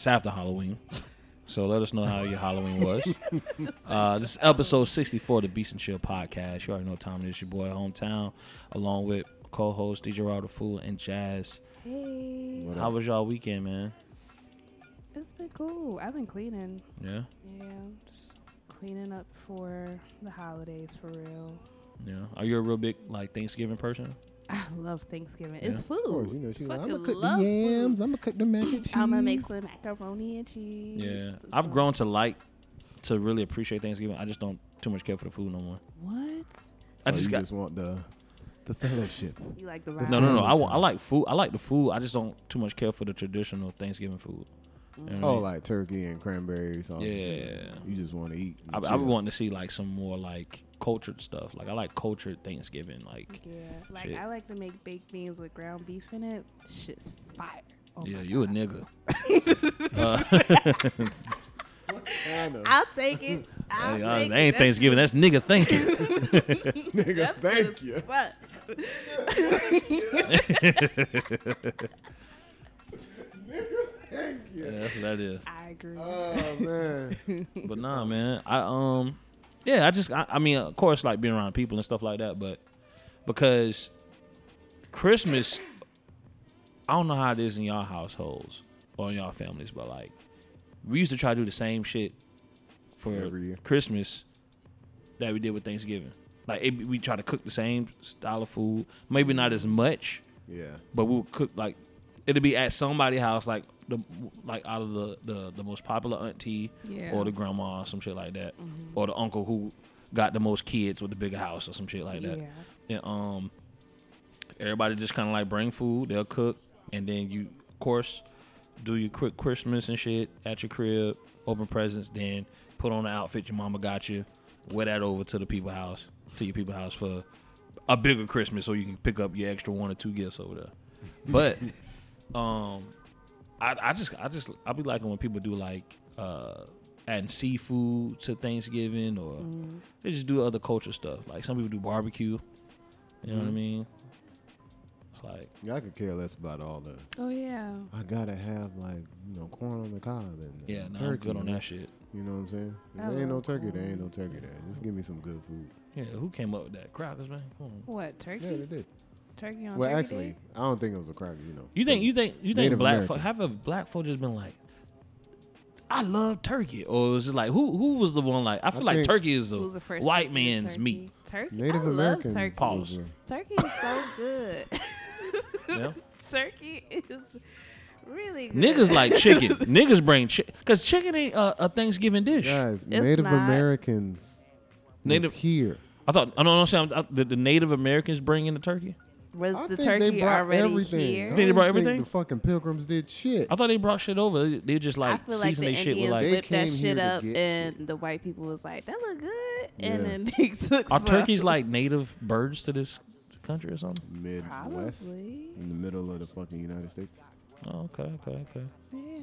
It's after Halloween. So let us know how your Halloween was. uh, this is episode 64 of the Beast and Chill podcast. You already know what time it is. Your boy Hometown, along with co-host DJ Raw the Fool and Jazz. Hey, What How up? was y'all weekend, man? it's been cool. I've been cleaning. Yeah, Yeah, just cleaning up for the holidays for real. yeah. Are you a real big like Thanksgiving person? I love Thanksgiving. Yeah. It's Of course, food. Oh, you know, she's like, I'm gonna cook love the food. yams. I'm gonna cook the mac and cheese. I'm gonna make some macaroni and cheese. Yeah, some- I've grown to like to really appreciate Thanksgiving. I just don't too much care for the food no more. What? I Oh, just you got just want the the fellowship. You like the No, no, no, no. I, wa- I like food. I like the food. I just don't too much care for the traditional Thanksgiving food. You know what I Oh, like turkey and cranberry sauce. and. Yeah. You just want to eat. I, I chill. would want to see like some more like cultured stuff. Like I like cultured Thanksgiving. Like Yeah, like Shit. I like to make baked beans with ground beef in it. Shit's fire. Oh yeah, my you a nigga. uh, I know. I'll take it. I'll hey, uh, take that it. ain't That Thanksgiving. That's nigga thinking. Nigga, That's thank you. Fuck. Thank you. yeah, that's what that is. I agree. Oh man. But nah, man. I um, yeah. I just I, I mean, of course, like being around people and stuff like that. But because Christmas, I don't know how it is in y'all households or in y'all families, but like we used to try to do the same shit for Every year. Christmas that we did with Thanksgiving. Like it, we try to cook the same style of food, maybe not as much, Yeah. but we would cook like it'd be at somebody's house, like the like out of the the, the most popular auntie yeah. or the grandma or some shit like that, Mhm. or the uncle who got the most kids with the bigger house or some shit like that. Yeah. And um, everybody just kind of like bring food, they'll cook, and then you, of course, do your quick Christmas and shit at your crib, open presents, then put on the outfit your mama got you, wear that over to the people house, to your people house for a bigger Christmas, so you can pick up your extra one or two gifts over there. But um, I I just I just I be liking when people do like uh adding seafood to Thanksgiving or Mm. they just do other culture stuff. Like some people do barbecue. You know what I Mhm. mean? It's like Yeah, I could care less about all the. Oh yeah. I gotta have like you know corn on the cob and yeah, and no, I'm turkey. good on that shit. You know what I'm saying? If there ain't no love turkey, there ain't no turkey there. Just give me some good food. Yeah, who came up with that? Crackers, man. Come on. What turkey? Yeah, they did. Turkey on Well, Turkey actually, Day? I don't think it was a cracker. You know. You think you think you think Native black folk Americans. have a black folk just been like, I love turkey, or was it like who who was the one like I feel like think- turkey is Who's a the first white to eat man's turkey? meat. Turkey. Native I love Americans. turkey. Pause. was Turkey is so good. yeah. turkey is really good. Niggas like chicken. Niggas bring chicken because chicken ain't a, a Thanksgiving dish. Guys, Native not. Americans. Native- was here. I thought I don't know. I'm saying I- the, the Native Americans bring in the turkey. Was I the think turkey they brought already everything. here? I Think they don't brought think everything? The fucking pilgrims did shit. I thought they brought shit over. They, they just like I feel like the their shit with like They whipped that came shit here to up, get and shit. the white people was like, "That look good," Yeah. and then they took Are some. turkeys like native birds to this country or something? Midwest, Probably. in the middle of the fucking United States. Oh, okay, okay, okay. Yeah,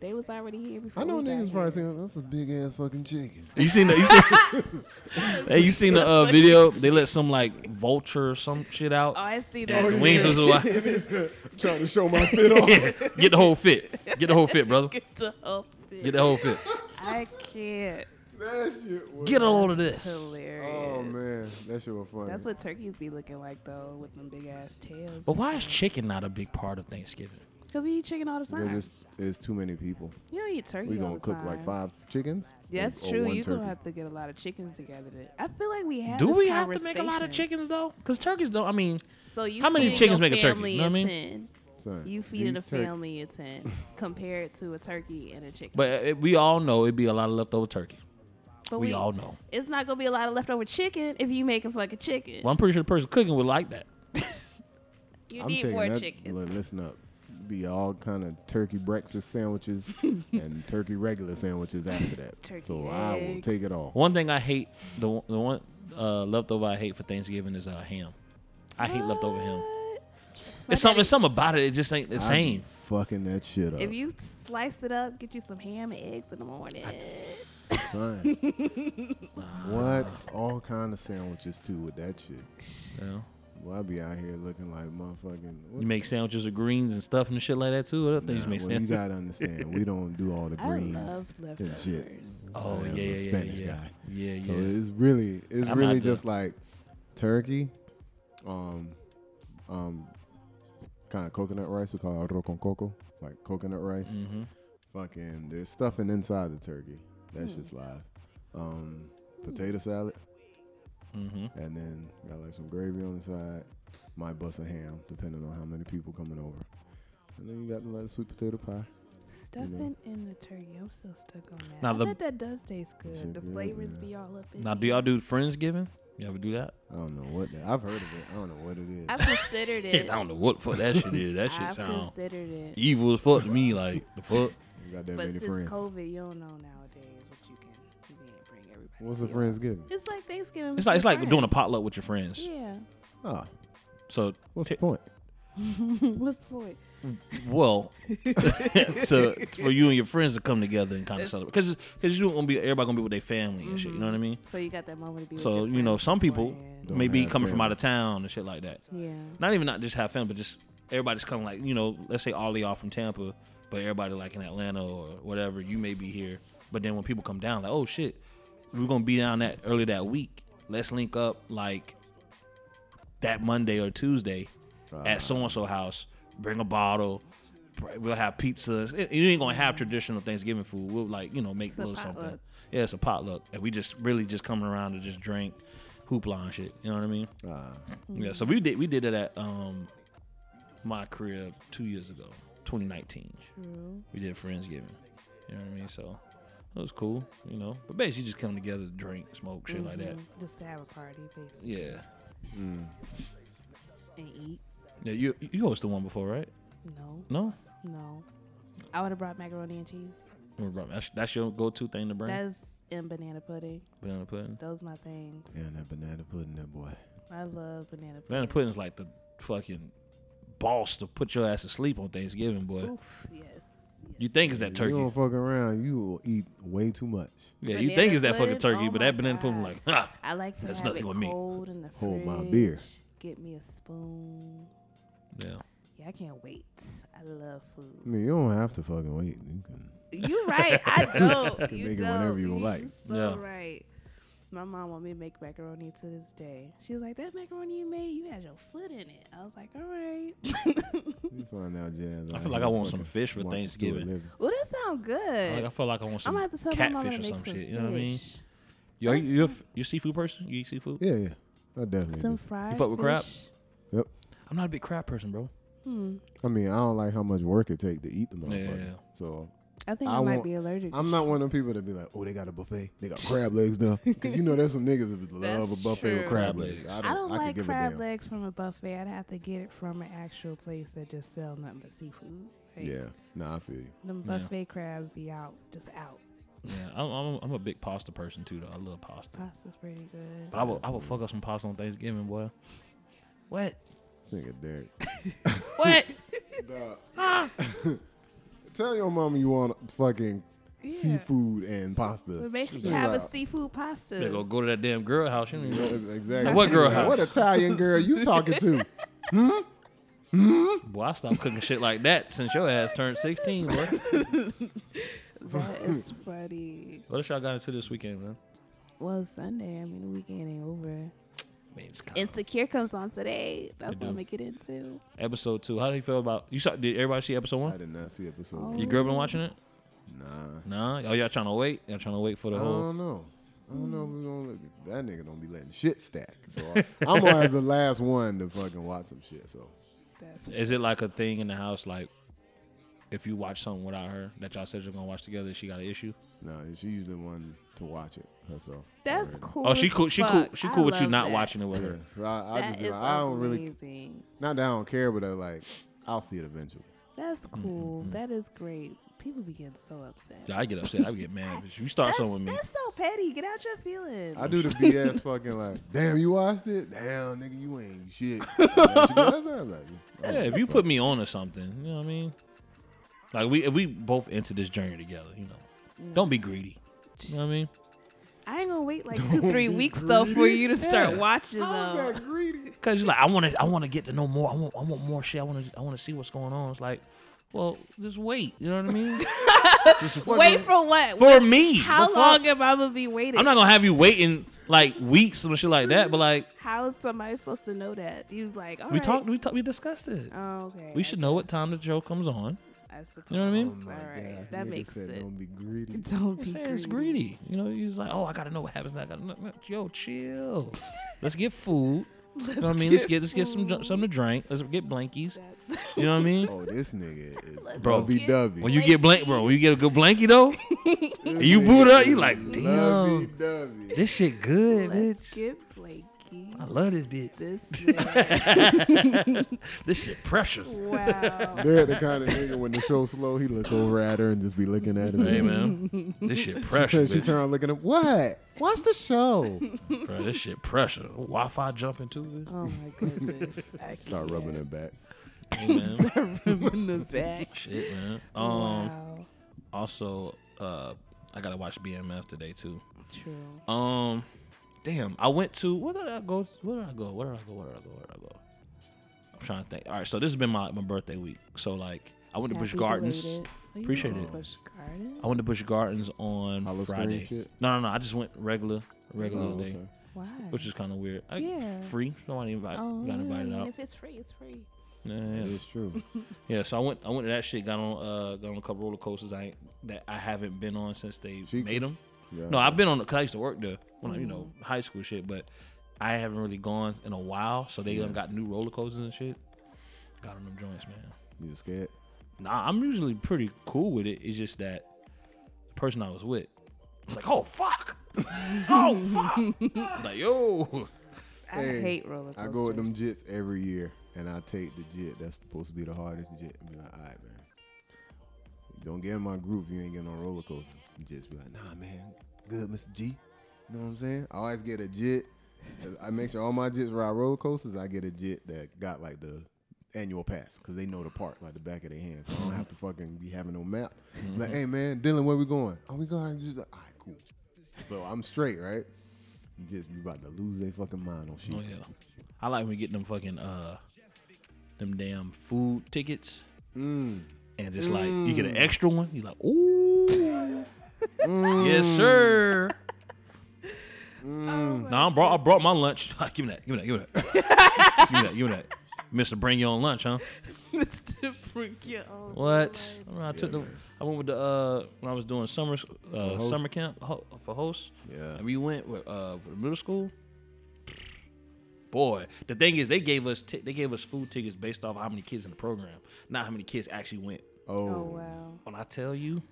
they was already here before. I know niggas probably here. saying that's a big ass fucking chicken. You seen the you seen, hey, you seen the uh, video? They let some like vulture or some shit out. Oh, I see Yeah, that. the shit. wings was a Trying to show my fit off. Get the whole fit. Get the whole fit, brother. Get the whole thing. Get the whole fit. I can't. that shit was. Get a load of this. Hilarious. Oh man, that shit was funny. That's what turkeys be looking like though, with them big ass tails. But why is chicken not a big part of Thanksgiving? Because we eat chicken all the Because time. it's, it's too many people. You don't eat turkey We all gonna the cook time. like five chickens. Yeah, that's true. You're gonna have to get a lot of chickens together. I feel like we have. Do this we have to make a lot of chickens though? Because turkeys don't. I mean, So you How many feeding chickens make a turkey? family You know what I a mean? 10. Son, You feeding a tur- family a ten compared to a turkey and a chicken. but it, we all know it'd be a lot of leftover turkey. But we, all know. it's not gonna be a lot of leftover chicken if you make making fucking chicken. Well, I'm pretty sure the person cooking would like that. you I'm need taking more that. chickens. li- Listen up. Be all kind of turkey breakfast sandwiches and turkey regular sandwiches after that. Turkey so I will eggs. take it all. One thing I hate, the the one uh, leftover I hate for Thanksgiving is uh, ham. I hate leftover ham. What? It's something, it's something about it. It just ain't the I be same. Fucking that shit up. If you slice it up, get you some ham and eggs in the morning. Son. What's all kind of sandwiches too with that shit? You know? Well, I be out here looking like motherfucking. what- You make sandwiches with greens and stuff and shit like that too. Other things Nah, you make well, you gotta understand, we don't do all the I greens. love and shit. Oh I am yeah, a yeah, yeah, Spanish yeah. guy. Yeah, yeah. So it's really, it's I'm really not the- just like turkey, um, um, kind of coconut rice. We call it arroz con coco, like coconut rice. mm-hmm. Fucking, there's stuffing inside the turkey. That's Hmm. just live. Um, potato salad, Mm-hmm. and then got like some gravy on the side. Might bust a ham, depending on how many people coming over. And then you got the like sweet potato pie. Stuffing in the turkey. I'm still stuck on that. Now I the- bet that does taste good. Shit The good, flavors yeah. be all up in Now, it. do y'all do Friendsgiving? You ever do that? I don't know what that. I've heard of it. I don't know what it is. I've considered it. I don't know what fuck that shit is. That shit I've sound considered it. evil as fuck to me. Like the fuck. You got that But many since friends. COVID, you don't know nowadays What's a your friends house. giving? It's like Thanksgiving. It's like it's your like doing a potluck with your friends. Yeah. Ah, So, what's Ti- the point? What's the point? well, so for you and your friends to come together and kind of celebrate, because because you gonna be everybody gonna be with their family and shit. You know what I mean? So you got that moment to be. with So, your you know, friends some people- beforehand. Don't Maybe have coming from family. out of town and shit like that. Yeah. Not even not just have family, but just everybody's coming. Like you know, let's say all y'all from Tampa, but everybody like in Atlanta or whatever. You may be here, but then when people come down, like oh shit, we're gonna be down that early that week. Let's link up like that Monday or Tuesday Ah, at so and so house. Bring a bottle. We'll have pizzas. It- You ain't gonna have traditional Thanksgiving food. We'll like you know make It's a a little something. Yeah, it's a potluck, and we just really just coming around to just drink, hoopla and shit. You know what I mean? ah, Yeah. So we did we did it at um my crib two years ago, 2019. True. We did friendsgiving. You know what I mean? So it was cool. You know, but basically just come together, to drink, smoke, shit like that. Mhm. Just to have a party, basically. Yeah. mm. And eat. Yeah. You you hosted one before, right? No. No. No. I would have brought macaroni and cheese. What about- That's, that's your go-to thing to bring. That's in banana pudding. banana pudding. Those my things. Yeah, and that banana pudding, that boy. I love banana pudding. Banana pudding's like the fucking boss to put your ass to sleep on Thanksgiving, boy. Oof, yes. Yes. You think it's that turkey? You turkey? don't fuck around, you will eat way too much. Yeah, you think it's that fucking turkey, Oh but that banana pudding, like, ha, I like to That's have nothing it with me. cold in the Hold my beer. Get me a spoon. yeah. Yeah, I can't wait. I love I food. mean, you don't have to fucking wait. You can. You right. I don't. can you make it don't. whenever you You like. So Yeah. right. My mom want me to make macaroni to this day. She was like, "That macaroni you made, you had your foot in it." I was like, "All right." You find out, Jazz. I out feel like I want some fish for Thanksgiving. living. well, that sound good. Like I feel like I want I'm some gonna have to tell my mama catfish to or some some shit. You know what I mean? fish. You are you you a, you a seafood person? You eat seafood? Yeah, yeah. I definitely Some do. fried. fuck with crab? fish. I'm not a big crab person, bro. Hmm. I mean, I don't like how much work it take to eat the Yeah, yeah, yeah. So I think I I, might want- be allergic. I'm not shit. one of them people that be like, oh, they got a buffet. They got crab legs now. Because you know there's some niggas that love That's a buffet with true. crab Crab legs. legs. I I don't, don't I could like give a crab damn. legs from a buffet. I'd have to get it from an actual place that just sell nothing but seafood. Like, Yeah, nah, I feel you. Them Yeah. buffet crabs be out, just out. Yeah, I'm, I'm I'm a big pasta person too. Though I love pasta, Pasta's pretty good. but I will I will fuck up some pasta on Thanksgiving, boy. What? This nigga Derek. What? Tell your mama you want fucking Yeah. seafood and But pasta. make She's you have a seafood pasta. They go go to that damn girl house. You don't Exactly. What girl house? What Italian girl you talking to? Mm-hmm. Boy, I stopped cooking shit like that since your ass turned 16, boy. That is funny. What else y'all got into this weekend, man? Well, Sunday. I mean, the weekend ain't over. Insecure comes on today. That's what I'm do. gonna get into. episode two. How do you feel about you saw? Did everybody see episode one? I did not see episode Oh. one. Your girl been watching it? Nah. Nah. Oh, y'all trying to wait? Y'all trying to wait for the I whole? I don't know. I don't know if we're gonna look at that nigga don't be letting shit stack. So I- I'm always the last one to fucking watch some shit. So That's Is it like a thing in the house? Like, if you watch something without her that y'all said you're gonna watch together, she got an issue? No, she's the one to watch it herself. that's already. cool. Oh, she cool. She cool. fuck. She I cool with you not that. watching it with Yeah, her. so I, I That just is like, I don't really, amazing. not that I don't care, but I like, I'll see it eventually. That's cool. mm. That is great. People be getting so upset. Yeah, I get upset. I get mad. If you start That's, something with me, that's so petty. Get out your feelings. I do the BS fucking like, damn, you watched it? Damn, nigga, you ain't shit. That's what I'm like, yeah. If you put me on or something, you know what I mean? Like we, if we both into this journey together, you know, Mm. don't be greedy. You know what I mean? I ain't gonna gonna wait like two, three weeks though for you to start Yeah. watching How's them. that greedy? Cause you're like, I want to, I want to get to know more. I want, I want more shit. I want to, I want to see what's going on. It's like, well, just wait. You know what I mean? Just fucking- Wait for what? for me. How The fuck? long am I gonna be waiting? I'm not gonna have you waiting like weeks or shit like that. But like, How is somebody supposed to know that? You like, all we right. talked, we talked, we discussed it. Oh, okay. we should know what time the show comes on. I suppose. You know what I mean? Oh all right, gosh, that nigga makes said sense. Don't be greedy. Don't be It's, greedy. it's greedy. You know, he's like, oh, I gotta know what happens. Now. I gotta know. Yo, chill. Let's get food. You know what I mean? Let's get let's get some dr- something to drink. Let's get blankies. You know what I mean? Oh, this nigga is Bro. lovey dovey. When you get blank, bro, when you get a good blankie though, you boot up, you like, Lovey damn, dovey. this shit good, Let's bitch. get Blakey. I love this bitch. This. This shit precious. wow. They're the kind of nigga when the show's slow, he look over at her and just be looking at her. Hey man, this shit She precious. she bitch. turn around looking at what? What's the show? Bro, this shit pressure. Wi-Fi jumping too. bitch. Oh my goodness. I Start rubbing her can't. back. Hey. Start rubbing the back. shit, man. Um. wow. Also, uh, I gotta watch BMF today too. True. Um, damn, I went to where did I go? Where did I go? Where did I go? Where did I go? Where did I go? I'm trying to think. All right, so this has been my, my birthday week. So like, I went to Busch Happy Gardens. belated. Oh, you Appreciate went to it. Busch Gardens? I went to Busch Gardens on Howl-O-Scream Friday. shit? No, no, no. I just went regular, regular Oh, day, okay. Why? which is kind of weird. I, Yeah. free. Somebody invite, oh, got invited yeah, out. If it's free, it's free. Yeah, That yeah. is true. yeah. So I went, I went to that shit. Got on, uh, got on a couple roller coasters. I ain't, that I haven't been on since they Chica? made them. Yeah. No, I've been on because I used to work there when I, you know, high school shit, but I haven't really gone in a while. So they Yeah. done got new roller coasters and shit. Got on them joints, man. You just scared? Nah, I'm usually pretty cool with it. It's just that the person I was with was like, "Oh fuck, oh fuck," like yo. I Hey, hate roller coasters. I go with them jits every year, and I take the jit that's supposed to be the hardest jit, and be like, all right, man. Don't get in my group. if You ain't getting on roller coaster. You just be like, nah, man. Good, Mr. G. You know what I'm saying? I always get a jit. I make sure all my jits ride roller coasters. I get a jit that got like the annual pass because they know the park like the back of their hand. So I don't have to fucking be having no map. Like, hey man, Dylan, where we going? Are we going just like, all right, cool. So I'm straight, right? Just be about to lose their fucking mind on shit. Oh yeah, I like when we get them fucking uh, them damn food tickets, Mm. And just like you get an extra one. you're like, ooh, yes sir. Mm. No, I brought I brought my lunch. give me that. Give me that. Give me that. give me that. Give me that. Mister, bring your own lunch, huh? Mr. Bring your own What? lunch. I took Yeah, the. man. I went with the uh when I was doing summer uh summer camp ho- for hosts. Yeah. And we went with uh for the middle school. Boy, the thing is, they gave us ti- they gave us food tickets based off how many kids in the program, not how many kids actually went. Oh, Oh wow. When I tell you,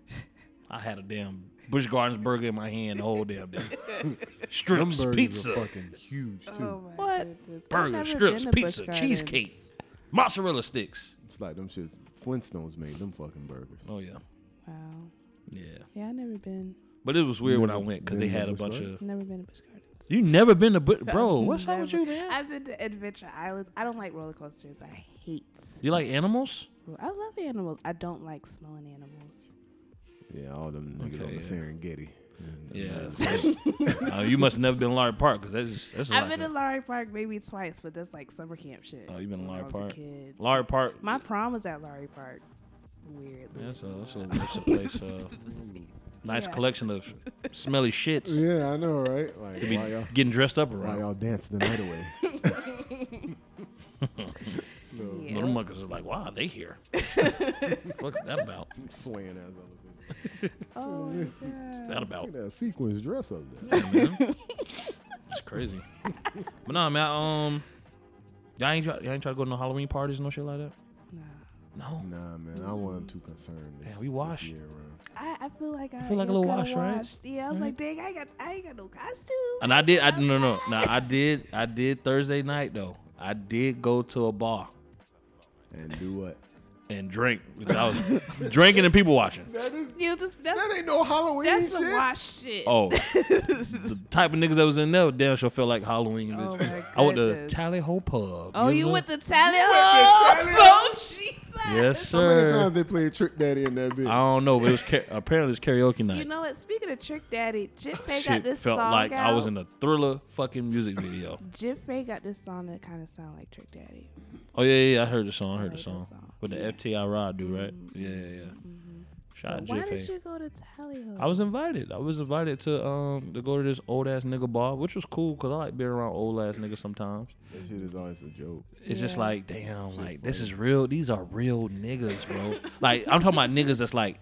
I had a damn Busch Gardens burger in my hand the whole damn day. them Strips, burgers pizza, are fucking huge too. Oh my What? goodness. Burger, strips, been to Busch pizza, cheesecake, mozzarella sticks. It's like them shits Flintstones made them fucking burgers. Oh yeah, Wow. yeah. Yeah, I never been. But it was weird when I went because been they had a bunch Gardens? of. Never been to Busch Gardens. You never been to, Bu- bro? What's up with Never. you, man? I've been to Adventure Islands. I don't like roller coasters. I hate. You like animals? I love animals. I don't like smelling animals. Yeah, all them niggas Okay, on the yeah. Serengeti. Yeah. uh, you must have never been in Larry Park because that's just, that's I've like been a- to Lowry Park maybe twice, but that's like summer camp shit. Oh, you been to when I Lowry was a Park? kid. Larry Park. My prom was at Lowry Park. Weird. Yeah, that's a, that's a, that's a place. Uh, nice Yeah. collection of smelly shits yeah, I know, right? Like, to be why y'all, getting dressed up why around. y'all dance the night away? no, Yeah. Little muckers is like, wow, they here. What's that about? I'm swinging ass elephant. Oh my god. What's that about? See that sequence dress up there. Yeah, man. It's crazy. But nah, man. Um, y'all ain't try, y'all ain't try to go to no Halloween parties and no shit like that. Nah. No. Nah, man, I wasn't too concerned. This, Man, we this washed. year around. I, I feel like I feel like a little kinda wash, right? washed. Yeah, I was Right? like, mm-hmm. dang, I got I ain't got no costume. And I did. I no no. Now I did. I did Thursday night though. I did go to a bar And do what? and drink. I was drinking and people watching. That is. You just that's That ain't no Halloween that's some shit. wash shit. Oh, the type of niggas that was in there damn sure felt like Halloween. Oh bitch. my I went to goodness. Tally Ho Pub. Oh, you know? went to Tally Ho? Oh, Jesus. Yes, sir. How many sir. times they played Trick Daddy in that bitch? I don't know, but it was ca- apparently it's karaoke night. You know what? Speaking of Trick Daddy, Jit Faye got Shit this felt song like out. I was in a thriller fucking music video. Jit Faye got this song that kind of sound like Trick Daddy. Oh yeah, yeah, yeah, I heard the song. I heard Heard the song song. with the Yeah. FTI Rod dude, right? Mhm, Yeah, yeah, yeah. Shout out But Why did you go to Tally Ho? I was invited. I was invited to um to go to this old ass nigga bar, which was cool because I like being around old ass niggas sometimes. that shit is always a joke. It's just like, damn, Shit like this is real. These are real niggas, bro. like I'm talking about niggas that's like,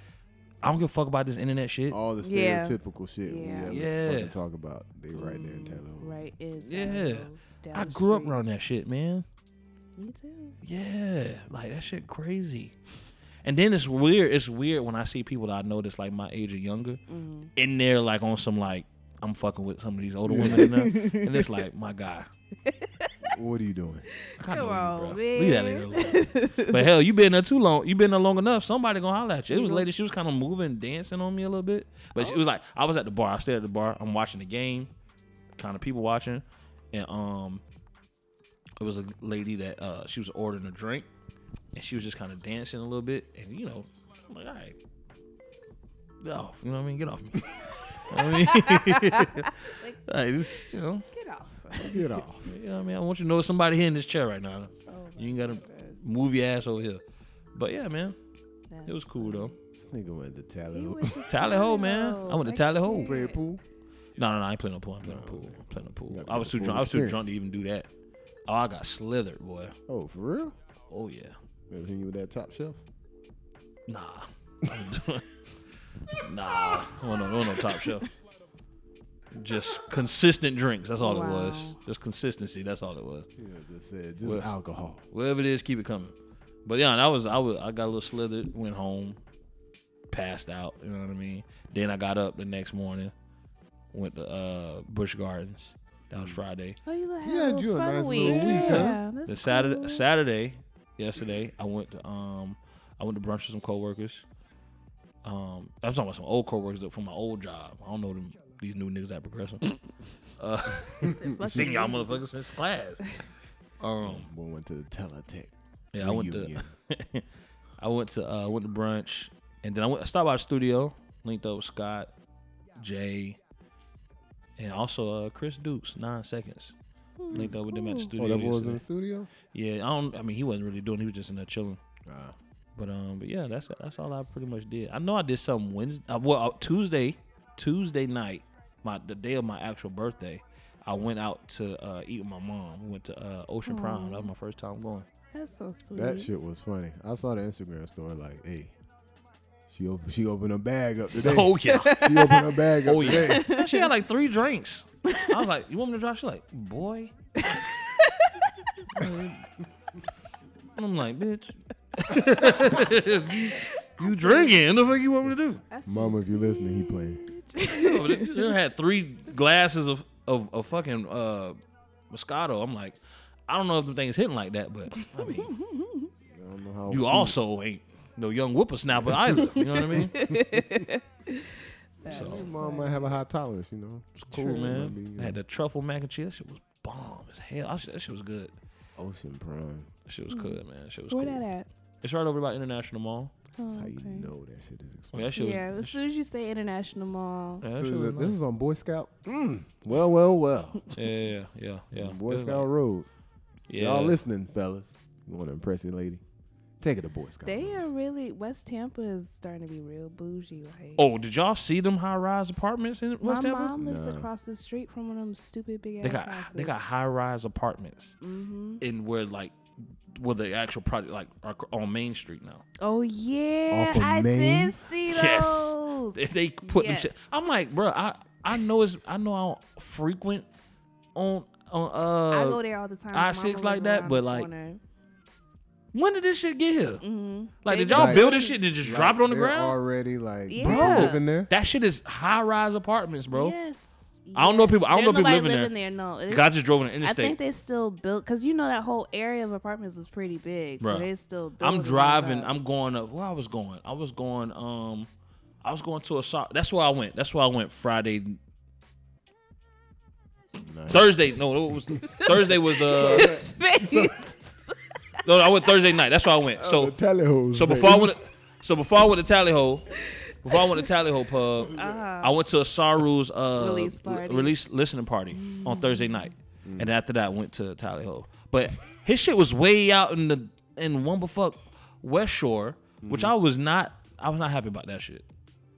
I don't give a fuck about this internet shit. All the Yeah. stereotypical shit we Yeah. ever Yeah. fucking talk about, they right there in Taylor. Mm, Right in Yeah. Tally Ho's, down I the grew up around that shit, man. Me too. Yeah, like that shit crazy. And then it's weird. It's weird when I see people that I know that's like my age or younger Mm. in there, like on some like I'm fucking with some of these older women in and it's like my guy. What are you doing? I Come know on, you, bro. man. Leave that lady alone. but hell, you been there too long. You been there long enough. Somebody gonna holler at you. It was Mhm. lady. She was kind of moving, dancing on me a little bit. But she was like, I was at the bar. I stayed at the bar. I'm watching the game, kind of people watching, and um, it was a lady that uh she was ordering a drink, and she was just kind of dancing a little bit, and you know, I'm like, all right, get off. You know what I mean? Get off me. I mean, like this, you know, Get off. Get off. you know what I mean. I want you to know somebody here in this chair right now. Oh, You ain't gotta goodness. move your ass over here. But yeah, man, it was cool though. This nigga went to Taylor. He Ho. Tally Ho, man. I went to Like Tally Ho. shit. Play pool. No, no, no, I ain't playing no pool. I'm playing no Oh, pool. I'm playing no pool. I was too full drunk. I was too drunk to even do that. Oh, I got slithered, boy. Oh, for real? Oh yeah. Ever seen you with that top shelf? Nah. Nah. Oh no, no, no top shelf. Just consistent drinks. That's all it was. Just consistency. That's all it was. Yeah, just said just Well- alcohol. Whatever it is, keep it coming. But yeah, that was I was I got a little slithered. Went home, passed out. You know what I mean. Then I got up the next morning, went to uh, Busch Gardens. That was Friday. Oh, you had, Yeah, a you a fun nice week. little week, huh? Yeah, that's The Saturday cool. Saturday, yesterday, I went to um I went to brunch with some coworkers. Um, I was talking about some old coworkers that from my old job. I don't know them these new niggas at Progressive. uh, Fucking seen y'all motherfuckers since class. Um, Boy went to the Teletech. yeah, I went to. I went to uh went to brunch and then I went I stopped by the studio, linked up with Scott, Jay, and also uh Chris Dukes, nine seconds. Hmm, Linked that's up with them at the studio. Oh, that was in the studio. Yeah, I don't I mean he wasn't really doing he was just in there chilling. Ah, But um, but yeah, that's that's all I pretty much did. I know I did something Wednesday. Uh, well, uh, Tuesday, Tuesday night, my the day of my actual birthday, I went out to uh, eat with my mom. We went to uh, Ocean Prime. That was my first time going. That's so sweet. that shit was funny. I saw the Instagram story. Like, hey, she opened she opened her bag up today. Oh yeah, She opened her bag up oh today. yeah. she had like three drinks. I was like, "You want me to drive?" She's like, "Boy." I'm like, bitch. you drinking? The fuck you want me to do? Mama, if you're listening, he playing. Yo, they, they had three glasses of of, of fucking uh, Moscato. I'm like, I don't know if the things hitting like that, but I mean, I don't know how. you also ain't no young whippersnapper either. You know what I mean? That's Your mom might have a high tolerance, you know. It's cool, True. man. Be, you I had the truffle mac and cheese. That shit was bomb as hell. I, that shit was good. Ocean Prime. That shit was good, man. That shit was Where cool. that at? It's right over by International Mall. Oh, That's how you okay. know that shit is Oh, that expensive. shit was. Yeah, that as soon as you say International Mall, Yeah, So was this nice. is on Boy Scout. Mm. Well, well, well. yeah, yeah, yeah, yeah. Boy Scout like- Road. yeah. Y'all listening, fellas? You want to impress your lady? Take it to Boy Scout. they Road. are really West Tampa is starting to be real bougie. Like, Oh, did y'all see them high rise apartments in my West Tampa? mom lives Nah. across the street from one of them stupid big ass They got houses. they got high rise apartments Mm-hmm. in where like where the actual project like are on Main Street now. Oh yeah, Off of I Main? did see those. If they put them Yes. shit, I'm like, bro, I I know it's I know I don't frequent on on uh I go there all the time. I My six mama like live that, around but the like- corner. When did this shit get here? Mhm. Like, did y'all Like- build this shit? Did you just Like, drop it on the ground? Already like Yeah. people living there. that shit is high rise apartments, bro. Yes. I don't know yes. people- I don't There's know people nobody living there. No, Cause I just drove in the interstate. I think they still built because you know that whole area of apartments was pretty big, Bruh. so they still. I'm driving. I'm going up. Where I was going? I was going. Um, I was going to a shop. That's where I went. That's where I went Friday, Nice. Thursday. No, it was Thursday. Was uh Face. No, I went Thursday night. That's why I went. So the tally hoes. so before I went, to, so before I went to Tally Ho, before I went to Tally Ho pub, Uh-huh. I went to Asaru's uh, Release l- party. release listening party on Thursday night, and after that I went to Tally Ho. But his shit was way out in the in Wumbafuck West Shore, which I was not. I was not happy about that shit.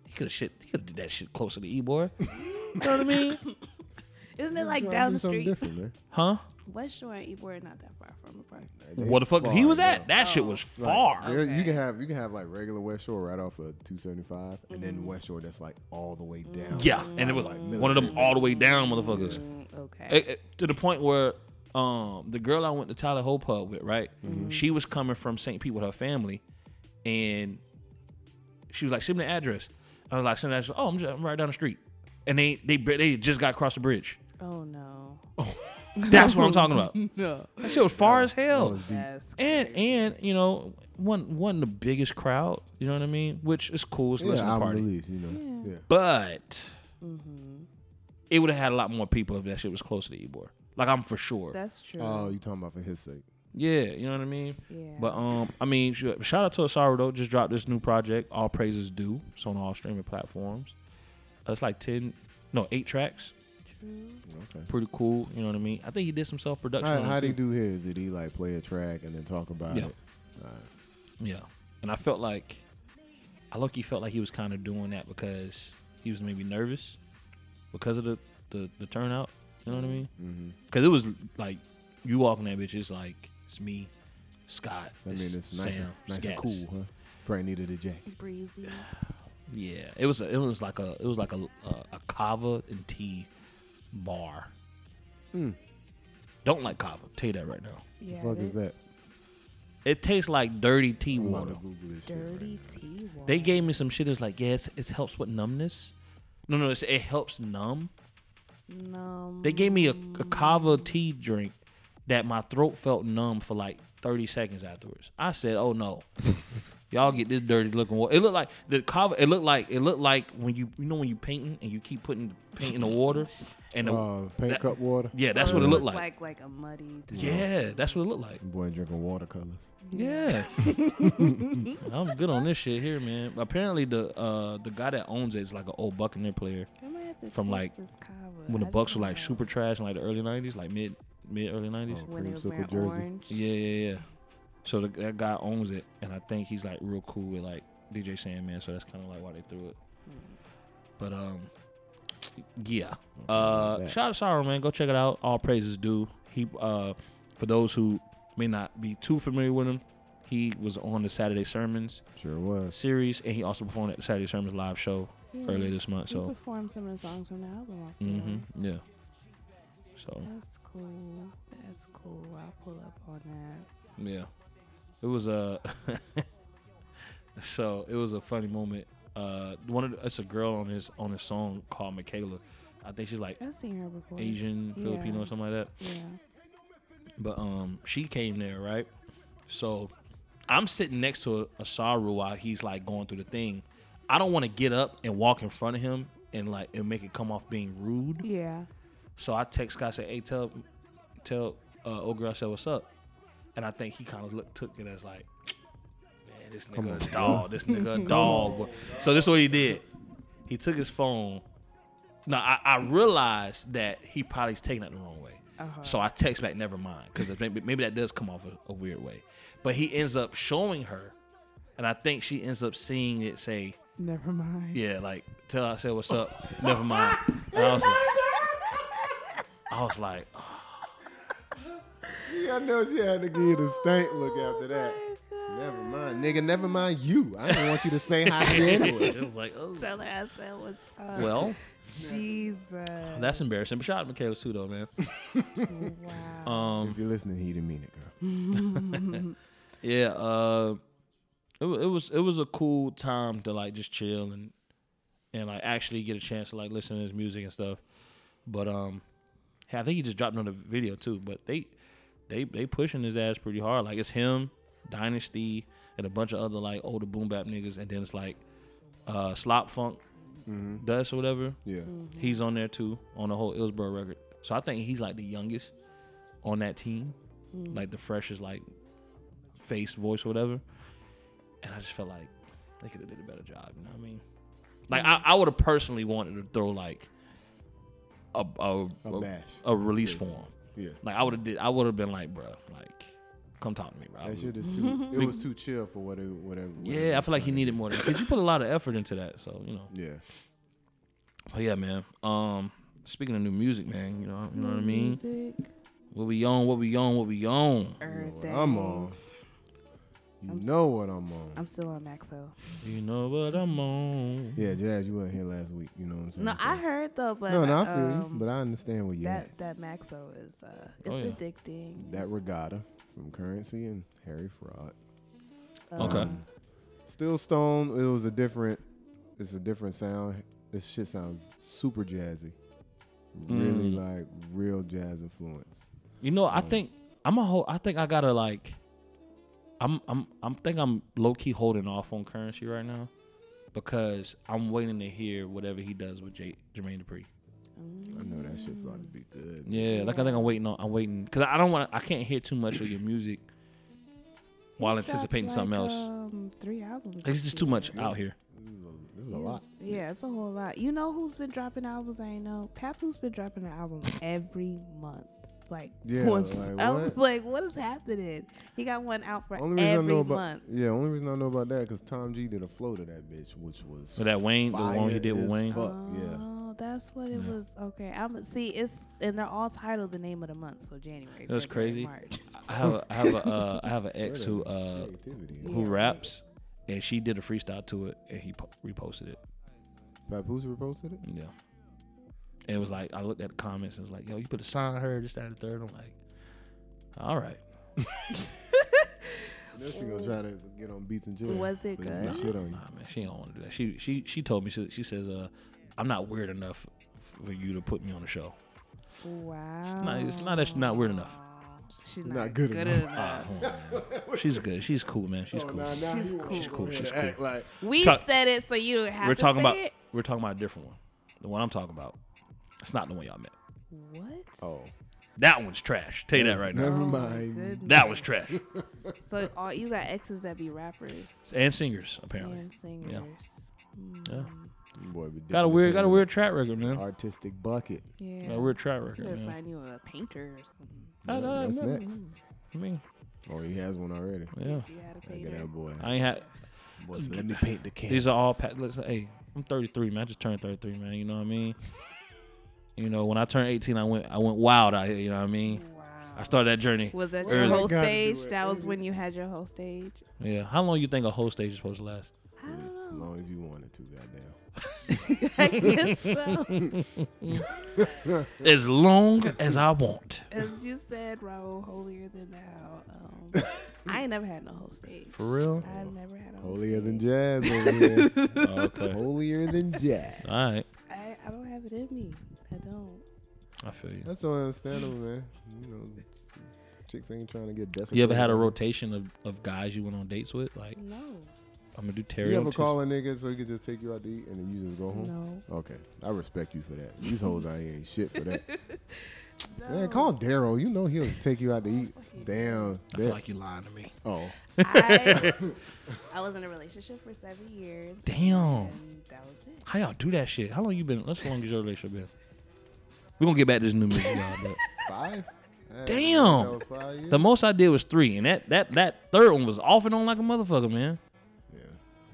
He could have shit. He could have did that shit closer to E boy. you know what I mean? Isn't it like Trying to down the street? Different, man. Huh? West Shore and Ybor are not that far from apart. They What the fuck? far, He was bro. at that shit was Like, far. there- You can have you can have like regular West Shore right off of 275, and then West Shore that's like all the way down. Yeah, and it was Like one of them all the way down motherfuckers. Mm, okay. It- it- to the point where um the girl I went to Tally Ho pub with, right? She was coming from St. Pete with her family, and she was like, "Send me the address." I was like, "Send the address." Oh, I'm, just, I'm right down the street, and they they they just got across the bridge. oh no. That's what I'm talking about. No. That shit was far as hell, was deep. That's and and you know one one the biggest crowd. You know what I mean? Which is cool. It's a Yeah, listening album party, release, you know. Yeah. but mm-hmm. it would have had a lot more people if that shit was closer to Ybor. Like I'm for sure. that's true. Oh, you talking about for his sake? Yeah, you know what I mean. yeah. But um, I mean, shout out to Asaru though. Just dropped this new project. All praises due. It's on all streaming platforms. Uh, it's like ten, no, eight tracks. True. Okay. Pretty cool. You know what I mean. I think he did some self production. How, how did he do his? Did he like play a track and then talk about Yeah. it? Alright. Yeah, and I felt like, I look. He felt like he was kind of doing that because he was maybe nervous because of the the, the turnout. You know what I mean? Mm-hmm. Because it was like you walking that bitch. It's like it's me, Scott. I mean, it's nice, and, nice and cool, huh? Probably needed a jacket. Breezy. Yeah, it was. A, it was like a. It was like a a, a kava and tea bar. Mm. Don't like kava. Tell you that right now. Yeah. fuck is that that? It tastes like dirty tea I'm water. to Google this shit right Dirty tea water. They gave me some shit. It's like yeah, it's, it helps with numbness. No, no, it's, it helps numb. Numb. They gave me a, a kava tea drink that my throat felt numb for like 30 seconds afterwards. I said, "Oh no." Y'all get this dirty looking water. It looked like the kava. It looked like it looked like when you you know when you painting and you keep putting paint in the water, and the, Uh, paint that- cup water. yeah, that's So what it looked looked like. Like like a muddy. Yeah, that's what it looked like. Boy drinking watercolors. Yeah, I'm good on this shit here, man. Apparently, the uh the guy that owns it is like an old Buccaneer player I might have to From, like, this when the I Bucks were like have- super trash in like the early '90s, like mid mid early '90s. Oh. when it was jersey. orange. Yeah, yeah, yeah. So the, that guy owns it, and I think he's like real cool with like DJ Sandman. So that's kind of like why they threw it. But um, yeah. Uh, shout out to Sorrow, man. Go check it out. All praises due. He uh, for those who may not be too familiar with him, he was on the Saturday Sermons Sure was. series, and he also performed at the Saturday Sermons live show Yeah. earlier this month. He So, performed some of the songs from the album. off hmm there. yeah. So That's cool. That's cool. I'll pull up on that. Yeah, it was a. so it was a funny moment. Uh, one of the, it's a girl on his on his song called Michaela. I think she's like I've seen her before. Asian, Filipino, or something like that. Yeah. But um, she came there, right? So I'm sitting next to a, Saru while he's like going through the thing. I don't want to get up and walk in front of him and like and make it come off being rude. Yeah. So I text Scott say, "Hey, tell tell uh, old girl I said what's up," and I think he kind of looked took it as like, "Man, this Come nigga a dog. This nigga a dog." boy." So this is what he did. He took his phone. Now I, I realized that he probably's taking it the wrong way. Uh-huh. So I text back, "Never mind," because maybe, maybe that does come off a, a weird way. But he ends up showing her, and I think she ends up seeing it say, Never mind. yeah, like tell her I said what's up. Never mind. And I was like, I was like, Yeah, I know she had to give you the stank look after that. Never mind, nigga. Never mind you. I don't want you to say hi to me anyway. it was like, oh. Tell her I said what's up. Well, Jesus. that's embarrassing. But shout out to Michaela too, though, man. Wow. Um, If you're listening, he didn't mean it, girl. yeah. Uh, it, it was it was a cool time to like just chill and and like actually get a chance to like listen to his music and stuff. But um, hey, I think he just dropped another video too. But they they they pushing his ass pretty hard. Like it's him, Dynasty, and a bunch of other like older boom bap niggas, and then it's like uh Slop Funk, Mm-hmm. Dust or whatever. Yeah. He's on there too on the whole Illsboro record. So I think he's like the youngest on that team, like the freshest like face, voice, or whateher. And I just felt like they could have did a better job. You know what I mean? Like I, I would have personally wanted to throw like a a, A a, bash. a release Yes. form. Yeah. Like I would have did. I would have been like, bro, like, come talk to me, bro. That shit is too. It was too chill for whatever. Whatever. whatever yeah, I feel like he needed more than because you put a lot of effort into that. So you know. Yeah. But yeah, man. Um, speaking of new music, man, you know, you know what I mean. Music, What we on? What we on? What we on? You know what. I'm on. You I'm s- know what I'm on. I'm still on Maxo. You know what I'm on. yeah, Jazz, you weren't here last week. You know what I'm saying? No, So- I heard though, but no, no, I feel you, um, but I understand what you that at. that Maxo is uh, it's Oh, yeah. addicting. That regatta from Currency and Harry Fraud. Okay. Um, Still Stone. It was a different. It's a different sound. This shit sounds super jazzy. Really Mm. like real jazz influence. You know, I Um, think I'm a whole. I think I gotta like. I'm I'm I'm think I'm low key holding off on currency right now, because I'm waiting to hear whatever he does with J, Jermaine Dupri. I know that shit's about to be good. Yeah, like I think I'm waiting on. I'm waiting because I don't want. I can't hear too much of your music while He's dropped, anticipating something like, else. Um, three albums. It's this just too year. much out here. This is a, this is a Yes. lot. Yeah, it's a whole lot. You know who's been dropping albums? I know Papoose been dropping an album every month. Like Yeah, once. like, I was what? like, what is happening? He got one out for Only reason I every know about month. yeah, only reason I know about that because Tom G did a flow to that bitch, which was So that Wayne, the one he did with Wayne. fuck, yeah. Oh, that's what it Yeah. was. Okay, I'm see. It's and they're all titled the name of the month. So January. That's crazy. March. I have a, I have a, uh, I have an ex who uh who Yeah, raps, and she did a freestyle to it, and he po- reposted it. Papoose reposted it. Yeah. And it was like I looked at the comments and it was like, yo, you put a sign on her, this, that, and the third. I'm like, all right. Then she gonna try to get on beats and jail. Was it But good? get shit on you. Nah, man, she don't want to do that. She she she told me she, she says, uh, I'm not weird enough for you to put me on the show. Wow. not- it's not that she's not weird enough. She's Not not, good good, enough. enough. On. She's good. She's cool, man. She's cool. She's cool. She's cool. She's Act cool. like We Talk- said it, so you don't have We're to talking say about it. we're talking about a different one. The one I'm talking about. It's not the one y'all met. What? oh, That one's trash. Tell you that right now. Never Oh, mind. That was trash. So all you got exes that be rappers And singers apparently. and singers. Yeah. Hmm. boy, we Got a dipping weird got a weird track record, man. artistic bucket. Yeah. Got a weird track record, better man. find you a painter or something. I- I- That's next. I mean, Oh, he has one already. yeah. You had a Look at painter. that boy. I ain't had Boy, so let me paint the canvas. these are all pa- listen, hey, I'm 33, man. I just turned 33, man. You know what I mean? You know, when I turned 18, I went I went wild out here, you know what I mean? Wow. I started that journey. Was that early. your whole stage? That was when you had your whole stage. Yeah. How long you think a whole stage is supposed to last? I As don't know. long as you wanted to, goddamn. I guess so. As long as I want. As you said, Raul, holier than thou. Um, I ain't never had no whole stage. For real? I've never had a whole Holier than jazz over here. Okay. Holier than jazz. All right. I, I don't have it in me. I don't. I feel you. That's so understandable, man. You know, chicks ain't trying to get desperate. You ever had a rotation of, of guys you went on dates with? Like, No. I'm gonna do Terry You on ever call a nigga so he could just take you out to eat and then you just go home? No. Okay, I respect you for that. These hoes out here ain't shit for that. no. Man, call Daryl. You know he'll take you out to eat. Damn. I feel like you lying to me. oh, I, I was in a relationship for seven years. Damn. And that was it. How y'all do that shit? How long you been? That's how long has your relationship been? We're gonna get back to this new music, y'all. But five. Damn. That was five years. the most I did was three, and that that that third one was off and on like a motherfucker, man. yeah.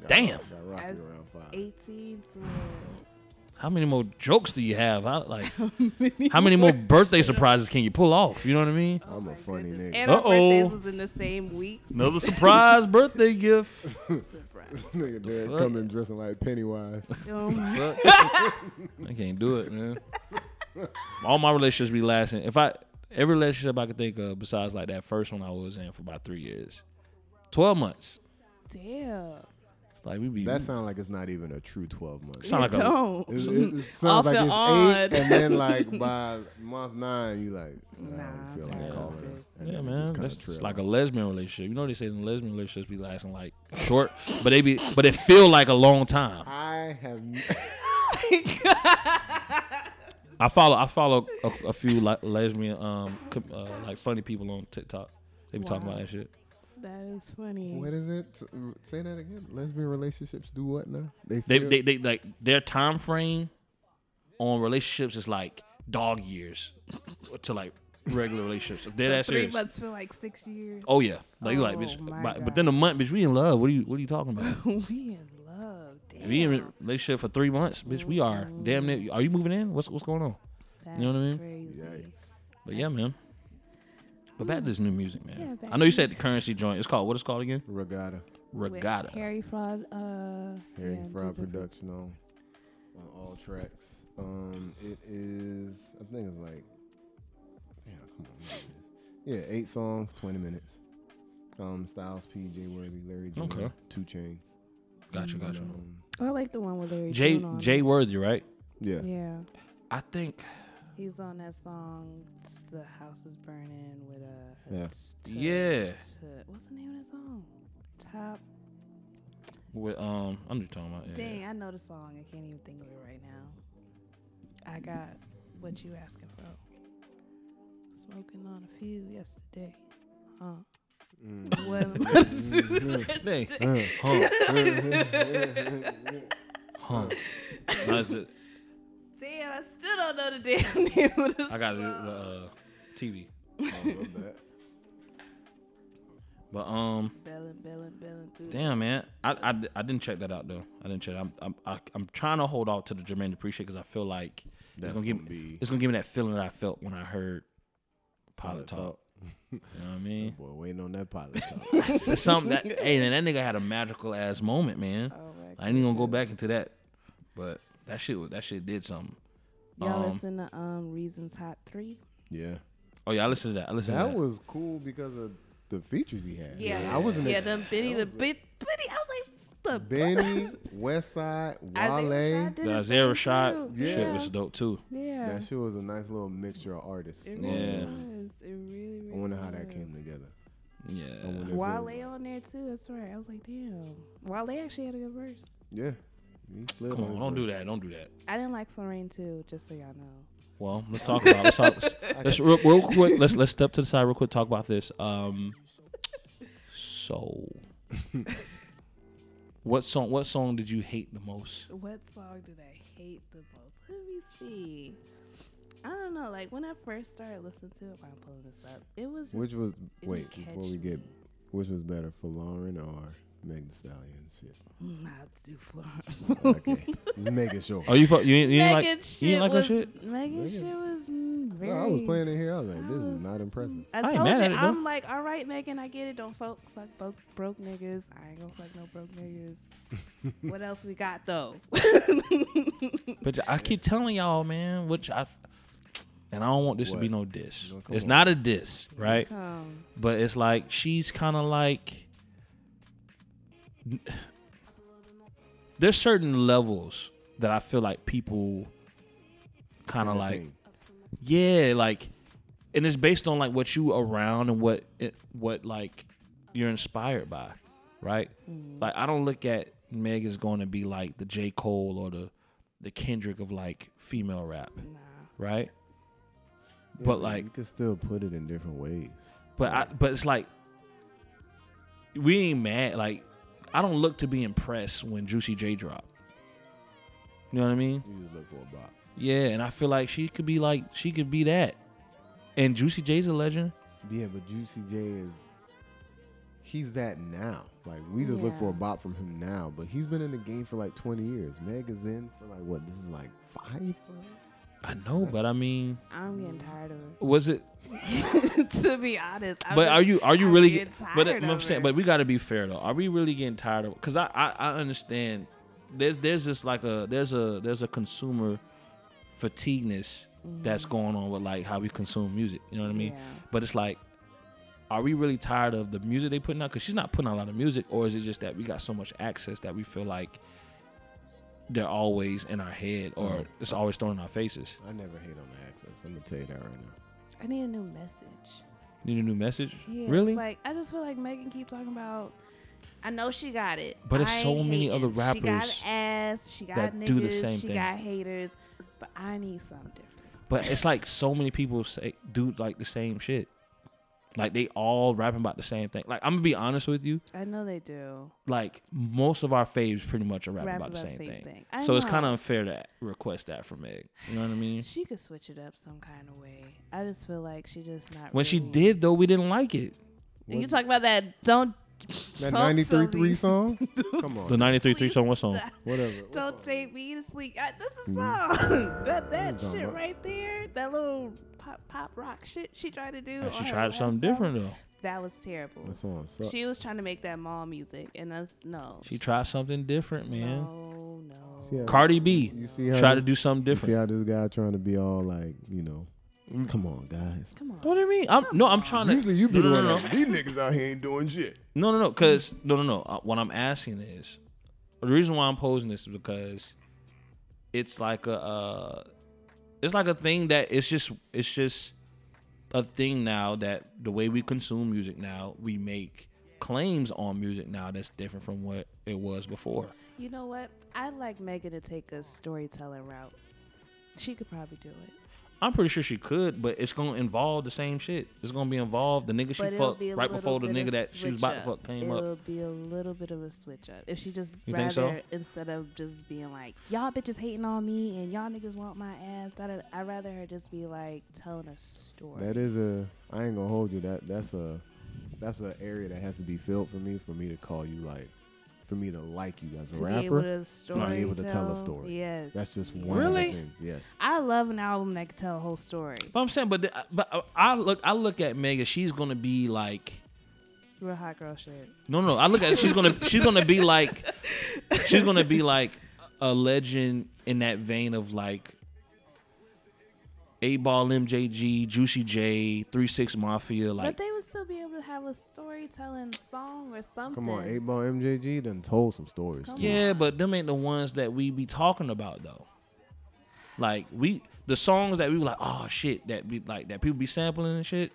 Got Damn. Got rocky I- around five. 18 to. How many more jokes do you have? How, like, how many more birthday surprises can you pull off? You know what I mean? Oh I'm a my funny goodness. nigga. And our Uh-oh. birthdays was in the same week. Another surprise birthday gift. Surprise. Nigga, Derek fuck? coming dressing like Pennywise. Um, I can't do it, man. All my relationships be lasting. If I every relationship I could think of besides like that first one I was in for about three years, twelve months. damn. It's like we be That sounds like it's not even a true 12 months. Sound You like a- don't. It, it, it sounds Off like and it's on. eight, and then like by month nine, you like, nah, I don't feel like good. calling It's her. good. And yeah, then it man. just That's trail it's like a lesbian relationship. You know they say the lesbian relationships be lasting like short, but they be but it feel like a long time. I have. n- I follow I follow a, a few like lesbian um uh, like funny people on TikTok. They be talking about that shit. That is funny. What is it? Say that again. Lesbian relationships do what now? They, feel- they, they like their time frame on relationships is like dog years to like regular relationships. Dead So ass three serious. months for like six years. Oh yeah, like you like Oh, bitch. my But, but then a month, bitch, we in love. What are you What are you talking about? we in love. Damn. If we in a relationship for three months, bitch, we are damn near. Are you moving in? What's What's going on? That's know what I mean? Crazy. But yeah, man. But back to this new music, man. Yeah, I know you said the currency joint. It's called what? It's called again? Regatta. With Regatta. Harry Fraud. Uh, Harry yeah, Fraud did production on on all tracks. Um, it is. I think it's like. Yeah, come on. what is this? Yeah, eight songs, twenty minutes. Um, Styles P, Jay Worthy, Larry June, Okay. Two Chains. Gotcha, gotcha. Um, I like the one with Larry Jay June on Jay it. Worthy, right? yeah. Yeah, I think. he's on that song. It's "The House Is Burning" with uh. Yeah. it's to- Yeah. to- what's the name of that song? Top. With um, I'm just talking about. Yeah. Dang, I know the song. I can't even think of it right now. I got what you asking for. Smoking on a few yesterday. Huh? What am I Dang. Uh, Huh. That's it. Damn, I still don't know the damn name of the I got it uh, TV. I. But um, Bellin, bellin, bellin through. damn man, I, I, I didn't check that out though. I didn't check. I'm I'm I, I'm trying to hold off to the Jermaine Dupri because I feel like That's gonna gonna, give- be. it's gonna give me that feeling that I felt when I heard Pilot Pilot Talk. Talk. You know what I mean? Boy, waiting on that pilot something that hey, then that nigga had a magical ass moment, man. Oh I ain't even gonna go back into that, but that shit that shit did something. Y'all um, listen to um Reasons Hot Three? yeah. Oh yeah, I listened to that. I listened That to that. was cool because of the features he had. Yeah, I wasn't. Yeah, the Benny, the bit, Benny. I was like, the Benny, West Side, Isaiah Wale. Rashad did the Isaiah Rashad too. shit was dope too. Yeah. That shit was a nice little mixture of artists. It Yeah. was. It really, really I wonder how that came together. Yeah. Wale on there too. That's right. I was like, damn. Wale actually had a good verse. Yeah. Come on on, don't do that. Don't do that. I didn't like Florine too. Just so y'all know. Well, let's talk about. Let's talk. Let's real, real quick. Let's let's step to the side real quick. Talk about this. Um. So. What song? What song did you hate the most? What song did I hate the most? Let me see. I don't know. Like when I first started listening to it, while I'm pulling this up, it was. Which was it wait before we get me. which was better for Lauren or Meg Thee Stallion shit. Nah, let's do Florine. Okay, just making sure. Oh, you fu- you ain't, you ain't Megan like shit you ain't like her was shit? Megan Megan- shit was mm, very. No, I was playing it here. I was like, this was- is not impressive. I I told mad you, at it. I'm like, all right, Megan, I get it. Don't fuck, fuck broke, broke niggas. I ain't gonna fuck no broke niggas. what else we got though? But I keep telling y'all, man. Which I. And I don't want this to be no diss. No, it's on. not a diss, right? But it's like she's kind of like. There's certain levels that I feel like people kind of like Yeah, like, and it's based on like what you around and what it, what like you're inspired by, right? mm, Like, I don't look at Meg as going to be like the J Cole or the the Kendrick of like female rap, nah. right? Yeah, but, like- you can still put it in different ways. But I but it's like we ain't mad. Like, I don't look to be impressed when Juicy J drop. You know what I mean? You just look for a bop. Yeah, and I feel like she could be like she could be that. And Juicy J's a legend. Yeah, but Juicy J is he's that now. Like we just look for a Yeah. bop from him now, but he's been in the game for like 20 years. Meg is in for like what? This is like five. I know, but I mean, I'm getting tired of it. was it? it. to be honest, I'm But are you are you I'm really? getting But uh, tired I'm of saying, her. but we got to be fair though. Are we really getting tired of? Because I, I I understand. There's there's just like a there's a there's a consumer fatigueness that's mm-hmm. going on with like how we consume music. You know what I mean? Yeah. But it's like, are we really tired of the music they putting out? Because she's not putting out a lot of music, or is it just that we got so much access that we feel like they're always in our head, or Mhm. it's always thrown in our faces? I never hate on the accents. I'm gonna tell you that right now. I need a new message. Need a new message? Yeah, really? Like I just feel like Megan keeps talking about. I know she got it, But it's I so ain't many other hating. She got rappers ass. She got that niggas. do the same she thing. got haters. But I need something different. But it's like so many people say do like the same shit. Like they all rapping about the same thing. Like I'm gonna be honest with you. I know they do. Like most of our faves pretty much are rapping Rap about the about same, the same thing. thing. I So it's kind of unfair to request that from Meg. You know what I mean? She could switch it up some kind of way. I just feel like she just not. When she did though, we didn't like it. And you talk about that? Don't. That don't 93 3 song? Come on. The on. 93 3 song, what song? Whatever. Don't take me to sleep. I, this is Mhm. song. that that shit right there. That little pop pop rock shit she tried to do. And she tried something song, different though. That was terrible. That song sucks. She was trying to make that mall music, and that's no. She tried something different, man. No, no. Cardi B You see how tried to do something you see how this guy trying to be all like, you know, come on, guys. Come on. What do you mean? I'm no, I'm trying to. Usually you be no, the no, one no, these niggas out here ain't doing shit. No, no, no. Because no, no, no. Uh, what I'm asking is the reason why I'm posing this is because it's like a, uh, it's like a thing that it's just, it's just a thing now that the way we consume music now, we make claims on music now that's different from what it was before. You know what? I'd like Megan to take a storytelling route. She could probably do it. I'm pretty sure she could, but it's gonna involve the same shit. It's gonna be involved. The nigga she But it'll fucked be right before the nigga that she was switch about to fuck came up. It'll be a little bit of a switch up. If she just You rather think so? instead of just being like, y'all bitches hating on me and y'all niggas want my ass. That I'd rather her just be like telling a story. That is a. I ain't gonna hold you. That that's a. That's an area that has to be filled for me for me to call you like, for me to like you as a to be able rapper. to be able to tell a story. Yes, That's just one Really? of the things. Yes. I love an album that can tell a whole story. But I'm saying, but the, but uh, I look, I look at Megan. She's gonna be like, Real hot girl shit. no, no. I look at she's gonna, she's gonna be like, she's gonna be like a legend in that vein of like, Eight Ball, MJG, Juicy J, Three Six Mafia. but Like, they would still be able to have a storytelling song or something. Come on, eight ball MJG done told some stories. Come too. yeah, but them ain't the ones that we be talking about though. Like we, the songs that we were like, oh shit, that be like that people be sampling and shit.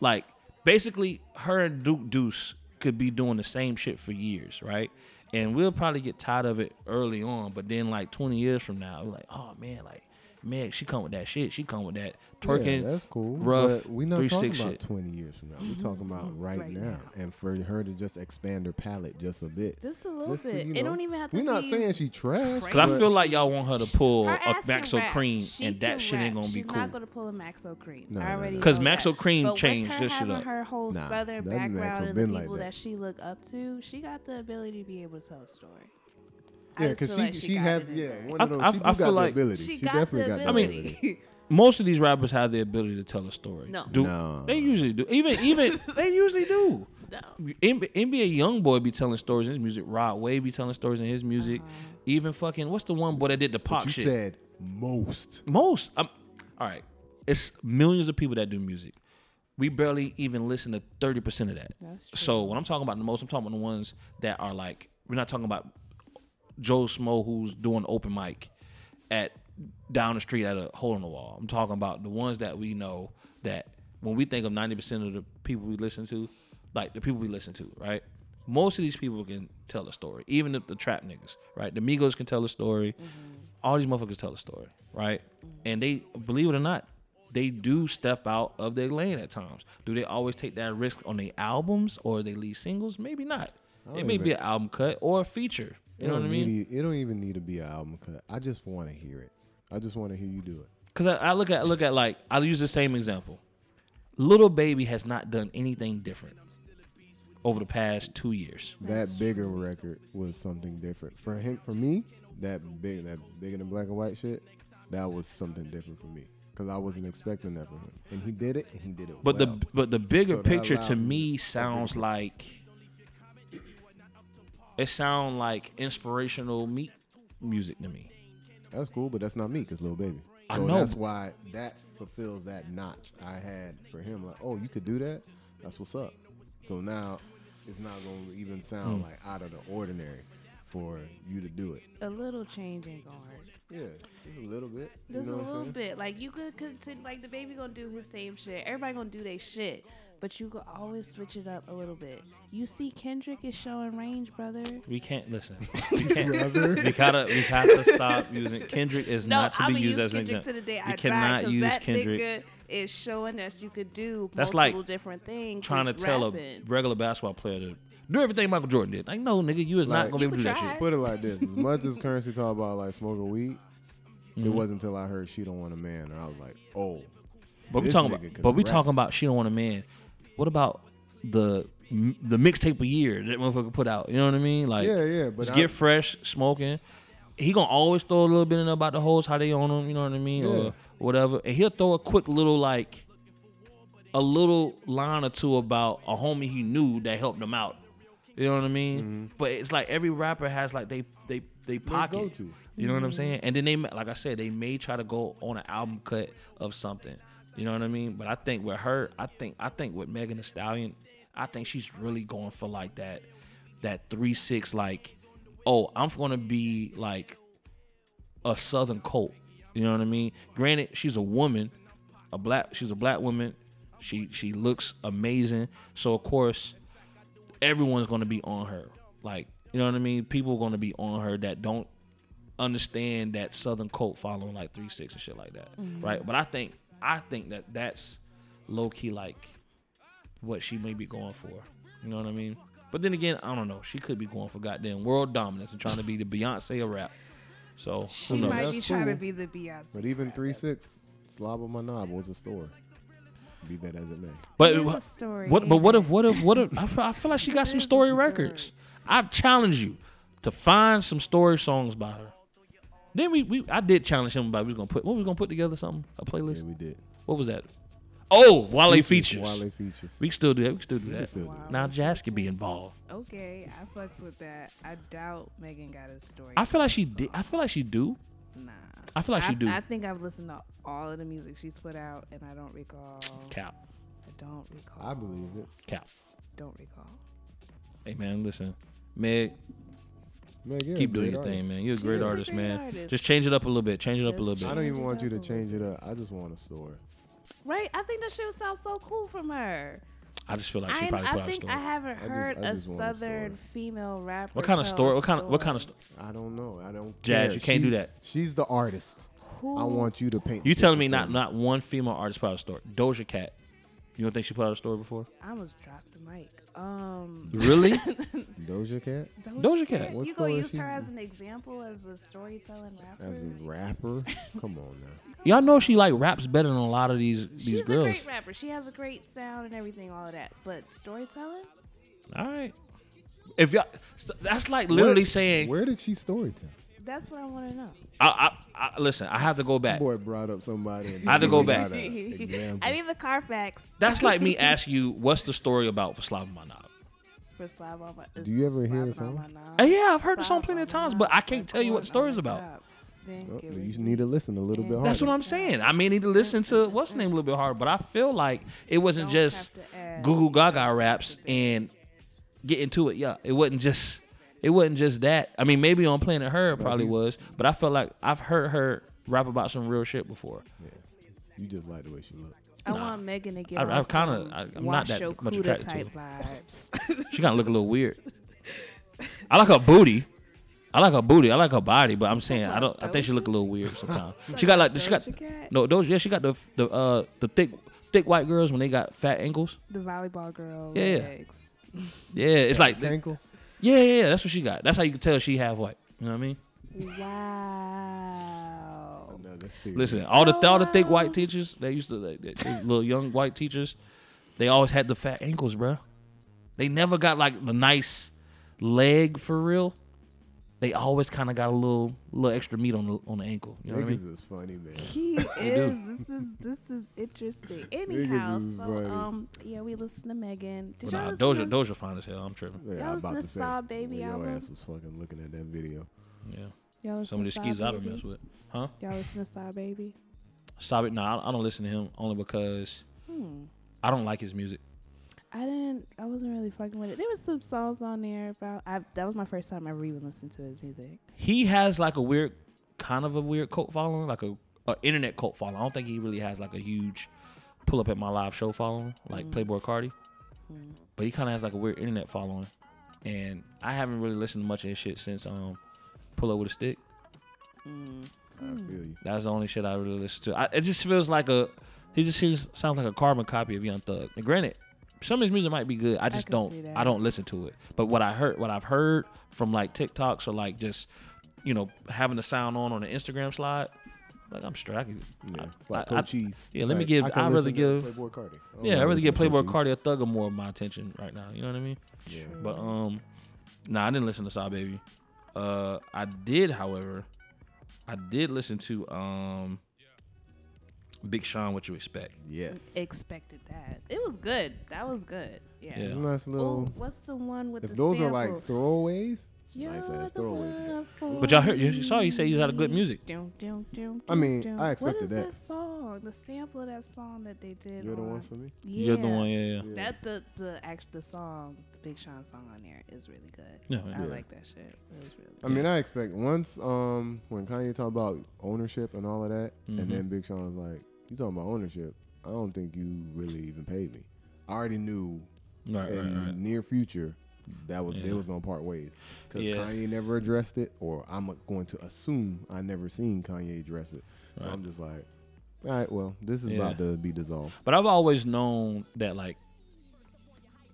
Like basically, her and Duke Deuce could be doing the same shit for years, right? And we'll probably get tired of it early on, but then like 20 years from now, we're like, oh man, like Meg, she come with that shit. She come with that twerking. Yeah, that's cool. rough, but we not three, talking about shit. 20 years from now. We're mm-hmm. talking about mm-hmm. right, Right now. now. And for her to just expand her palette just a bit. Just a little Just to, bit. you it don't even have to We're not be saying she trash. Cause I feel like y'all want her to pull Her a Maxo rap. Kream, She and that shit ain't gonna be cool. She's cool. not gonna pull a Maxo Kream. No, I already. Because Maxo. Kream but changed with her this shit having up. her whole Nah, southern background and the been like people that. that. she look up to, she got the ability to be able to tell a story. I Yeah, because she, like she got has yeah one I- of those. I- she do I got feel the like- ability. She, She, got definitely the got the ability. ability. Most of these rappers have the ability to tell a story. No. Do, No. they usually do. Even even they usually do. no. N- NBA YoungBoy be telling stories in his music. Rod Wave be telling stories in his music. Even fucking what's the one boy that did the pop But you shit? said most. Most. Um, all right, it's millions of people that do music. We barely even listen to thirty percent of that. That's true. So when I'm talking about the most, I'm talking about the ones that are like we're not talking about Joe Smo who's doing open mic at down the street at a hole in the wall. I'm talking about the ones that we know that when we think of 90% of the people we listen to, like the people we listen to, right? Most of these people can tell a story, even if the trap niggas, right? The Migos can tell a story. Mm-hmm. All these motherfuckers tell a story, right? And they, believe it or not, they do step out of their lane at times. Do they always take that risk on their albums or their lead singles? Maybe not. It may be an album cut or a feature. You It know what don't I mean? need it don't even need to be an album cut. I just want to hear it. I just want to hear you do it. Cause I, I look at look at like I'll use the same example. Little Baby has not done anything different over the past two years. That bigger record was something different for him. For me, that big, that bigger than black and white shit, that was something different for me because I wasn't expecting that from him, and he did it, and he did it. But well. the but the bigger So picture to me me sounds like it sound like inspirational meat music to me. that's cool, but that's not me because little baby. I know. that's why that fulfills that notch I had for him. Like, oh, you could do that. That's what's up. So now it's not gonna even Hmm. sound like out of the ordinary for you to do it. A little change ain't gonna hurt. Yeah, just a little bit. you Just know a little bit. Like you could continue. Like the baby gonna do his same shit. Everybody gonna do their shit. But you could always switch it up a little bit. You see, Kendrick is showing range, brother. We can't listen. We can't. we gotta. We have to stop using Kendrick. Is No, not to I'm be used use as an example. to the day We I cannot die, 'cause use that Kendrick. nigga is showing that you could do That's multiple like different things. Trying to tell rapping. a regular basketball player to do everything Michael Jordan did. Like, no, nigga, you is Like- not gonna be able to do could that shit. Put it like this: as much as Curren$y talk about like smoking weed, it Mhm. wasn't until I heard she don't want a man, and I was like, oh, But we talking about, but we rap. talking about she don't want a man. What about the the mixtape a year that motherfucker put out? You know what I mean? Like, yeah, yeah. But just get fresh, smoking. He gonna always throw a little bit in about the hoes, how they on them. You know what I mean, Yeah. or whatever. And he'll throw a quick little like a little line or two about a homie he knew that helped him out. You know what I mean? But it's like every rapper has like they they they pocket. You know what I'm saying? And then they, like I said, they may try to go on an album cut of something. You know what I mean? But I think with her, I think I think with Megan Thee Stallion, I think she's really going for like that, that three six like, oh, I'm gonna be like a Southern Colt. You know what I mean? Granted, she's a woman, a black. She's a black woman. She she looks amazing. So of course, everyone's gonna be on her. Like you know what I mean? People are gonna be on her that don't understand that Southern Colt following like three six and shit like that, mm-hmm. right? But I think I think that that's low key like what she may be going for. You know what I mean? But then again, I don't know. She could be going for goddamn world dominance and trying to be the Beyonce of rap. So She who knows? might That's be trying to be the Beyonce. But even three six, slob of my knob was a story. Be that as it may. But It is a what, story, what? But what if? What if? What if? I feel, I feel like she got some story story. records. I challenge you to find some story songs by her. Then we, we I did challenge him about we was gonna put what we gonna put together something a playlist. Yeah, we did. What was that? Oh, Wale features. Wale features. We can still do that. We can still do We can that. still do Wow. that. Now Jazz can be involved. Okay, I fucks with that. I doubt Megan got a story. I feel like she did. I feel like she do. nah. I feel like she do. I think I've listened to all of the music she's put out, and I don't recall. Cap, I don't recall. I believe it. cap. Don't recall. Hey man, listen, Meg, Man, yeah, keep doing great your thing, man. You're a She great is a artist, great man. artist. Just change it up a little bit. Change it up a little bit. I don't even want you to change it up. I just want a story. Right? I think that shit would sound so cool from her. I just feel like she I, probably I put out a think story. I haven't I just- heard just a southern story. female rapper. What kind of story? What kind of what kind of? story. Sto- I don't know. I don't. Jazz, care. you can't do that. She's the artist. Who? I want you to paint. You telling me not for not one female artist put out a story? Doja Cat. You don't think she put out a story before? I almost dropped the mic. Um. Really? Doja Cat Doja Cat. What You gonna use she- her as an example as a storytelling rapper? as a rapper. Come on now. Y'all know she like raps better than a lot of these these She's a girls. great rapper. She has a great sound and everything, all of that. But storytelling? All right. If y'all, that's like literally What- saying, Where did she story tell? That's what I want to know. I, I, I, listen, I have to go back. Boy brought up somebody. I had to go back. got a example. I need the Carfax That's like me asking you, what's the story about for Slav Manab? for Slab on my. Do you ever hear the song? Uh, yeah, I've heard the song plenty of times, but I can't tell you what the story's on about. cob. Then Oh, you it just me. need to listen a little bit harder. That's what I'm saying. I may need to listen to what's the name a little bit harder, but I feel like it wasn't just have to add Goo Goo Gaga raps and get into it. Yeah, it wasn't just it wasn't just that. I mean, maybe on Planet Her it probably he's- was, but I felt like I've heard her rap about some real shit before. Yeah. You just like the way she look. I Nah. want Megan to get I- on I've kinda- I- I'm not that Your much Cuda attracted to type vibes. She kind of look a little weird. I like her booty. I like her booty. I like her body, but I'm saying I don't. I think she look a little weird sometimes. she got like she got no those. Yeah, she got the the uh the thick thick white girls when they got fat ankles. the volleyball girl Yeah, yeah. legs. Yeah, it's like ankles. Yeah, yeah, yeah. That's what she got. That's how you can tell she half white. You know what I mean? Wow. Another theory. Listen, all the all the thick white teachers they used to like they- they little young white teachers. They always had the fat ankles, bruh. They never got like the nice leg for real. They always kind of got a little little extra meat on the on the ankle. You know what I mean? Is funny, man. He is. This is this is interesting. Anyhow, is so funny. um, yeah, we listen to Megan. Did But y'all nah, Doja to, Doja fine as hell. I'm tripping. Yeah, Y'all I'm listen about to to say. SahBabii when album? Your ass was fucking looking at that video. Yeah. Y'all listen Some of the to Saw skis I don't Baby? mess with. Huh? Y'all listen to SahBabii? Sabit, nah, I I don't listen to him only because Hmm. I don't like his music. I didn't. I wasn't really fucking with it. There was some songs on there about. I, that was my first time ever even listened to his music. He has like a weird, kind of a weird cult following, like a, a internet cult following. I don't think he really has like a huge pull up at my live show following, like Mm. Playboi Carti. Mm. But he kind of has like a weird internet following, and I haven't really listened to much of his shit since um, Pull Up with a Stick. Mm. I feel you. That's the only shit I really listen to. I, it just feels like a. He just seems sounds like a carbon copy of Young Thug. And granted, some of his music might be good. I just can don't. I don't listen to it. But what I heard, what I've heard from like TikToks or like just, you know, having the sound on on the Instagram slide, like I'm straight. I can, Yeah, I- like I- I- Cheese. yeah, let me give- I can I'd rather give- Playboi Carti. I don't yeah, I wanna rather listen give to Cold Playboy Cheese. Cardi or Thugger more of my attention right now. You know what I mean? Yeah. True. But um, nah, I didn't listen to SahBabii. Uh, I did, however, I did listen to um, Big Sean. What you expect? Yes. expected that. It was good. That was good. Yeah. Yeah. Nice Oh, little. what's the one with if the those are like throwaways, it's You're nice ass throwaways. you one got. for But y'all heard- you saw you said he's had a good me. music. I mean, dum, I dum. expected what is that. that song? The sample of that song that they did. You're the one for me. Yeah. You're the one, yeah, yeah. Yeah. That the the actual the song, the Big Sean song on there is really good. Yeah, I yeah. like that shit. It was really. I mean, I expect once um when Kanye talked about ownership and all of that, Mhm. and then Big Sean was like, "You talking about ownership? I don't think you really even paid me. I already knew Right, in right, the right. near future that was Yeah. they was gonna part ways because Yeah. Kanye never addressed it, or I'm going to assume I never seen Kanye address it. So. I'm just like, all right, well, this is Yeah. about to be dissolved. But I've always known that like,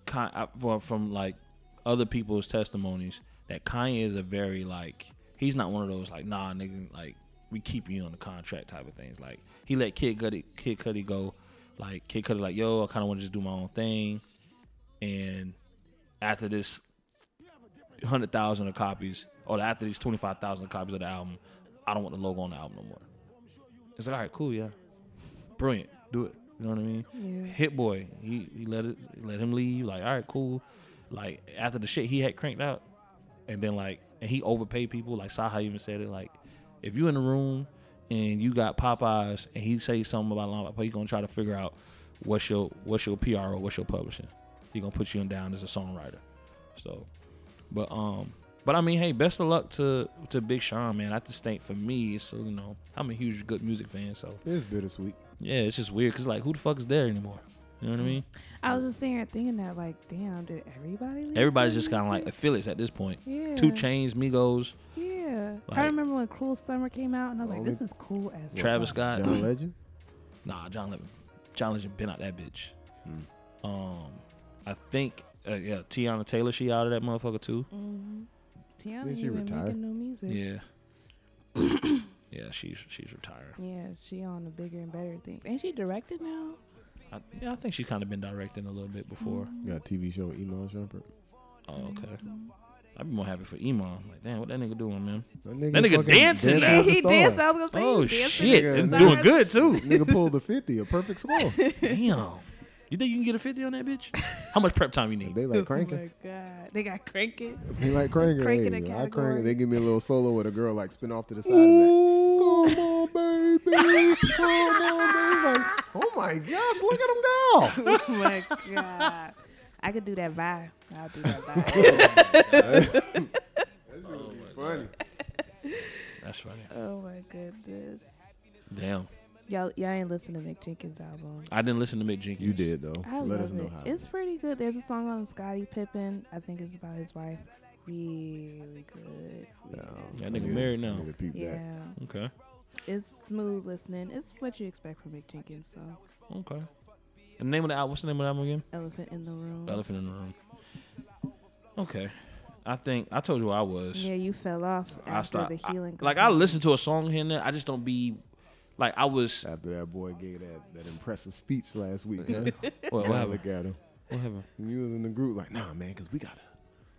Ki- I- for- from like other people's testimonies, that Kanye is a very like he's not one of those like nah nigga like we keep you on the contract type of things. Like he let Kid Cudi Kid Cudi go, like Kid Cudi like yo I kind of want to just do my own thing, and after this hundred thousand of copies or after these twenty five thousand copies of the album, I don't want the logo on the album no more. It's like all right cool yeah, brilliant do it. You know what I mean? Yeah. Hit Boy, he, he let it let him leave. Like, all right, cool. Like after the shit he had cranked out, and then like and he overpaid people. Like Saha even said it. Like, if you in the room and you got Popeyes and he say something about Long he gonna try to figure out what's your what's your PRO, what's your publishing. He gonna put you in down as a songwriter. So, but um, but I mean, hey, best of luck to to Big Sean, man. I just think for me, it's you know, I'm a huge good music fan, so It's bittersweet. yeah, it's just weird because like, who the fuck is there anymore? You know what I mean? I was just sitting here thinking that, like, damn, did everybody? Leave Everybody's just kind of like music? affiliates at this point. yeah. 2 Chainz, Migos, Yeah. Like- I remember when Cruel Summer came out, and I was like, this is cool as Travis fuck. Scott. John Legend. Nah, John Legend. John Legend been out that bitch. Mm. Um, I think uh, yeah, Teyana Taylor she out of that motherfucker too. Mm-hmm. Teyana she even retire? making new music. Yeah, yeah, she's she's retired. Yeah, she on the bigger and better things. Ain't she directed now? I, yeah, I think she's kind of been directing a little bit before. You got a TV show with Iman Shumpert. Oh, okay. I'd be more happy for Iman. Like, damn, what that nigga doing, man? That nigga, That nigga dancing dancing now. with he stars. danced. I was gonna say, Oh shit, nigga. with and doing good too. Nigga pulled a 50, a perfect score. Damn. You think you can get a 50 on that bitch? How much prep time you need? they like Oh cranking. my god, they got cranking. He like cranking. cranking hey, a I crank. category. They give me a little solo with a girl like spin off to the side of that. Come on, baby. Baby. Like, oh my gosh, look at him go. oh my god, I could do that vibe. I'll do that vibe. That's funny. That's funny. oh my goodness, Damn. y'all, y'all ain't listen to Mick Jenkins album. I didn't listen to Mick Jenkins. You did though. I Let love us know it. how. It's pretty good. There's a song on Scottie Pippen. I think it's about his wife. Really good. No, That nigga married now. Yeah, Okay. It's smooth listening. It's what you expect from Mick Jenkins. So, Okay. And the name of the album, what's the name of the album again? Elephant in the Room. Elephant in the Room. Okay. I think I told you where I was. Yeah, you fell off I after stopped. the I- healing. like I listen to a song here and there. I just don't be like I was. After that boy gave that, that impressive speech last week, huh? What, what happened? look at him. What happened? And you was in the group like, nah, man, because we gotta,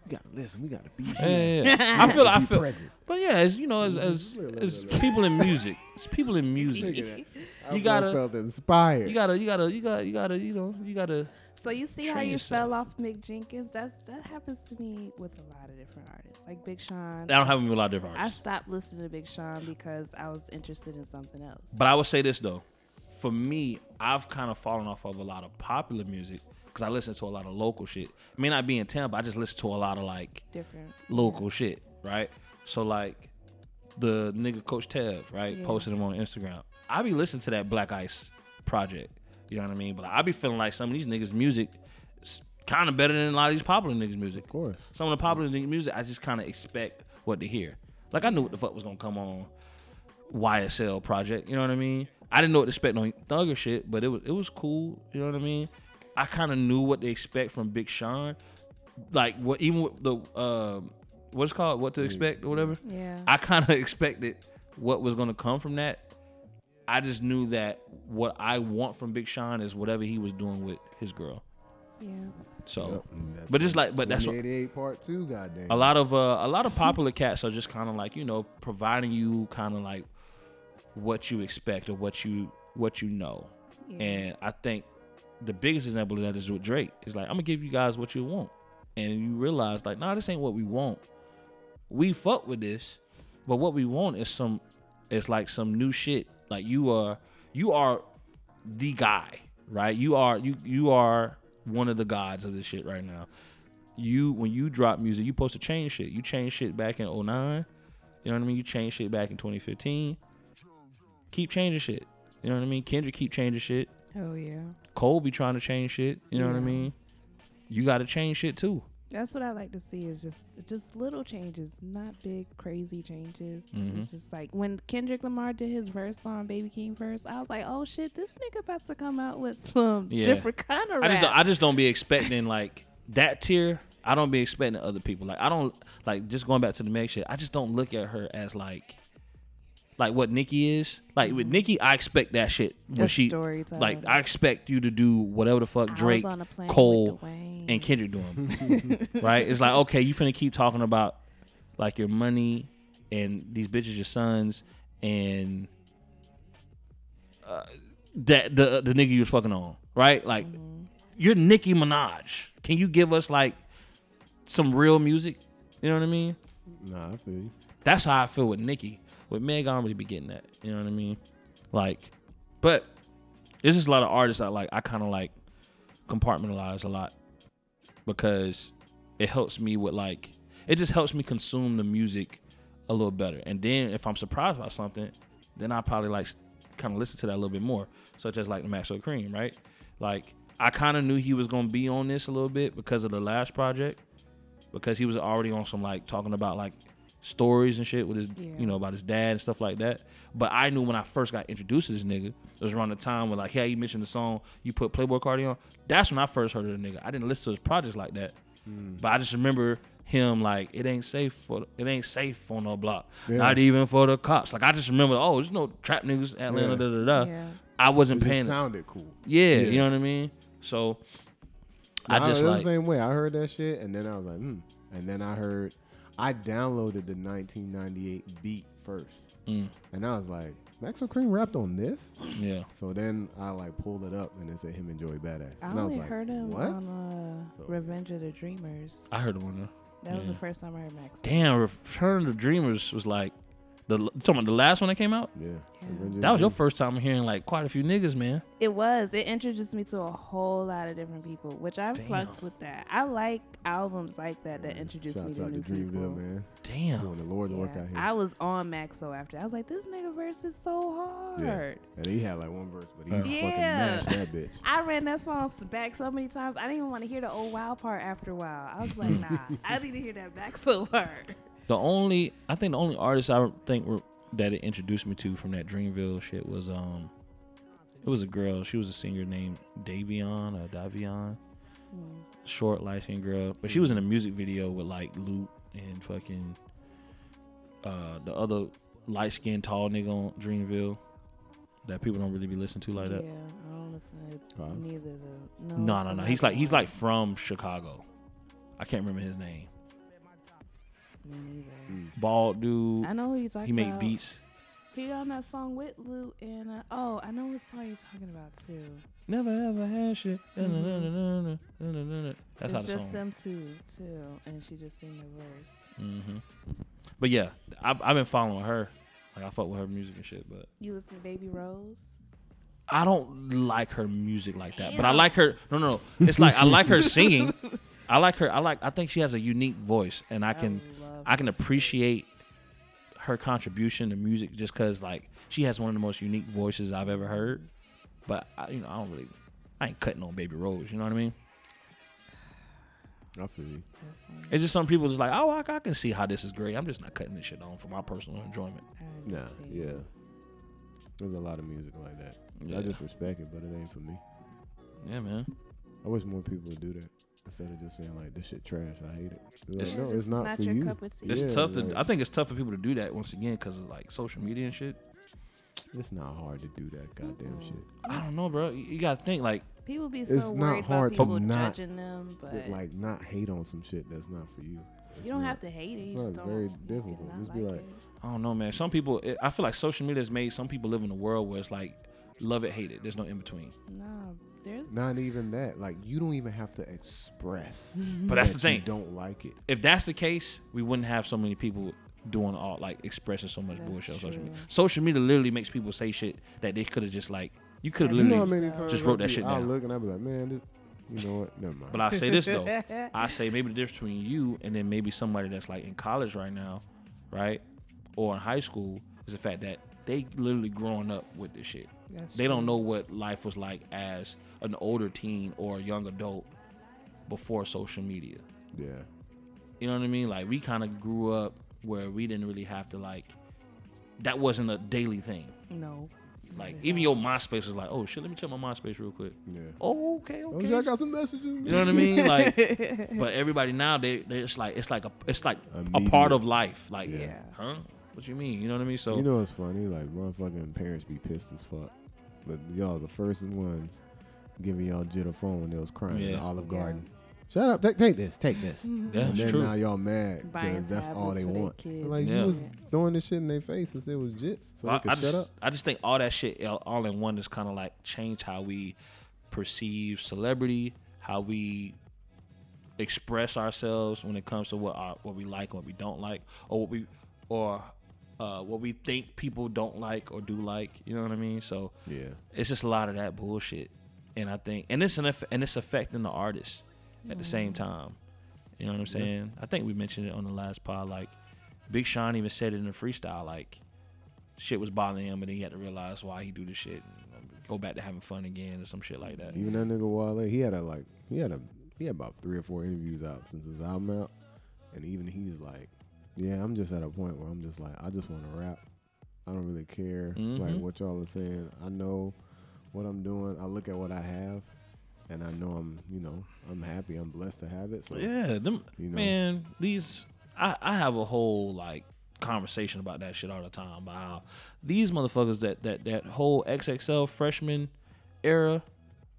we gotta listen. We gotta be here. Yeah, yeah, yeah. I feel. I feel. present. But yeah, as you know, as as, as people in music, it's people in music. You gotta- felt inspired. You gotta, you gotta, you gotta, you gotta, you know, you gotta. So you see how you yourself. fell off Mick Jenkins? That's that happens to me with a lot of different artists, like Big Sean. I don't have a lot of different artists. I stopped listening to Big Sean because I was interested in something else. But I would say this though, for me, I've kind of fallen off of a lot of popular music because I listen to a lot of local shit. It may not be in Tampa, I just listen to a lot of like Different. local shit, right? So like the nigga Coach Tev, right, Yeah. posted him on Instagram. I be listening to that Black Ice project. You know what I mean? But I be feeling like some of these niggas' music is kind of better than a lot of these popular niggas' music. Of course. Some of the popular niggas' music, I just kind of expect what to hear. Like I knew what the fuck was gonna come on YSL project. You know what I mean? I didn't know what to expect on Thugger shit, but it was it was cool. You know what I mean? I kind of knew what to expect from Big Sean. Like what even with the um what's called what to expect or whatever. Yeah. I kind of expected what was gonna come from that. I just knew that what I want from Big Sean is whatever he was doing with his girl. yeah. So, Yep, but it's like, but that's what 88 part two, goddamn. a lot of uh, a lot of popular cats are just kind of like you know providing you kind of like what you expect or what you what you know Yeah. and i think the biggest example of that is with drake it's like i'm gonna give you guys what you want and you realize like nah this ain't what we want we fuck with this but what we want is some it's like some new shit like you are you are the guy right you are you you are one of the gods of this shit right now you when you drop music, you supposed to change shit. You change shit back in 09. You know what I mean? You change shit back in 2015. Keep changing shit. You know what I mean? Kendrick keep changing shit. Oh yeah. Cole be trying to change shit. You know what I mean? You got to change shit too. That's what I like to see is just just little changes, not big crazy changes. Mhm. It's just like when Kendrick Lamar did his verse on Baby Keem verse, I was like, oh shit, this nigga about to come out with some Yeah. different kind of I just don't, I just don't be expecting like that tier. I don't be expecting other people. Like I don't like just going back to the Meg shit. I just don't look at her as like like what Nicki is. Like with Nicki, I expect that shit when A she storyteller. like I expect you to do whatever the fuck Drake, on a plane with Cole, and Kendrick doing. right? It's like okay, you finna keep talking about like your money and these bitches your sons and uh, that the the nigga you was fucking on, right? Like you're Nicki Minaj. Can you give us like some real music? You know what I mean? Nah, I feel you. That's how I feel with Nicki. With Meg, I don't really be getting that. You know what I mean? Like, but it's just a lot of artists that like I kind of like compartmentalize a lot because it helps me with like it just helps me consume the music a little better. And then if I'm surprised by something, then I probably like kind of listen to that a little bit more, such as like the Maxo Kream, right? Like I kind of knew he was gonna be on this a little bit because of the last project, because he was already on some like talking about like stories and shit with his, Yeah. you know, about his dad and stuff like that. But I knew when I first got introduced to this nigga, it was around the time when like, yeah, you mentioned the song you put Playboi Carti on. That's when I first heard of the nigga. I didn't listen to his projects like that, but I just remember him like it ain't safe for it ain't safe on no block, Yeah. not even for the cops. Like I just remember, oh, there's no trap niggas Atlanta, Yeah. da da da. Yeah. I wasn't paying. It paying. sounded cool. yeah, Yeah. you know what I mean. So I Nah, just it was like the same way. I heard that shit, and then I was like, hmm. And then I heard, I downloaded the 1998 beat first, mm, and I was like, Maxo Kream rapped on this. yeah. So then I like pulled it up, and it said him and Joey Badass. I and I was only like, heard him what? on uh, So- Revenge of the Dreamers. I heard one though. That was the first time I heard Max. Damn, Return of the Dreamers was like the talking about the last one that came out. Yeah. Yeah. That was your first time hearing like quite a few niggas, man. It was. It introduced me to a whole lot of different people, which I Damn. fucks with that. I like albums like that that introduce me Shouts to out new to Dreamville, people. man. Damn. Doing the Lord's work out here. I was on Maxo after. I was like, this nigga verse is so hard. and he had like one verse, but he Yeah. fucking mashed that bitch. I ran that song back so many times. I didn't even want to hear the old wow part after a while. I was like, nah, I need to hear that Maxo part. The only I think the only artist I think were, that it introduced me to from that Dreamville shit was um it was a girl. She was a singer named Davion or Davion. Hmm. Short light skinned girl. But she was in a music video with like Lute and fucking uh the other light skinned tall nigga on Dreamville that people don't really be listening to like yeah, that. Yeah, I don't listen to Pause. neither. The, no, No, no, no. He's like he's like from Chicago. I can't remember his name. Me neither. Mm. Bald dude. I know who you're talking He make about. beats. He on that song with Lou and uh, oh, I know what song you're talking about too. Never ever had shit. That's how it's the just song. them two too, and she just sing the verse. hmm But yeah, I've, I've been following her. Like I fuck with her music and shit. But You listen to Baby Rose? I don't like her music like that, but I like her. No, no, no. It's like I like her singing. I like her. I like. I think she has a unique voice, and I can, love I can appreciate her contribution to music just because like she has one of the most unique voices I've ever heard. But I, you know, I don't really. I ain't cutting on Baby Rose. You know what I mean? I feel you. It's just some people just like, oh, I, I can see how this is great. I'm just not cutting this shit on for my personal enjoyment. I Nah, yeah. There's a lot of music like that. Yeah. I just respect it, but it ain't for me. Yeah, man. I wish more people would do that instead of just saying like this shit trash. I hate it. Like, Yeah, no, this it's not, not for your you. cup of tea. It's Yeah, tough to. like, I think it's tough for people to do that once again because of like social media and shit. it's not hard to do that goddamn shit. I don't know, bro. You, you gotta think like People be It's so not worried hard about to people not- judging them, but But like not hate on some shit that's not for you. It's you don't not- have to hate it. it's You just don't. very difficult. not Just be like, it. I don't know, man. Some people, it, I feel like social media has made some people live in a world where it's like love it, hate it. There's no in between. Nah, there's. Not even that. Like you don't even have to express. But that's the that you thing. don't like it. If that's the case, we wouldn't have so many people doing all like expressing so much That's bullshit on social media. Social media literally makes people say shit that they could have just like you could have That's You know literally. Just times Just I wrote that be- shit down. I'll down. look and I'll be like, man, this. You know what? Never mind. But I say this though. I say maybe the difference between you and then maybe somebody that's like in college right now, right, or in high school is the fact that they literally growing up with this shit. That's They don't know what life was like as an older teen or a young adult before social media. yeah. You know what I mean? Like we kind of grew up where we didn't really have to like that wasn't a daily thing. No. Like not even your MySpace was like, oh shit, let me check my MySpace real quick. Yeah. Oh okay, Oh, okay. shit, I got some messages. you know what I mean? Like, but everybody now they they it's like it's like a it's like a part of life. Like, Yeah. Yeah. huh? What you mean? You know what I mean? So You know what's funny? Like motherfucking parents be pissed as fuck, but y'all the first ones giving y'all jit a phone when they was crying in the Yeah. Olive Yeah. Garden. Shut up! Take, take this, take this. yeah, and then true. now y'all mad because that's all they want. Like Yeah. you was throwing this shit in their face since it was jits, so I, they could I shut just, up. I just think all that shit all- all in one is kind of like change how we perceive celebrity, how we express ourselves when it comes to what our, what we like and what we don't like, or what we or uh, what we think people don't like or do like. You know what I mean? So Yeah, it's just a lot of that bullshit, and I think and it's an eff- and it's affecting the artist at the same time. You know what I'm saying? I think we mentioned it on the last pod. Like Big Sean even said it in a freestyle. Like shit was bothering him, and then he had to realize why he do this shit. And go back to having fun again or some shit like that. even that nigga Wale, he had a like, he had a, he had about three or four interviews out since his album out, and even he's like, yeah, I'm just at a point where I'm just like, I just want to rap. I don't really care like Mhm. what y'all are saying. I know what I'm doing. I look at what I have, and I know I'm, you know, I'm happy. I'm blessed to have it. So Yeah, them you know, man. These I I have a whole like conversation about that shit all the time. About how these motherfuckers that that that whole XXL freshman era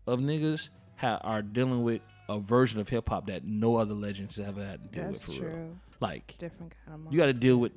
of niggas ha, are dealing with a version of hip hop that no other legends have ever had to deal That's with for real. True. Like Different kind of. you got to deal with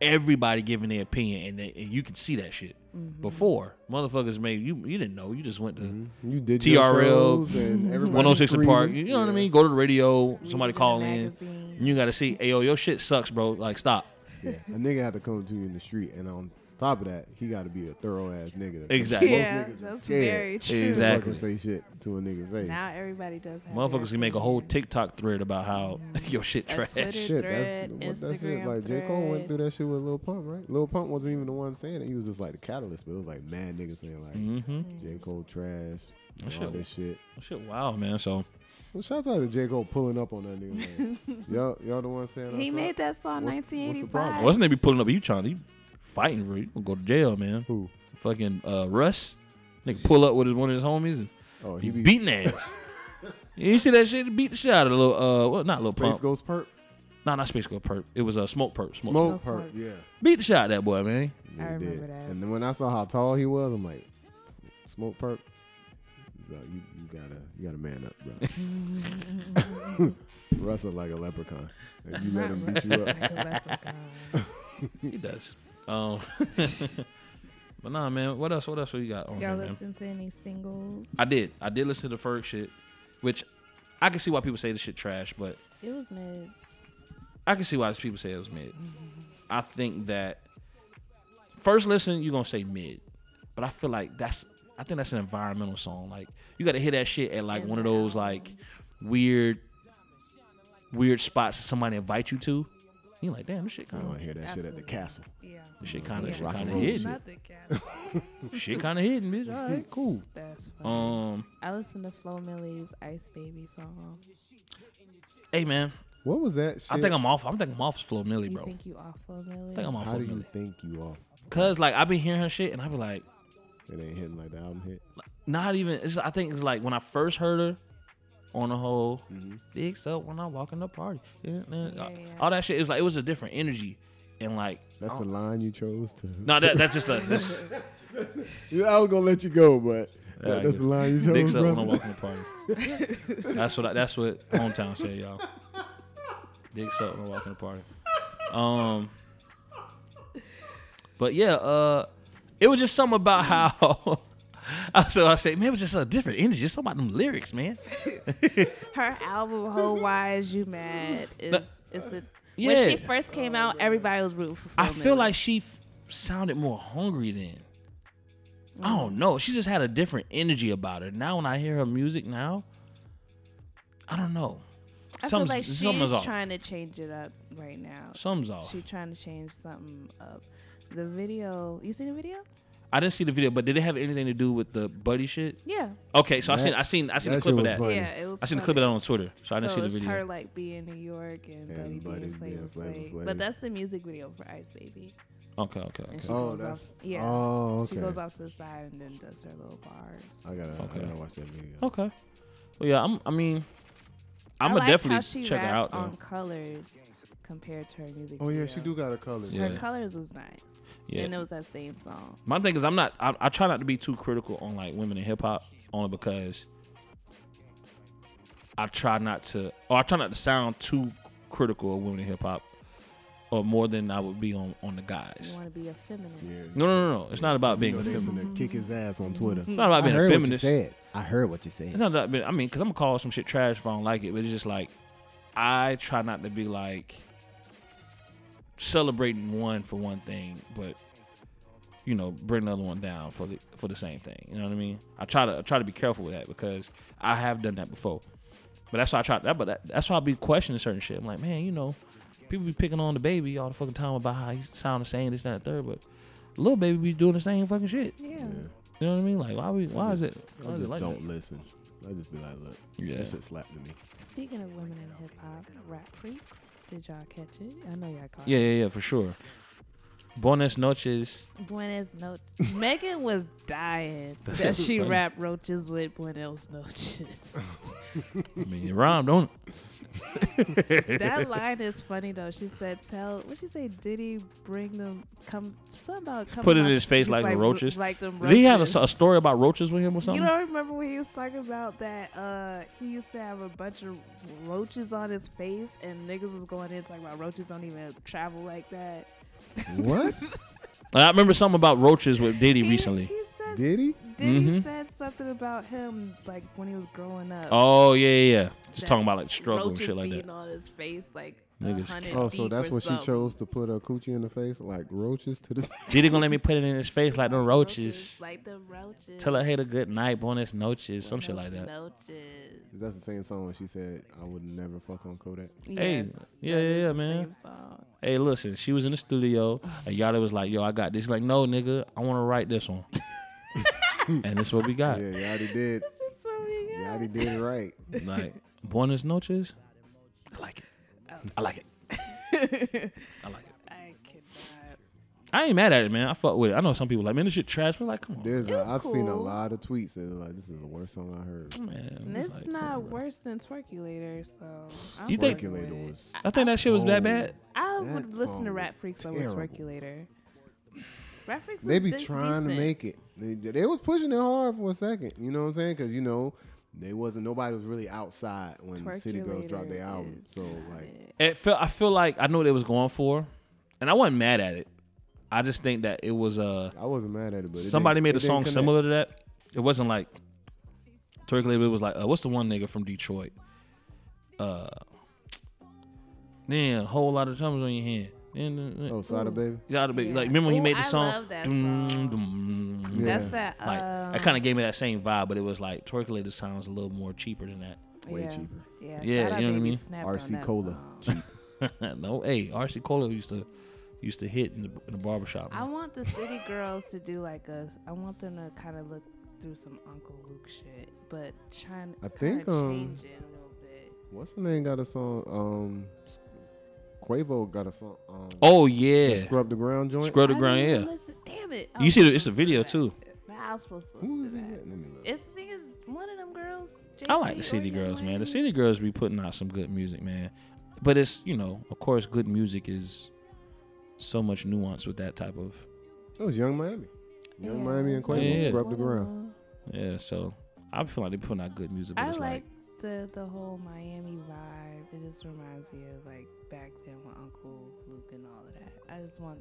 everybody giving their opinion, and, they, and you can see that shit. Mm-hmm. Before motherfuckers made you you didn't know you just went to Mhm. you did TRL, and 106 and Park. You know what I mean? Go to the radio, somebody it call in. And you got to see, hey, yo, your shit sucks, bro. Like, stop. Yeah, a nigga had to come to you in the street, and on top of that, he got to be a thorough ass nigga. to- Exactly. Most Yeah, niggas is that's scared very true. to Exactly. fucking say shit to a nigga face. Now everybody does have. Motherfuckers can make a whole. TikTok thread about how your shit A trash. Twitter shit, thread, that's what that shit. Instagram Like J Cole went thread. through that shit with Lil Pump, right? Lil Pump wasn't even the one saying it. He was just like the catalyst, but it was like mad niggas saying like Mm-hmm. J Cole trash, and That all shit- this shit. Shit, wow, man. So Well, shout out to J Cole pulling up on that nigga. Like, y'all, y'all the one saying He I'm made that song What's- what's the 1985. problem? wasn't they be pulling up? You trying to you fighting for it? You gonna go to jail, man. Who? Fucking uh, Russ, nigga, pull up with his, one of his homies. And Oh, he he be beating ass. you see that shit? He beat the shit out of the little uh, well Not little Space pump. Ghost Perp. Nah, not Space Ghost Purrp. It was a uh, smoke perp. Smoke. Smoke Smokepurpp. Yeah. Beat the shit out of that boy, man. Yeah, I he remember that. And then when I saw how tall he was, I'm like, smoke perp. Bro, you, you gotta you gotta man up, bro. Russ look like a leprechaun, and you let him beat you up. Like a leprechaun. He does. Um, but nah, man. What else? What else we got on Y'all here, man? listen to any singles? I did. I did listen to the Ferg shit, which I can see why people say the shit trash, but It was mid. I can see why people say it was mid. I think that first listen, you're gonna say mid, but I feel like that's I think that's an environmental song. Like you got to hear that shit at like one of those like weird, weird spots that somebody invite you to. You like, damn, this shit I kind want of, to hear that shit at the castle. Yeah. this shit kind of, Yeah. shit rock kind of roll hidden. Not the cat. shit kind of hidden, bitch. All right, cool. That's funny. Um, I listened to Flo Milli's Ice Baby song. hey man, What was that shit? I think I'm off. I'm thinking I'm off Flo Milli, You bro. think you off Flo Milli? I think I'm off How Flo do you Millie. think you off? Cause like I've been hearing her shit and I be like, It ain't hitting like the album hit. not even. It's, I think it's like when I first heard her on the whole Mm-hmm. dicks up when I walk in the party. Yeah. Yeah, all, yeah. all that shit. It was like it was a different energy, and like That's the line you chose to. no, that, that's just a that's, Yeah, I was gonna let you go, but Yeah, that, that's the line you chose, dicks up when I walk in the party. that's what I, that's what hometown say, y'all. Dicks up when I walk in the party. Um, but yeah, uh, it was just something about how. So I said, man, it was just a different energy. Just something about them lyrics, man. Her album "Whole Why Is You Mad" is is a when she first came out, everybody was rooting for. I feel like she f- sounded more hungry then. I don't know. She just had a different energy about her. Now when I hear her music now, I don't know. I feel like something's she's off. trying to change it up right now. Something's off. She's trying to change something up. The video, you seen the video? I didn't see the video, but did it have anything to do with the buddy shit? Yeah, Okay, so I seen I seen I seen a clip of that. funny. yeah, it was. I seen the funny. clip of that on Twitter, so I didn't so see the it's video. her like being in New York and, And Buddy Buddy being being Flavor Flavor Flav. Flav. But that's the music video for Ice Baby. Okay, okay, And okay. she Oh, goes that's off, yeah. Oh, okay. She goes off to the side and then does her little bars. I gotta, Okay. I gotta watch that video. Okay. Well, yeah, I'm. I mean, I'm I gonna like definitely how she check her out rapped on though. Colors compared to her music. Oh yeah, video. she do got a color. Yeah. Her Colors was nice. Yeah. And it was that same song. My thing is, I'm not. I, I try not to be too critical on like women in hip hop, only because I try not to, or I try not to sound too critical of women in hip hop, or more than I would be on on the guys. You guys. want to be a feminist. Yeah. No, no, no, no. It's not about being you a know, they feminist. finna kick his ass on Twitter. It's not about I being a heard what you feminist. said. I heard what you said. It's said. not that. I mean, because I'm gonna call some shit trash if I don't like it, but it's just like I try not to be like celebrating one for one thing, but you know, bring another one down for the for the same thing. You know what I mean? I try to I try to be careful with that because I have done that before. But that's why I try that. But that, that's why I be questioning certain shit. I'm like, man, you know, people be picking on the baby all the fucking time about how he sound the same, this, that, and the third, but little baby be doing the same fucking shit. Yeah. Yeah. You know what I mean? Like, why we? Why I is it? Why I is it just like don't that? listen. I just be like, look, Yeah. that shit slapped to me. Speaking of women in hip hop, rap freaks. Did y'all catch it? I know y'all caught Yeah, it. yeah, yeah, yeah, for sure. Buenas noches. Buenos noches. Megan was dying That that she funny. rapped roaches with Buenos noches. I mean, it rhymed, don't it? that line is funny though. She said, "Tell what she say? Did he bring them? Come something about coming Put it in his face like the ro- roaches? Like them Did he have a, a story about roaches with him or something? You don't remember when he was talking about that? Uh, he used to have a bunch of roaches on his face, and niggas was going in talking about roaches don't even travel like that. What? I remember something about roaches with Diddy He- recently. he said Did he? Diddy Mhm. said something about him like when he was growing up. Oh yeah, yeah, yeah. Just talking about like struggle and roaches shit like being that. on his face like Niggas a hundred can't- Oh, so deep that's or what she something. chose to put her coochie in the face, like roaches to the. Diddy gonna let me put it in his face like the roaches. like the roaches. Tell her hey a good night, buenas noches, some shit like that. Noches. That's the same song when she said, "I would never fuck on Kodak." Hey, Yes, yeah, that yeah, is yeah, the man. same song. Hey, listen, she was in the studio and Yachty was like, "Yo, I got this." Like, no, nigga, I want to write this one, and this is what we got. Yeah, Yachty did. That's what we got. Yachty did it right. Like, buenas noches. I like it. Oh. I like it. I like it. I cannot. I ain't mad at it, man. I fuck with it. I know some people like, man, this shit trash. But like, come on, There's It a, was I've seen a cool. lot of tweets that are like, "This is the worst song I heard." man. And it's it's like, come not on, bro. worse than Twerkulator, so I'm You think- fucking with Twerkulator it. was. I think that shit was that bad. I That would listen song to Rap was Freaks over terrible. Twerkulator. Rap Freaks They was be de- trying to decent. make it. They, they was pushing it hard for a second. You know what I'm saying? Because you know they wasn't. Nobody was really outside when City Girls dropped their album. So like, it. It felt. I feel like I knew what they was going for, and I wasn't mad at it. I just think that it was uh I wasn't mad at it, but it somebody didn't- made a didn't song similar to that. It wasn't like Twerkulator. It was like uh, what's the one nigga from Detroit? Uh, man, a whole lot of thumbs on your hand. And Oh, Sada Baby. Sada Baby. Yeah. Like remember when he Ooh, made the I song? love that Dum, song. dum, Yeah. That's that. Like um, that kind of gave me that same vibe, but it was like Twerkulator sounds a little more cheaper than that. Way yeah. cheaper. Yeah, Yeah, you know what I mean? RC Cola. no, hey, RC Cola used to used to hit in the, in the barbershop. I want the city girls to do like a. I want them to kind of look through some Uncle Luke shit, but trying I to think, um, change it a little bit. What's the name? Got a song. Um, Quavo got a song. Um, Oh yeah, Scrub the ground joint. Scrub the I ground. Yeah, even Listen, damn it! I you see, it's a video listen too. that. I was supposed to Who is listen he? to with? that. Let me look. It's the thing is one of them girls. I like the city girls, man. The city girls be putting out some good music, man. But it's you know, of course, good music is so much nuance with that type of It was Young Miami. Young Yeah, Miami and it's Quavo Yeah. scrub the ground. yeah. So I feel like they putting out good music, but I it's like like the the whole Miami vibe. It just reminds me of like back then with Uncle Luke and all of that. I just want,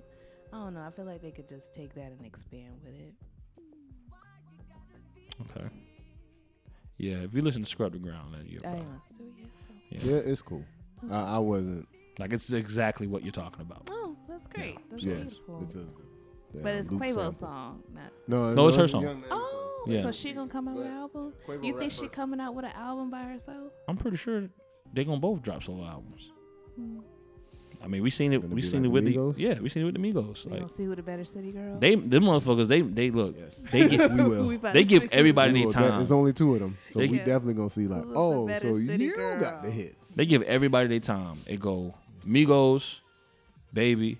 I don't know. I feel like they could just take that and expand with it. okay. Yeah, if you listen to Scrub the Ground, then you I ain't listened to it yet, so. yeah. Yeah, it's cool. I, I wasn't. like it's exactly what you're talking about. Oh, that's great. That's Yeah, beautiful. it's a. yeah, but it's Luke Quavo's sample. song, not. No, No, it's her a song. Young Miami song. Oh, Yeah. so she gonna come out with an album? Quavo You think she verse. coming out with an album by herself? I'm pretty sure they gonna both drop solo albums. Hmm. I mean, we seen It's it. We seen like it with the the Migos? yeah. We seen it with the Migos. We Like gonna see who the better city girl? they, them motherfuckers. They, they look. Yes. They get. we will. We They give everybody their time. There's only two of them, so They- we Yes. definitely gonna see like, oh, so city you got the hits. They give everybody their time. It go Migos, Baby,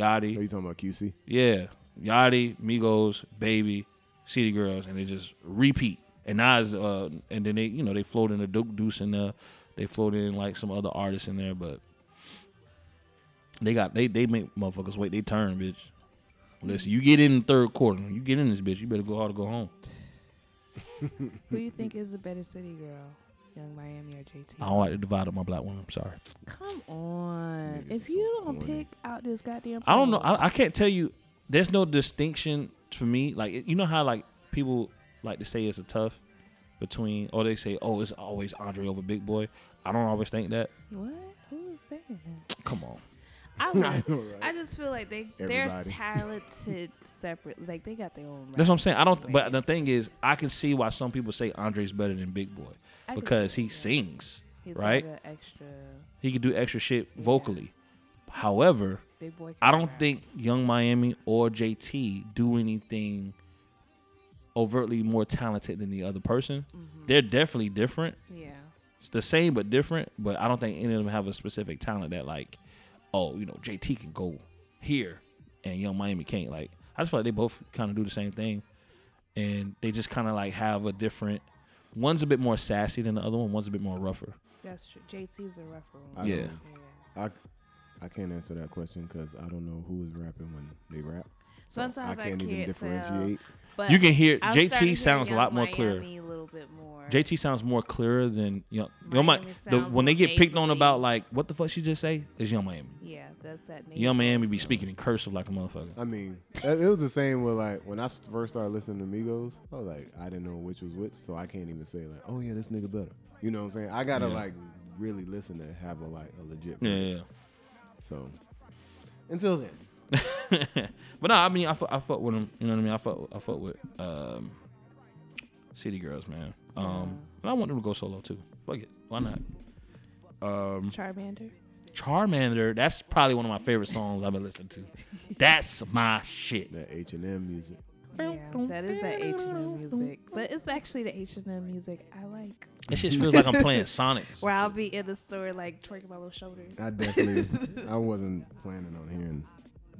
Are you talking about QC? yeah, Yachty, Migos, Baby, City Girls, and they just repeat. And now, it's, uh, and then they, you know, they float in the Duke Deuce in there. They float in like some other artists in there, but they got they they make motherfuckers wait. They turn, bitch. Listen, you get in the third quarter. You get in this bitch. You better go hard or go home. Who you think is the better city girl? Young Miami or JT? I don't like to divide up my black women. I'm sorry. Come on. This nigga's If you don't corny. pick out this goddamn I don't know. I, I can't tell you. There's no distinction for me. Like you know how like people like to say it's a tough between, or they say, oh, it's always Andre over Big Boi. I don't always think that. what? Who is saying that? Come on. I, I would, know, right? I just feel like they they're talented separate. Like they got their own. That's what I'm saying. I don't. rap But the thing is, I can see why some people say Andre's better than Big Boi I because he that. sings. He's right? Like extra He can do extra shit Yeah. vocally. However. I don't rap. think Young Miami or JT do anything overtly more talented than the other person. Mhm. They're definitely different. Yeah. It's the same but different, but I don't think any of them have a specific talent that like, oh, you know, JT can go here and Young Miami can't. Like, I just feel like they both kind of do the same thing, and they just kind of like have a different. One's a bit more sassy than the other one. One's a bit more rougher. That's true. JT's a rougher I one. Yeah. Yeah. I, I can't answer that question because I don't know who is rapping when they rap. So Sometimes I I can't even can't differentiate. But you can hear I'm starting to hear JT sounds a lot more clear. Miami A little bit more. JT sounds more clearer than Young. Young Mi- Miami the, when they get picked on about like what the fuck she just say is Young Miami. Yeah, that's that. Name. Young nasal. Miami be speaking in cursive like a motherfucker. I mean, it it was the same with like when I first started listening to Migos. I was like, I didn't know which was which, so I can't even say like, oh yeah, this nigga better. You know what I'm saying? I gotta Yeah. like really listen to have a like a legit. Yeah, yeah. So until then, but no, I mean, I fuck, I fuck with them. You know what I mean? I fuck, I fuck with um, City Girls, man. Um, and I want them to go solo too. Fuck it, why not? Um, Charmander. Charmander, that's probably one of my favorite songs I've been listening to. That's my shit. that H and M music. Yeah, that is that H and M music, but it's actually the H and M music I like. It just feels like I'm playing Sonic. Where I'll be in the store like twerking my little shoulders. I definitely, I wasn't planning on hearing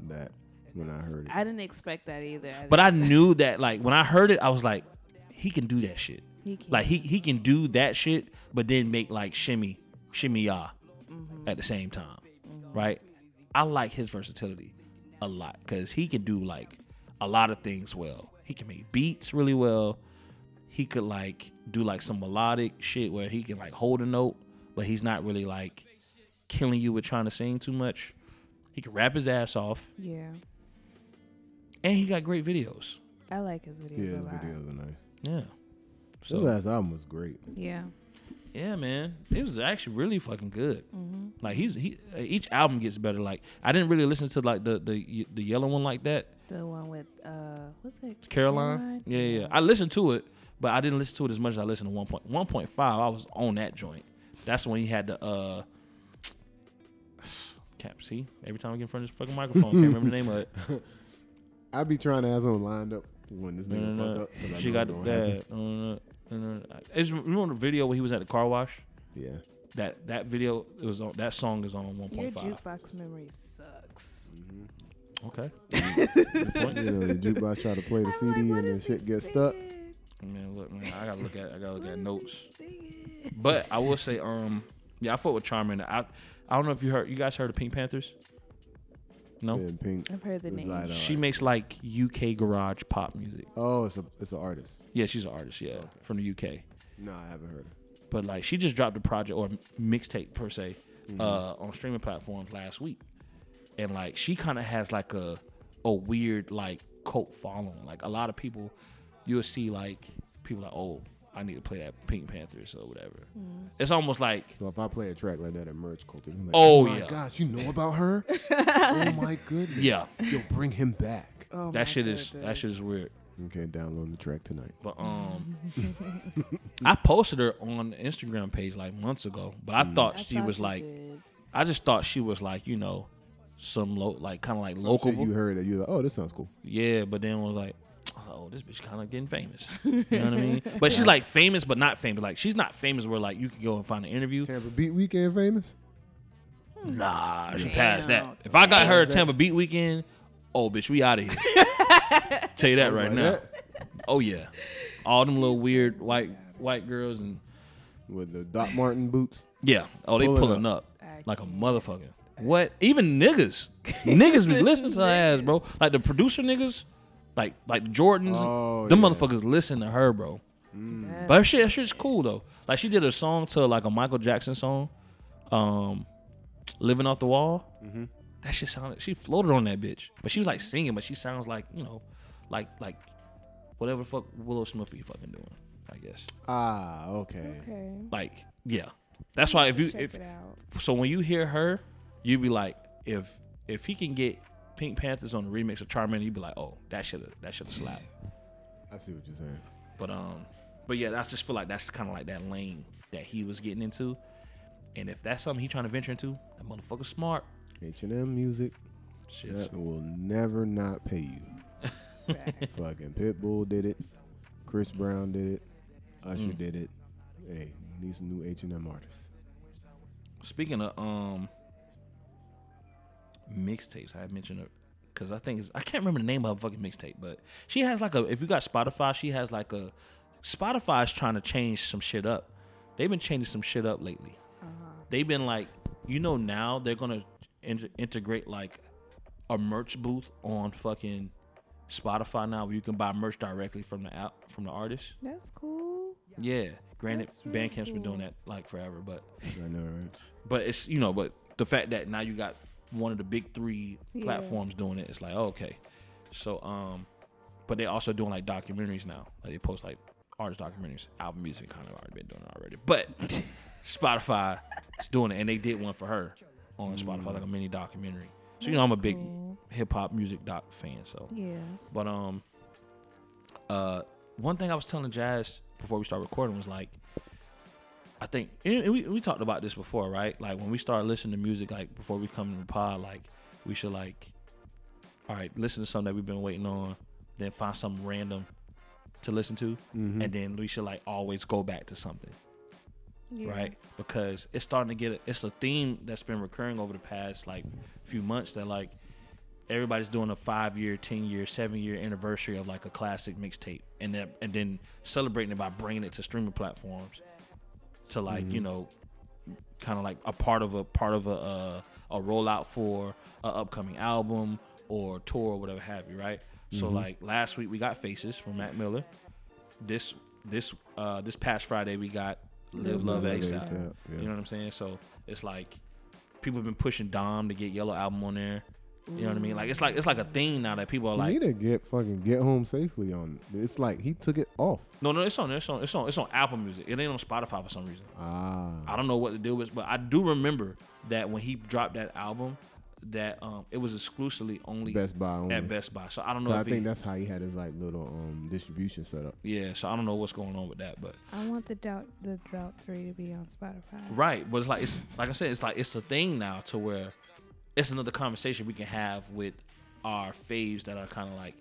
that when I heard it. I didn't expect that either. But I knew that, like, when I heard it, I was like, he can do that shit. he can. Like, he, he can do that shit, but then make, like, shimmy, shimmy ya Mhm. at the same time. Right? I like his versatility a lot because he can do, like, a lot of things well. He can make beats really well. He could, like, do, like, some melodic shit where he can, like, hold a note, but he's not really, like, killing you with trying to sing too much. He can rap his ass off, yeah, and he got great videos. I like his videos yeah, a his lot. videos are nice. Yeah. His So last album was great. Yeah, Yeah, man, it was actually really fucking good. Mm-hmm. Like he's he each album gets better. Like I didn't really listen to like the the the yellow one like that. The one with uh, what's it? Caroline. Yeah, yeah, yeah. I listened to it, but I didn't listen to it as much as I listened to one point one point five. I was on that joint. That's when he had the uh. Can't see every time I get in front of this fucking microphone. Can't remember the name of it. I be trying to have someone lined up when this No, nigga no, fuck no. up. 'cause I She got it's gonna that. No, no, no, no. It's, remember the video where he was at the car wash? Yeah. That that video it was on that song is on one Your point five. jukebox memory sucks. Okay. Good point. You know, the jukebox try to play the I'm CD like, and then shit gets stuck. saying? Man, look, man, I gotta look at I gotta look at notes. But I will say, um, yeah, I fought with Charmander. I I don't know if you heard you guys heard of PinkPantheress? No. And Pink. I've heard the name. like, uh, She makes like UK garage pop music. Oh, it's a it's an artist. Yeah, she's an artist, yeah, from the UK. No, I haven't heard it. But like she just dropped a project or mixtape per se Mm-hmm. uh on streaming platforms last week. And like she kind of has like a a weird like cult following. Like a lot of people you'll see like people like, "Oh, I need to play that PinkPantheress or whatever." It's almost like So if I play a track like that at merch culture, I'm like, Oh, my yeah. gosh, you know about her? oh my goodness. yeah, you'll bring him back. Oh my that shit is that shit is weird. Okay, download the track tonight. But um, I posted her on the Instagram page like months ago. But I thought I she thought was like, did. I just thought she was like, you know, some low, like kind of like local. You heard that you're like, oh, this sounds cool. Yeah, but then was like, oh, this bitch kind of getting famous. You know what I mean? But she's like famous, but not famous. Like she's not famous where like you could go and find an interview. Tampa Beat Weekend famous? Nah, she passed that. If I got her at Tampa Beat Weekend, oh bitch, we out of here. Tell you that right Like now. that? Oh yeah, all them little weird white white girls and With the Doc Martens boots. yeah. Oh, they Pulling pulling up. up, like a motherfucker. What? Even niggas, niggas be listening to her ass, bro. Like the producer niggas, like like the Jordans. Oh, them yeah. motherfuckers listen to her, bro. That- But her shit, her shit's cool though. Like she did a song to like a Michael Jackson song, um, "Living Off the Wall." Mm-hmm. That shit sounded. She floated on that bitch, but she was like singing, but she sounds like you know, like like whatever the fuck Willow Smith be fucking doing. I guess. Ah, okay. Okay. Like yeah, that's why if you Check if it out. so when you hear her, you'd be like if if he can get PinkPantheress on the remix of Charmander, you'd be like oh that should have that should have slapped. I see what you're saying. But um, but yeah, I just feel like that's kind of like that lane that he was getting into. And if that's something he trying to venture into, that motherfucker smart. H&M music Shit. that will never not pay you. Fucking Pitbull did it. Chris Brown did it. Usher Mm. did it. Hey, need some new H&M artists. Speaking of um mixtapes, I had mentioned it because I think it's, I can't remember the name of her fucking mixtape, but she has like a. If you got Spotify, she has like a. Spotify's trying to change some shit up. They've been changing some shit up lately. Uh-huh. They've been like, you know, now they're gonna in- integrate like a merch booth on fucking Spotify now, where you can buy merch directly from the app from the artist. That's cool. Yeah, granted, That's really Bandcamp's been doing that like forever, but I know, right? but it's you know, but the fact that now you got one of the big three Yeah. platforms doing it, it's like oh, okay. So um, but they also doing like documentaries now. Like they post like artist documentaries, album music kind of already been doing it already. But Spotify is doing it, and they did one for her on Spotify, like a mini documentary. So you know, I'm a big Cool. hip hop music doc fan. So Yeah. but um, uh, one thing I was telling Jazz before we start recording was like, I think and and we we talked about this before, right? Like when we start listening to music, like before we come to the pod, like we should like, all right, listen to something that we've been waiting on, then find something random to listen to, Mhm. and then we should like always go back to something, yeah. right? Because it's starting to get a, it's a theme that's been recurring over the past like few months that like everybody's doing a five year, ten year, seven year anniversary of like a classic mixtape, and then and then celebrating it by bringing it to streaming platforms to like you know, kind of like a part of a part of a uh, a rollout for an upcoming album or tour or whatever have you, right? So like last week we got Faces from Mac Miller. This this uh this past Friday we got Live Love Love. ASAP, yeah. You know what I'm saying? So it's like people have been pushing Dom to get Yellow album on there. You know what I mean? Like it's like it's like a thing now that people are You like, need to get fucking get home safely on. It's like he took it off. no, no, it's on, it's on, it's on, it's on Apple Music. It ain't on Spotify for some reason. Ah, I don't know what to do with, but I do remember that when he dropped that album, that um it was exclusively only Best Buy only. at Best Buy. So I don't know So I think he, that's how he had his like little um distribution set up. yeah. So I don't know what's going on with that, but I want the drought the drought three to be on Spotify. right. But it's like it's like I said, it's like it's a thing now to where it's another conversation we can have with our faves that are kind of like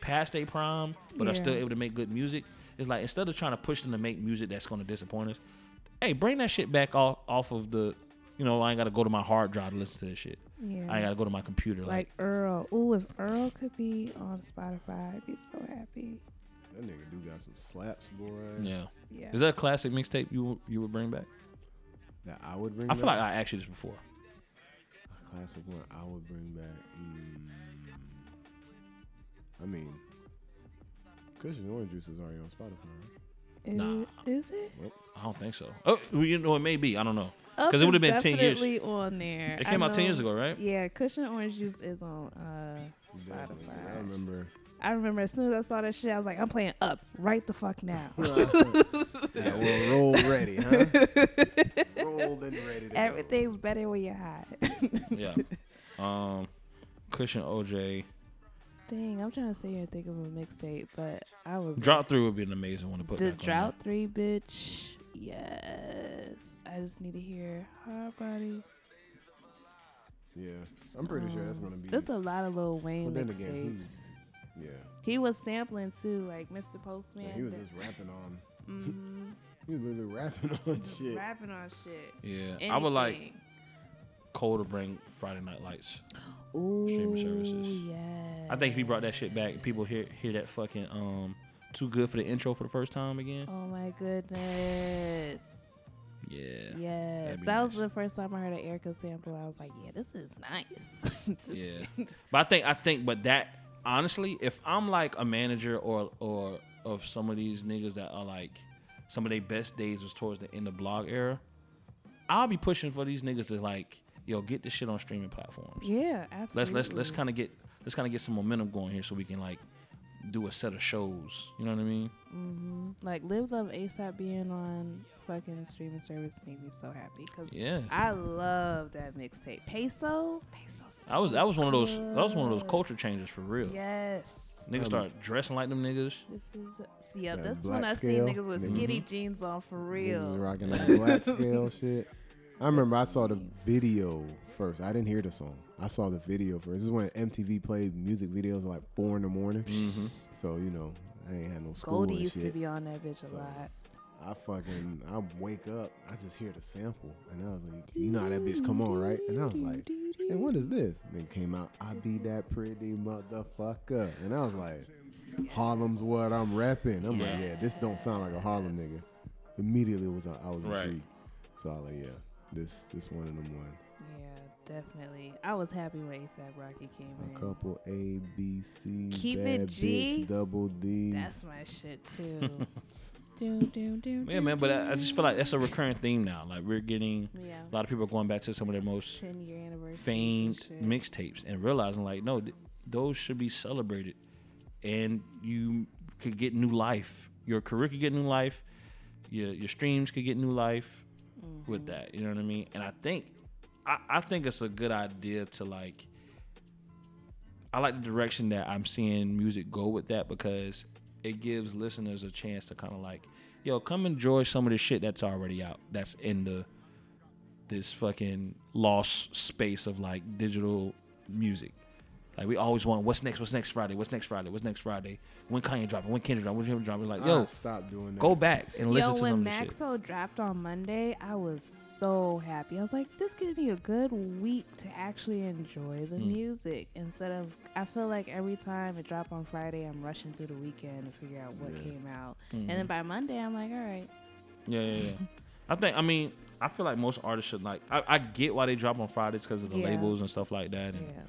past their prime, but are still able to make good music. It's like instead of trying to push them to make music that's going to disappoint us, hey, bring that shit back off off of the. You know, I ain't got to go to my hard drive to listen to this shit. Yeah. I ain't got to go to my computer. Like, like Earl. Ooh, if Earl could be on Spotify, I'd be so happy. That nigga do got some slaps, boy. yeah. Yeah. Is that a classic mixtape you you would bring back? That I would bring. I feel back? like I asked you this before. A classic one I would bring back. Mm, I mean, Kush & Orange Juice is already on Spotify. Right? Is- Nah. Is it? I don't think so. Oh, well, you know, it may be. I don't know. Up 'Cause it would've is been 10 years. Definitely on there. It I came out 10 years know- ago, right? Yeah, Kush & Orange Juice is on uh, Definitely. I remember. I remember as soon as I saw that shit, I was like, I'm playing up right the fuck now. yeah, well, roll ready, huh? Rolled and ready. To Everything's better when you're hot. Yeah. Um, Kush & OJ. Dang, I'm trying to sit here and think of a mixtape, but I was Drought three would be an amazing one to put the back drought three, bitch. Yes, I just need to hear hard body. Yeah, I'm pretty sure that's gonna be. There's a lot of Lil Wayne But mixtapes. Yeah, He was sampling too, like Mr. Postman. yeah, he was just rapping on. mm, He was literally rapping on shit. rapping on shit. on. Yeah. I would like Anything. Cole to bring Friday Night Lights. Ooh, streaming services. Yeah. I think if he brought that shit back, people hear hear that fucking um too good for the intro for the first time again. Oh my goodness. Yeah. Yes, that'd be that was the first time I heard an Erykah sample. I was like, yeah, this is nice. This- Yeah. But I think I think but that honestly, if I'm like a manager or or of some of these niggas that are like some of their best days was towards the end of blog era, I'll be pushing for these niggas to like, yo, get this shit on streaming platforms. Yeah, absolutely. Let's let's let's kind of get let's kind of get some momentum going here so we can like do a set of shows. You know what I mean? Mm-hmm. Like Live Love ASAP being on fucking streaming service made me so happy because Yeah. I love that mixtape. Peso, Peso. I was that was one of those that was one of those culture changes for real. Yes. Niggas Um, start dressing like them niggas. This is yeah. That That's black when I scale, see niggas with niggas- skinny jeans on for Niggas real. was rocking that black scale shit. I remember I saw the video first. I didn't hear the song. I saw the video first. This is when MTV played music videos at like four in the morning. Mm-hmm. So you know, I ain't had no school Goldie and used to be on that bitch a So, lot. I fucking I wake up, I just hear the sample, and I was like, you know how that bitch come on, right? And I was like, and what is this? Then came out, I be that pretty motherfucker, and I was like, Harlem's what I'm repping. I'm like, Yeah. yeah, this don't sound like a Harlem nigga. Immediately was I was Right. intrigued, so I was like, yeah, this this one of them ones. Yeah, definitely. I was happy when ASAP Rocky came A in. couple A B C Keep bad it G. bitch double D. That's my shit too. do, do, do, Yeah, man, but. I, I just feel like that's a recurring theme now. Like we're getting yeah, a lot of people are going back to some of their most ten year anniversary. famed mixtapes and realizing like, no, th- those should be celebrated, and you could get new life. Your career could get new life. Your your streams could get new life. With mm-hmm. that. You know what I mean? And I think, I, I think it's a good idea to like. I like the direction that I'm seeing music go with that because it gives listeners a chance to kind of like, yo, come enjoy some of the shit that's already out. That's in the this fucking lost space of like digital music. Like we always want what's next, what's next Friday, what's next Friday, what's next Friday, when Kanye dropping, when Kendrick dropping, when Kendrick dropping. Like, yo, I stop doing that. go back and listen Yo, to when some of this shit. Maxo dropped on Monday, I was so happy. I was like, this gives me a good week to actually enjoy the Mm. music instead of. I feel like every time it drop on Friday, I'm rushing through the weekend to figure out what Yeah. came out, Mhm. and then by Monday, I'm like, all right, Yeah, yeah, yeah. I think. I mean, I feel like most artists should like. I, I get why they drop on Fridays because of the Yeah. labels and stuff like that, and yeah.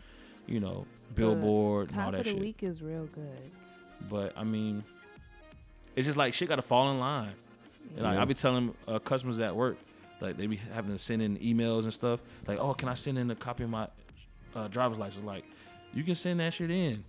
You know, Billboard and all that of the shit. week is real good. But I mean, it's just like shit got to fall in line. And, Like Yeah. I be telling uh, customers at work, like they be having to send in emails and stuff. Like, oh, can I send in a copy of my uh, driver's license. Like, you can send that shit in,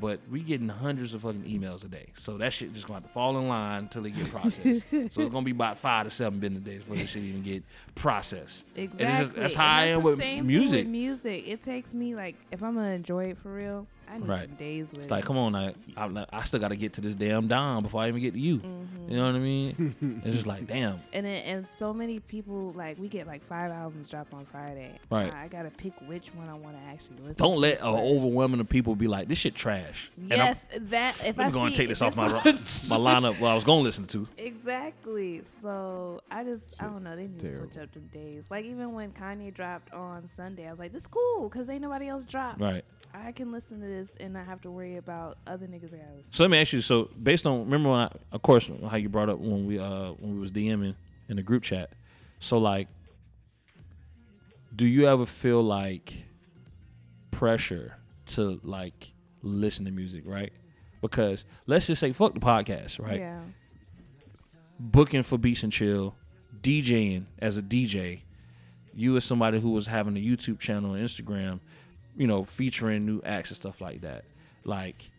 but we getting hundreds of fucking emails a day. So that shit just gonna have to fall in line until it get processed. so it's gonna be about five to seven business days before this shit even get processed. And it's Exactly. just- that's And I that's am with same thing music. With music, it takes me like if I'm gonna enjoy it for real, I need Right. some days with It's like, come on, I, I, I still got to get to this damn dom before I even get to you. Mm-hmm. You know what I mean? it's just like, damn. and it, and so many people like we get like five albums dropped on Friday. Right. I, I gotta pick which one I want to actually listen. To. Don't to let first. an overwhelming of people be like, this shit trash. And Yes, that if I I'm going to take this off my my lineup. Well, I was going to listen to. Exactly. So I just I don't know. They need to switch up them days. Like even when Kanye dropped on Sunday, I was like, "This cool," because ain't nobody else dropped. Right. I can listen to this and not have to worry about other niggas I gotta listen. So let me ask you. So based on remember when I, of course how you brought up when we uh when we was DMing in the group chat. So like, do you ever feel like pressure to like listen to music, right? Because let's just say fuck the podcast, right? Yeah. booking for Beats and Chill, DJing as a DJ, you as somebody who was having a YouTube channel and Instagram, you know, featuring new acts and stuff like that. Like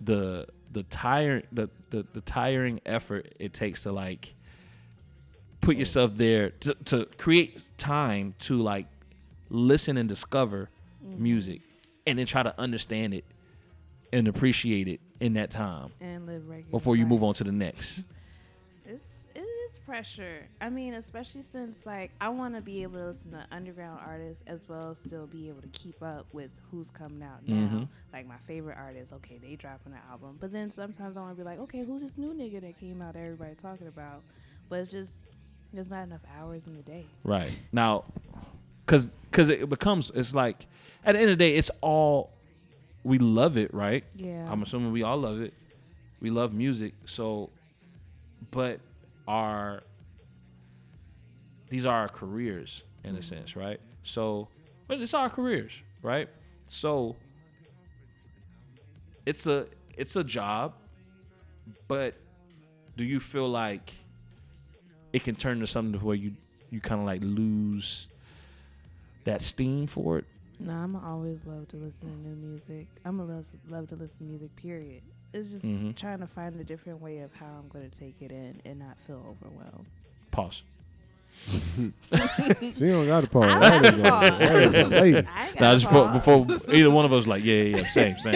the the tire the, the the tiring effort it takes to like put yourself there to, to create time to like listen and discover mm-hmm. music and then try to understand it and appreciate it in that time And live regular. before you life. move on to the next. It's it is pressure. I mean, especially since like I want to be able to listen to underground artists as well as still be able to keep up with who's coming out now. Mhm. Like my favorite artists, okay, they dropping an album, but then sometimes I want to be like, okay, who's this new nigga that came out that everybody talking about? But it's just there's not enough hours in the day. Right. Now, cuz cuz it becomes it's like at the end of the day it's all we love it, right? Yeah. I'm assuming we all love it. We love music. So but our these are our careers in a mm-hmm. sense, right? So but it's our careers, right? So it's a it's a job, but do you feel like it can turn to something to where you you kind of like lose that steam for it? No, I'm always love to listen to new music. I'm a love, love to listen to music. Period. It's just Mhm. trying to find a different way of how I'm going to take it in and not feel overwhelmed. Pause. She don't got to pause. I That got is a- pause. that is a lady. I Now, just before, pause. before either one of us, like, yeah, yeah, yeah, same, same.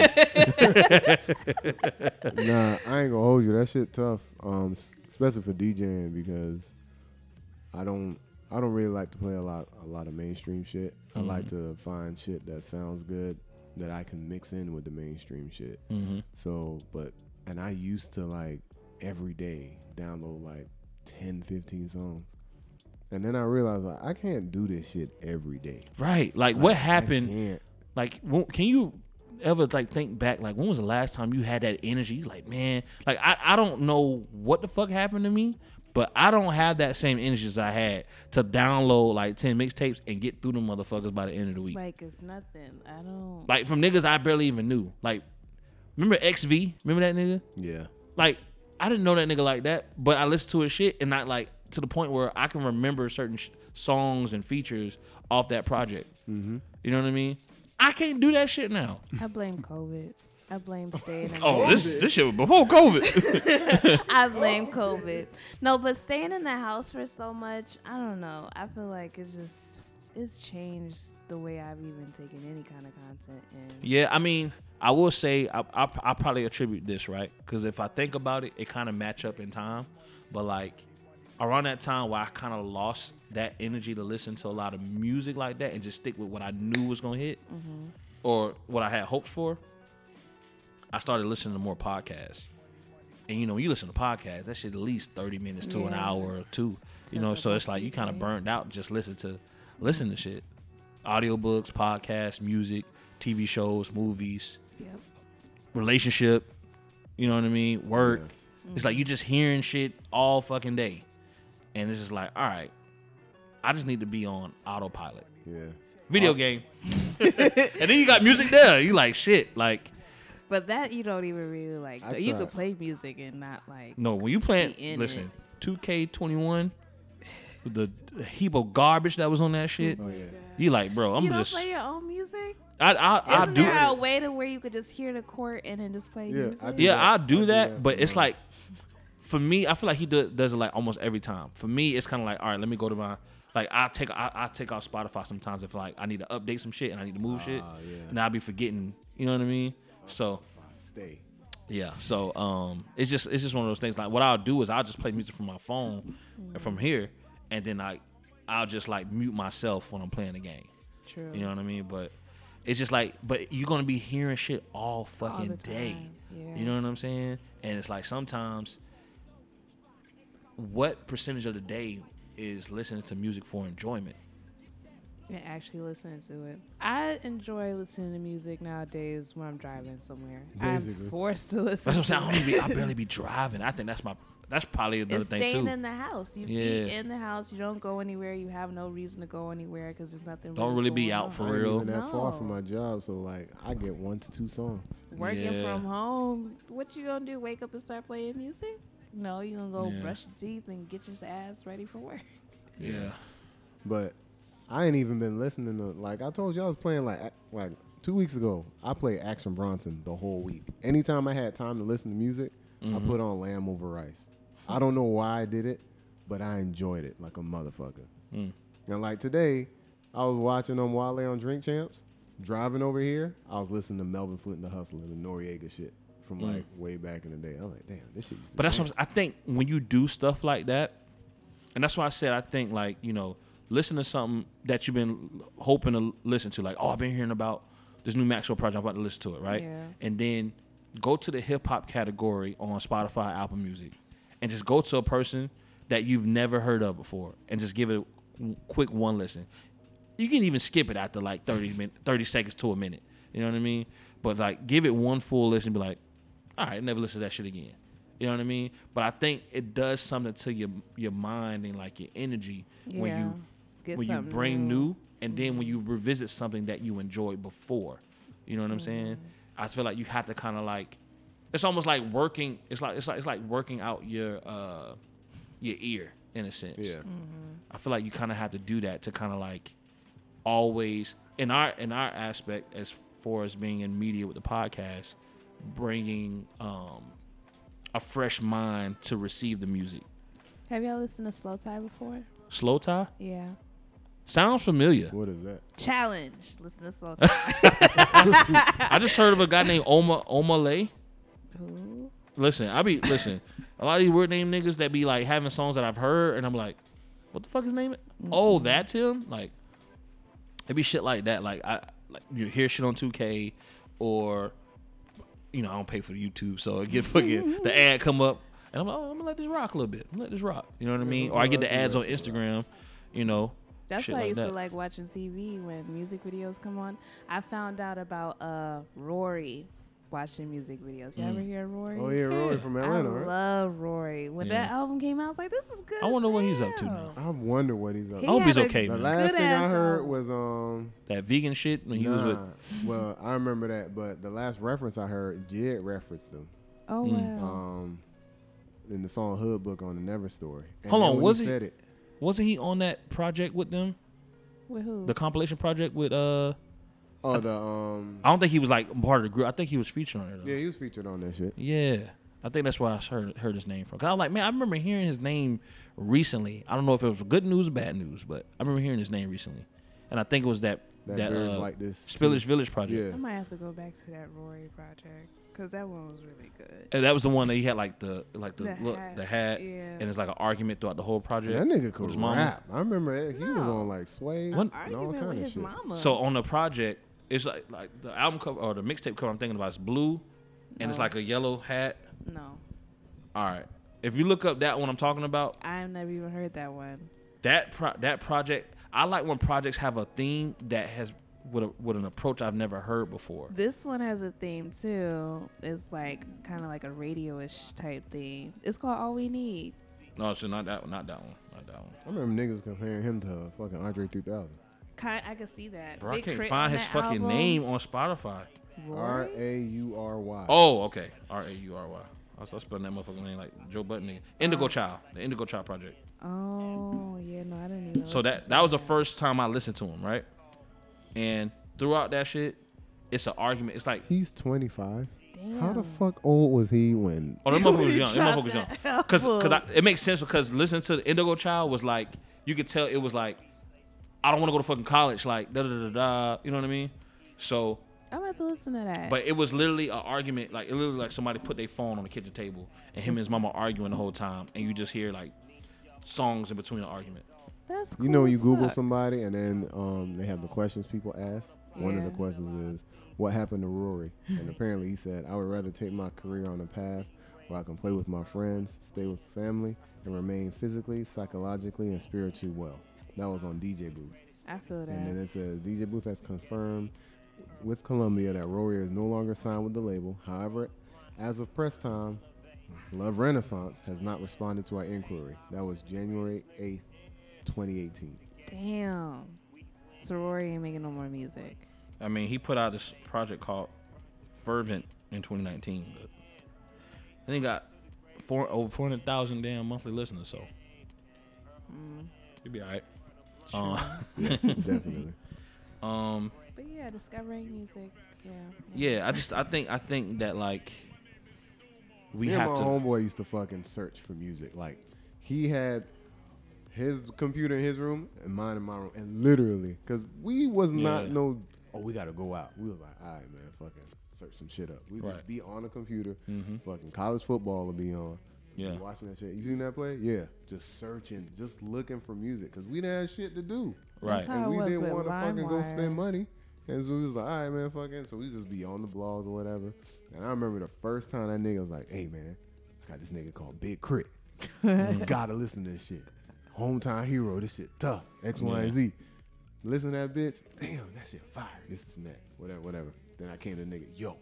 nah, I ain't gonna hold you. That shit tough. Um, especially for DJing because I don't I don't really like to play a lot a lot of mainstream shit. I like to find shit that sounds good that I can mix in with the mainstream shit. hmm So, but and I used to like every day download like 10, 15 songs. And then I realized like I can't do this shit every day. Right. Like, what Like, I happened? Like, when, can you ever like think back? Like, when was the last time you had that energy? Like, man, like I, I don't know what the fuck happened to me, but I don't have that same energy as I had to download like ten mixtapes and get through them motherfuckers by the end of the week. like it's nothing. I don't. Like from niggas I barely even knew. Like, remember XV? Remember that nigga? Yeah. Like, I didn't know that nigga like that, but I listened to his shit and not like to the point where I can remember certain sh- songs and features off that project. Mm-hmm. You know what I mean? I can't do that shit now. I blame COVID. I blame staying in. Oh, the this this shit was before COVID. I blame COVID. No, but staying in the house for so much, I don't know. I feel like it's just it's changed the way I've even taken any kind of content in. yeah, I mean, I will say I I, I probably attribute this right because if I think about it, it kind of match up in time. But like around that time where I kind of lost that energy to listen to a lot of music like that and just stick with what I knew was gonna hit mm-hmm. or what I had hopes for, I started listening to more podcasts. And you know, when you listen to podcasts, that shit at least thirty minutes to an hour or two. You know, so it's like you kind of CJ. burned out just listen to listen to shit. Audiobooks, podcasts, music, TV shows, movies, Yep. relationship, you know what I mean? Work. It's Mm-hmm. like you just hearing shit all fucking day. And it's just like, all right, I just need to be on autopilot. Yeah. Video game. and then you got music there. You like shit. Like, But that you don't even really like. I you tried. could play music and not like. no, when you playing listen, 2K21, the heap of garbage that was on that shit. Oh yeah. You like, bro? I'm you don't just. play your own music? I I, I Isn't do. there a way to where you could just hear the court and then just play Yeah, music? I Yeah, that. I do I do that, that but for it's mine. like for me, I feel like he do, does it like almost every time. For me, it's kind of like, all right, let me go to my like I take I, I take out Spotify sometimes if like I need to update some shit and I need to move shit, Ah, yeah. and I'll be forgetting. You know what I mean? So stay. yeah, so um, it's just it's just one of those things. Like what I'll do is I'll just play music from my phone and from here, and then I I'll just like mute myself when I'm playing the game. True. You know what I mean? But it's just like, but you're gonna be hearing shit all All fucking the day. Yeah. You know what I'm saying? And it's like sometimes, what percentage of the day is listening to music for enjoyment? And actually listening to it. I enjoy listening to music nowadays when I'm driving somewhere. Basically. I'm forced to listen. That's what I'm saying. I, don't be, I barely be driving. I think that's my that's probably another It's thing staying too. Staying in the house. You Yeah. be in the house. You don't go anywhere. You have no reason to go anywhere because there's nothing. Don't really be going out on. for I ain't real. even that far from my job, so like I get one to two songs. Working Yeah. from home. What you gonna do? Wake up and start playing music? No, you gonna go Yeah. brush your teeth and get your ass ready for work. yeah. But I ain't even been listening to like I told you I was playing like like two weeks ago. I played Action Bronson the whole week. Anytime I had time to listen to music, I Mhm. put on Lamb Over Rice. I don't know why I did it, but I enjoyed it like a motherfucker. Mm. And like today, I was watching on Wale on Drink Champs. Driving over here, I was listening to Melvin Flynt and the Hustler and the Noreaga shit from Mm. like way back in the day. I'm like, damn, this shit But that's what I'm, I think when you do stuff like that, and that's why I said I think like you know listen to something that you've been hoping to listen to, like oh I've been hearing about this new Maxwell project, I'm about to listen to it, right? Yeah. And then go to the hip hop category on Spotify, Apple Music, and just go to a person that you've never heard of before, and just give it a quick one listen. You can even skip it after like 30 min- 30 seconds to a minute. You know what I mean? But like give it one full listen, be like, all right, never listen to that shit again. You know what I mean? But I think it does something to your your mind and like your energy when you Get when you something bring new. and then when you revisit something that you enjoyed before. You know what I'm saying? I feel like you have to kind of like it's almost like working it's like it's like it's like working out your uh your ear in a sense. Yeah. I feel like you kind of have to do that to kind of like always in our in our aspect as far as being in media with the podcast, bringing um, a fresh mind to receive the music. Have y'all listened to Slowthai before? Slowthai Yeah. Sounds familiar. What is that? Challenge. Listen to Slowthai. I just heard of a guy named Oma Omah Lay. Who? Listen, I be listen. A lot of these weird name niggas that be like having songs that I've heard, and I'm like, what the fuck is name? Oh, mm-hmm. that's him. Like, it be shit like that. Like I like you hear shit on 2K, or you know I don't pay for the YouTube, so I get fucking mm-hmm. the ad come up, and I'm like, oh, I'm gonna let this rock a little bit. I'm gonna let this rock. You know what I mean? Or I get the ads on Instagram. You know. That's shit why I used that. to like watching TV when music videos come on. I found out about uh Raury watching music videos. You Mm. ever hear Raury? Oh yeah, Raury from Atlanta, I right? love Raury. When that album came out, I was like, "This is good." I wonder as what he's up to now. I wonder what he's up. He I hope he's okay, The last thing I heard album. was um That vegan shit when he was with. well, I remember that, but the last reference I heard, JID referenced them Oh Mm. wow. um in the song Hood Book on the Never Story. And Hold on, was he he- said it? Wasn't he on that project with them? With who? The compilation project with uh. Oh, the um I don't think he was like part of the group. I think he was featured on it. Though. yeah, he was featured on that shit. Yeah, I think that's where I heard heard his name from. Cause I was like, man, I remember hearing his name recently. I don't know if it was good news or bad news, but I remember hearing his name recently, and I think it was that That, that, uh, like this. Spillage too. Village project. Yeah. I might have to go back to that Raury project because that one was really good. And that was the one that he had like the like the The look hat, the hat, yeah. and it's like an argument throughout the whole project. That nigga with could his mama. rap. I remember that. he was on like Sway What? and all Argument kind with of his shit. mama. So on the project, it's like like the album cover or the mixtape cover I'm thinking about is blue, and it's No. like a yellow hat. no, All right, if you look up that one I'm talking about, I've never even heard that one. that pro- that project I like when projects have a theme that has with a, with an approach I've never heard before. This one has a theme too. It's like kind of like a radio-ish type theme. It's called All We Need. No, so not that one, not that one, not that one. I remember niggas comparing him to fucking Andre 3000. Kind, I can see that. Bro, I can't Crit find his fucking album. name on Spotify. R Raury? A U R Y. Oh, okay, R A U R Y. I was spelling that motherfucker name like Joe Budden nigga. Indigo oh. Child, the Indigo Child Project. Oh yeah, no, I didn't even. So listen that that was the first time I listened to him, right? And throughout that shit, it's an argument. It's like, He's 25. Damn. How the fuck old was he when? oh, that motherfucker was young. That motherfucker was young. Cause, cause it makes sense because listening to the Indigo Child was like, you could tell it was like, I don't want to go to fucking college, like da da da da da. You know what I mean? So, I'm about to listen to that. but it was literally an argument, like it literally like somebody put their phone on the kitchen table and him and his mama arguing the whole time, and you just hear like songs in between the argument. That's cool You know, you Google fuck. somebody and then um, they have the questions people ask. One of the questions is, "What happened to Raury?" and apparently he said, "I would rather take my career on a path where I can play with my friends, stay with family, and remain physically, psychologically, and spiritually well." That was on DJ Booth. I feel that. And then it says DJ Booth has confirmed with Columbia that Raury is no longer signed with the label. However, as of press time, Love Renaissance has not responded to our inquiry. That was January 8th, 2018. Damn. So Raury ain't making no more music. I mean, he put out this project called Fervent in 2019, but then he got four over 400,000 damn monthly listeners, so Mm, he'd be all right. true. Uh, Definitely. um, but yeah, discovering music. Yeah. yeah, I just I think I think that like we Me and have my to. homeboy used to fucking search for music. Like he had his computer in his room and mine in my room, and literally, cause we was not no. Oh, we gotta go out. We was like, all right, man, fucking search some shit up. We Right. just be on the computer. Mhm. Fucking college football will be on. Yeah. Be watching that shit. You seen that play? Yeah. Just searching, just looking for music, cause we didn't have shit to do. Right. And we didn't want to fucking go spend money. And so we was like, all right, man, fucking. So we just be on the blogs or whatever. And I remember the first time that nigga was like, hey, man, I got this nigga called Big Crit. you gotta listen to this shit. Hometown hero, this shit tough. X, Y, and Z. Listen to that bitch. Damn, that shit fire. This is that. Whatever, whatever. Then I came to the nigga, yo,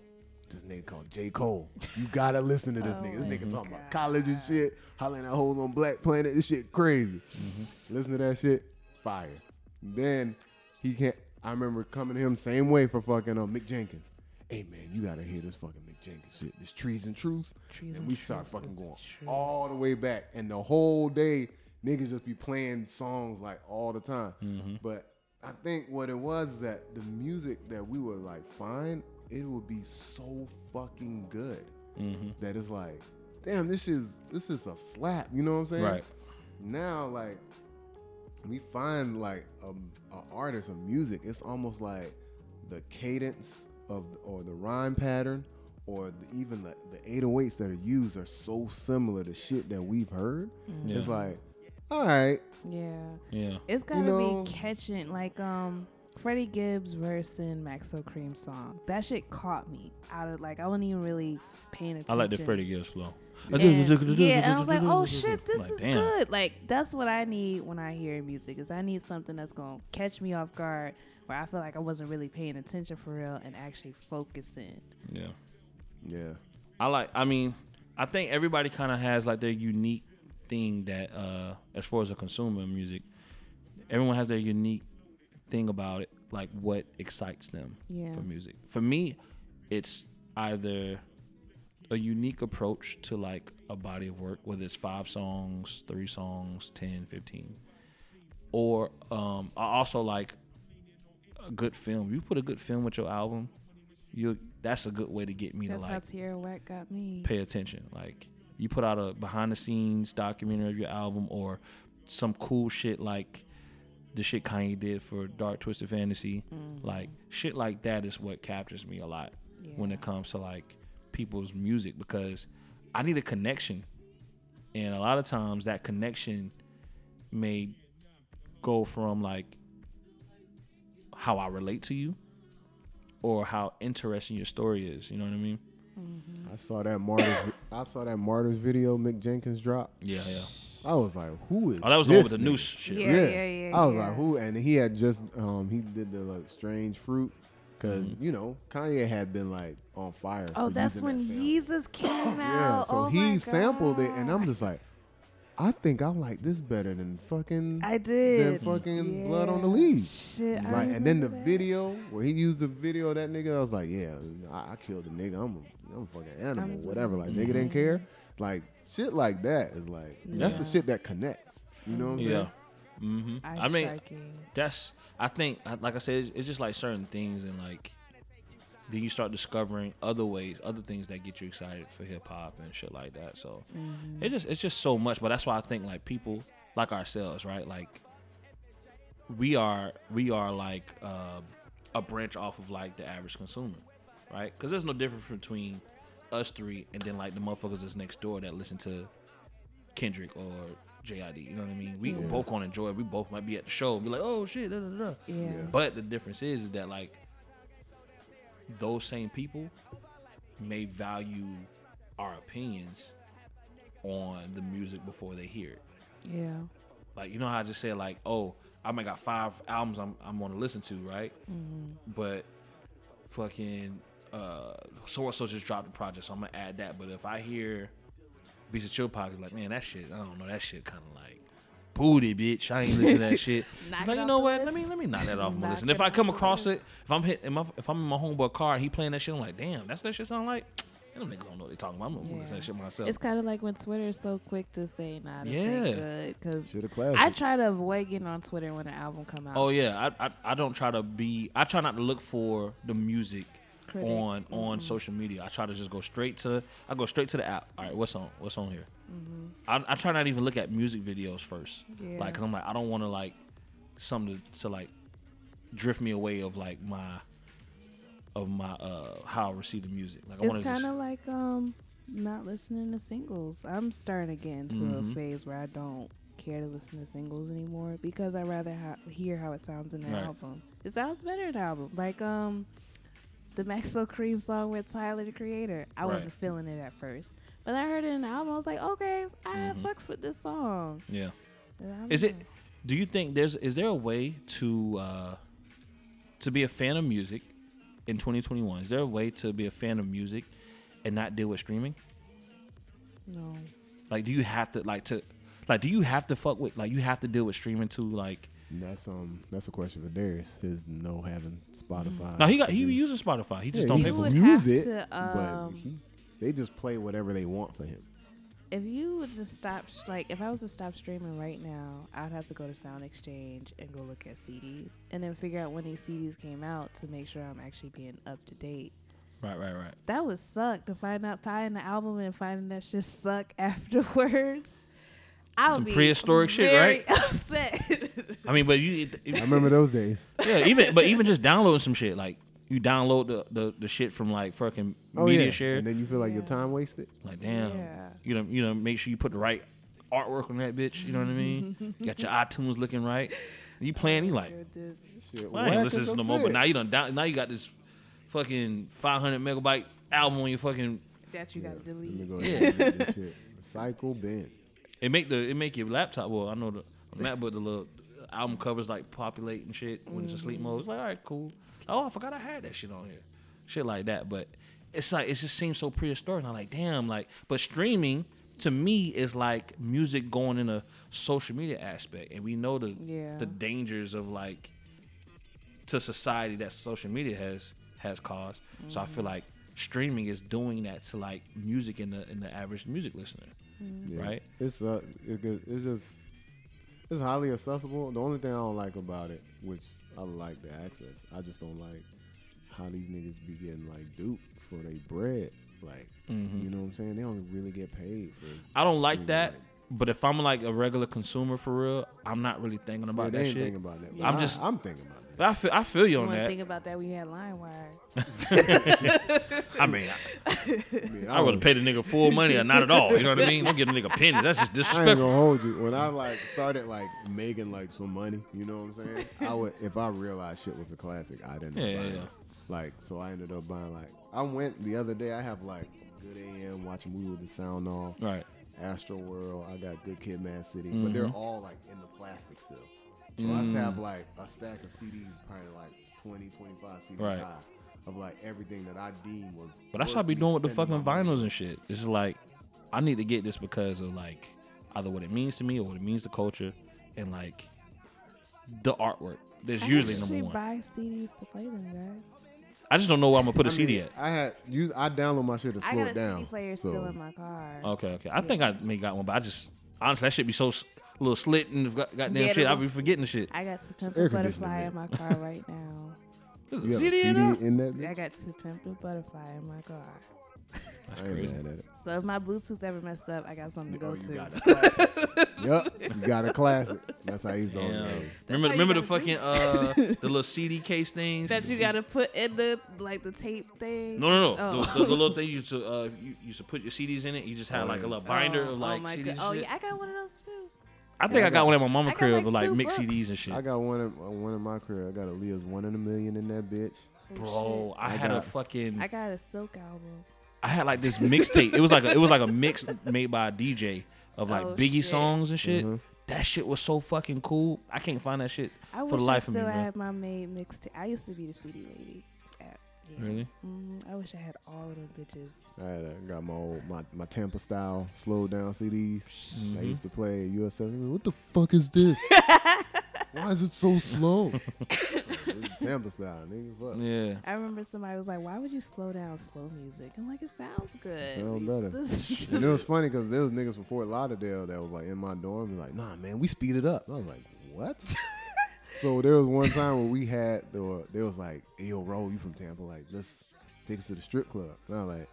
this nigga called J. Cole. You gotta listen to this Oh nigga. This nigga talking God. about college and shit. Hollering at hoes on Black Planet. This shit crazy. Listen to that shit. Fire. Then he can't. I remember coming to him same way for fucking um, Mick Jenkins. Hey man, you gotta hear this fucking Mick Jenkins shit. This trees and truths. Trees and and we start fucking going all the way back, and the whole day niggas just be playing songs like all the time. Mm-hmm. But I think what it was that the music that we would like find, it would be so fucking good Mm-hmm. that it's like, damn, this is this is a slap. You know what I'm saying? Right. Now, like, we find like a, a artist of music. It's almost like the cadence of or the rhyme pattern or the, even the, the 808s that are used are so similar to shit that we've heard. Yeah. It's like, all right, Yeah. Yeah. It's gotta know- be catching like um Freddie Gibbs verse in Maxo Kream song. That shit caught me out of like I wasn't even really paying attention. I like the Freddie Gibbs flow. And, yeah, and I was like, oh shit, this Like, is damn. good. Like that's what I need when I hear music. Is I need something that's gonna catch me off guard, where I feel like I wasn't really paying attention for real and actually focusing. Yeah. yeah, I like. I mean, I think everybody kind of has like their unique thing that, uh, as far as a consumer of music, everyone has their unique thing about it, like what excites them Yeah. for music. For me, it's either a unique approach to like a body of work, whether it's five songs, three songs, 10, 15. Or um, I also like a good film. You put a good film with your album, you that's a good way to get me That's to how like Tierra Whack got me. pay attention. Like you put out a behind the scenes documentary of your album or some cool shit like the shit Kanye did for Dark Twisted Fantasy. Mm-hmm. Like shit like that is what captures me a lot when it comes to like people's music because I need a connection. And a lot of times that connection may go from like how I relate to you or how interesting your story is. You know what I mean? Mm-hmm. I saw that martyrs. I saw that martyrs video Mick Jenkins dropped. Yeah, yeah. I was like, who is? Oh, that was the one with the noose shit. Yeah, yeah, yeah, I was yeah. like, who? And he had just um he did the like strange fruit because Mm-hmm. you know Kanye had been like on fire. Oh, that's when that sample. Yeezus came Yeah, so oh he my sampled it, and I'm just like, I think I like this better than fucking I did. than fucking Blood on the Leaves. Shit. I Right, and then the that. video where he used the video of that nigga, I was like, yeah, I, I killed the nigga. I'm a, I'm a fucking animal, whatever. Like nigga didn't care. Like shit like that is like that's the shit that connects. You know what I'm Yeah. saying? hmm I mean, striking. that's I think like I said, it's, it's just like certain things and like then you start discovering other ways, other things that get you excited for hip hop and shit like that. So Mm-hmm. it just it's just so much. But that's why I think like people like ourselves, right? Like we are we are like uh, a branch off of like the average consumer, right? Because there's no difference between us three and then like the motherfuckers that's next door that listen to Kendrick or JID. You know what I mean? We Yeah. both gonna enjoy it. We both might be at the show and be like, oh shit, da da da. Yeah. Yeah. But the difference is, is that like those same people may value our opinions on the music before they hear it. Yeah. Like you know how I just said like, oh, I might got five albums I'm I'm gonna listen to, right? But fucking uh so and so just dropped a project, so I'm gonna add that. But if I hear Beats of Chill Pocket, like, man, that shit, I don't know, that shit kinda like booty, bitch. I ain't listen to that shit. It's like, you know the what? Let me let me knock that off my Knock list. And if I come the across it, if I'm hit, if I'm, if I'm in my homeboy car, he playing that shit, I'm like, damn, that's what that shit sound like. Them niggas don't know what they talking about. I'm gonna listen to Yeah. that shit myself. It's kind of like when Twitter is so quick to say, "Nah, this Yeah. ain't good." Because Shit a classic. I try to avoid getting on Twitter when an album come out. Oh yeah, I, I I don't try to be. I try not to look for the music Critic. on on social media. I try to just go straight to. I go straight to the app. All right, what's on? What's on here? I, I try not even look at music videos first. Yeah. Like, cause I'm like, I don't want to like something to, to like drift me away of like my of my uh how I receive the music. Like I want It's to kind just of like um not listening to singles. I'm starting to get into Mhm. a phase where I don't care to listen to singles anymore because I rather ha- hear how it sounds in the Right. album. It sounds better in the album. Like um the Maxo Kream song with Tyler the Creator. I Right. wasn't feeling it at first. But I heard it in the album. I was like, okay, I Mhm. fucks with this song. yeah. And I don't Is it? Do you think there's is there a way to uh to be a fan of music in 2021? Is there a way to be a fan of music and not deal with streaming? No. Like, do you have to like to like do you have to fuck with like you have to deal with streaming too? Like, that's um that's a question for Darius. His no having Spotify. no, he got he uses Spotify. He just Yeah, don't he pay for would it. use have it, to, but um, he, they just play whatever they want for him. If you would just stop, sh- like, if I was to stop streaming right now, I'd have to go to Sound Exchange and go look at CDs, and then figure out when these CDs came out to make sure I'm actually being up to date. Right, right, right. That would suck to find out buying the album and finding that shit suck afterwards. I would Some be prehistoric shit, right? Upset. I mean, but you, I remember those days. yeah, even but even just downloading some shit like you download the the, the shit from like fucking Oh media yeah, share. and then you feel like your time wasted. Like damn, Yeah. you know, you know, make sure you put the right artwork on that bitch. You know what I mean? Got your iTunes looking right. You oh playing? You like, Shit, well, I ain't whack listening to no more. But now you done down, now you got this fucking 500 megabyte album on your fucking. that you Yeah, got to let me delete. go ahead and this shit. Cycle bin. It make the it make your laptop. Well, I know the MacBook the little album covers like populate and shit when it's a sleep mode. It's like all right, cool. Oh, I forgot I had that shit on here, shit like that. But it's like it just seems so prehistoric. And I'm like, damn, like. But streaming to me is like music going in a social media aspect, and we know the Yeah. the dangers of like to society that social media has has caused. So I feel mm-hmm. like streaming is doing that to like music in the in the average music listener. Yeah. Right. It's uh, it, it's just it's highly accessible. The only thing I don't like about it, which I like the access, I just don't like how these niggas be getting like duped for their bread. Like, Mhm. you know what I'm saying? They don't really get paid for. I don't like that. like- But if I'm like a regular consumer for real, I'm not really thinking Yeah, about they that shit. thinking about that. I'm I- just- I'm thinking about I feel I feel you You on that. think about that when you had LimeWire. I mean, I, mean, I, I would have paid a nigga full money or not at all. You know what I mean? Don't give a nigga a penny. That's just disrespectful. I ain't disrespectful. gonna hold you. When I like started like making like some money, you know what I'm saying? I would if I realized shit was a classic, I didn't. Yeah, yeah, buy yeah. it. Like so, I ended up buying like I went the other day. I have like Good AM, watch a movie with the sound off, Right. Astroworld. I got Good Kid, Mad City, but mm-hmm. they're all like in the plastic still. So I Mm. have like a stack of CDs, probably like 20, 25 CDs Right. high, of like everything that I deem was. But I should be doing with the fucking vinyls and shit. It's like I need to get this because of like either what it means to me or what it means to culture, and like the artwork. That's usually number actually one. buy CDs to play them, guys. I just don't know where I'm gonna put a I CD mean, at. I had you. I download my shit to slow it down. I slow got it a down. CD player so still in my car. Okay, okay. I think I may got one, but I just honestly that should be so s- little slit and got- goddamn Yeah, shit. I'll be forgetting the shit. I got to pimp a conditioning, butterfly in my car right now. There's you a have CD in CD in that. I got to pimp a butterfly in my car. That's I ain't crazy. mad at it. So if my Bluetooth ever messed up, I got something to Oh, go you to. got a yep, you got a classic. That's how he's on. Damn. Remember, remember the fucking uh the little CD case things that you gotta put in the like the tape thing. No, no, no. Oh. The, the, the little thing you used to uh you used to put your CDs in it. You just had Oh, like a little binder oh, of like oh my CDs. God. Oh shit. yeah, I got one of those too. I think I I got got- one at my mama I got, crib like, with like two mixed books. CDs and shit. I got one in one in my crib. I got Aaliyah's one in a million in that bitch. Oh, Bro, I, I had a fucking. I got a Silk album. I had like this mixtape. it was like a, it was like a mix made by a DJ of like Oh, Biggie shit. songs and shit. Mhm. That shit was so fucking cool. I can't find that shit. I For wish the life I of me, still man. had my made mixtape. I used to be the CD lady. At, yeah. Really? Mm, I wish I had all of them bitches. I had a, got my old my, my Tampa style slowed down CDs. I Mhm. used to play USF. What the fuck is this? Why is it so slow? Tampa style, nigga. Fuck. Yeah. I remember somebody was like, "Why would you slow down slow music?" I'm like, "It sounds good. Sound better. This- And it was funny because there was niggas from Fort Lauderdale that was like in my dorm. and like, nah, man, we speed it up. I was like, what? So there was one time where we had, there, were, there was like, yo, Ro, you from Tampa? Like, let's take us to the strip club. And I'm like,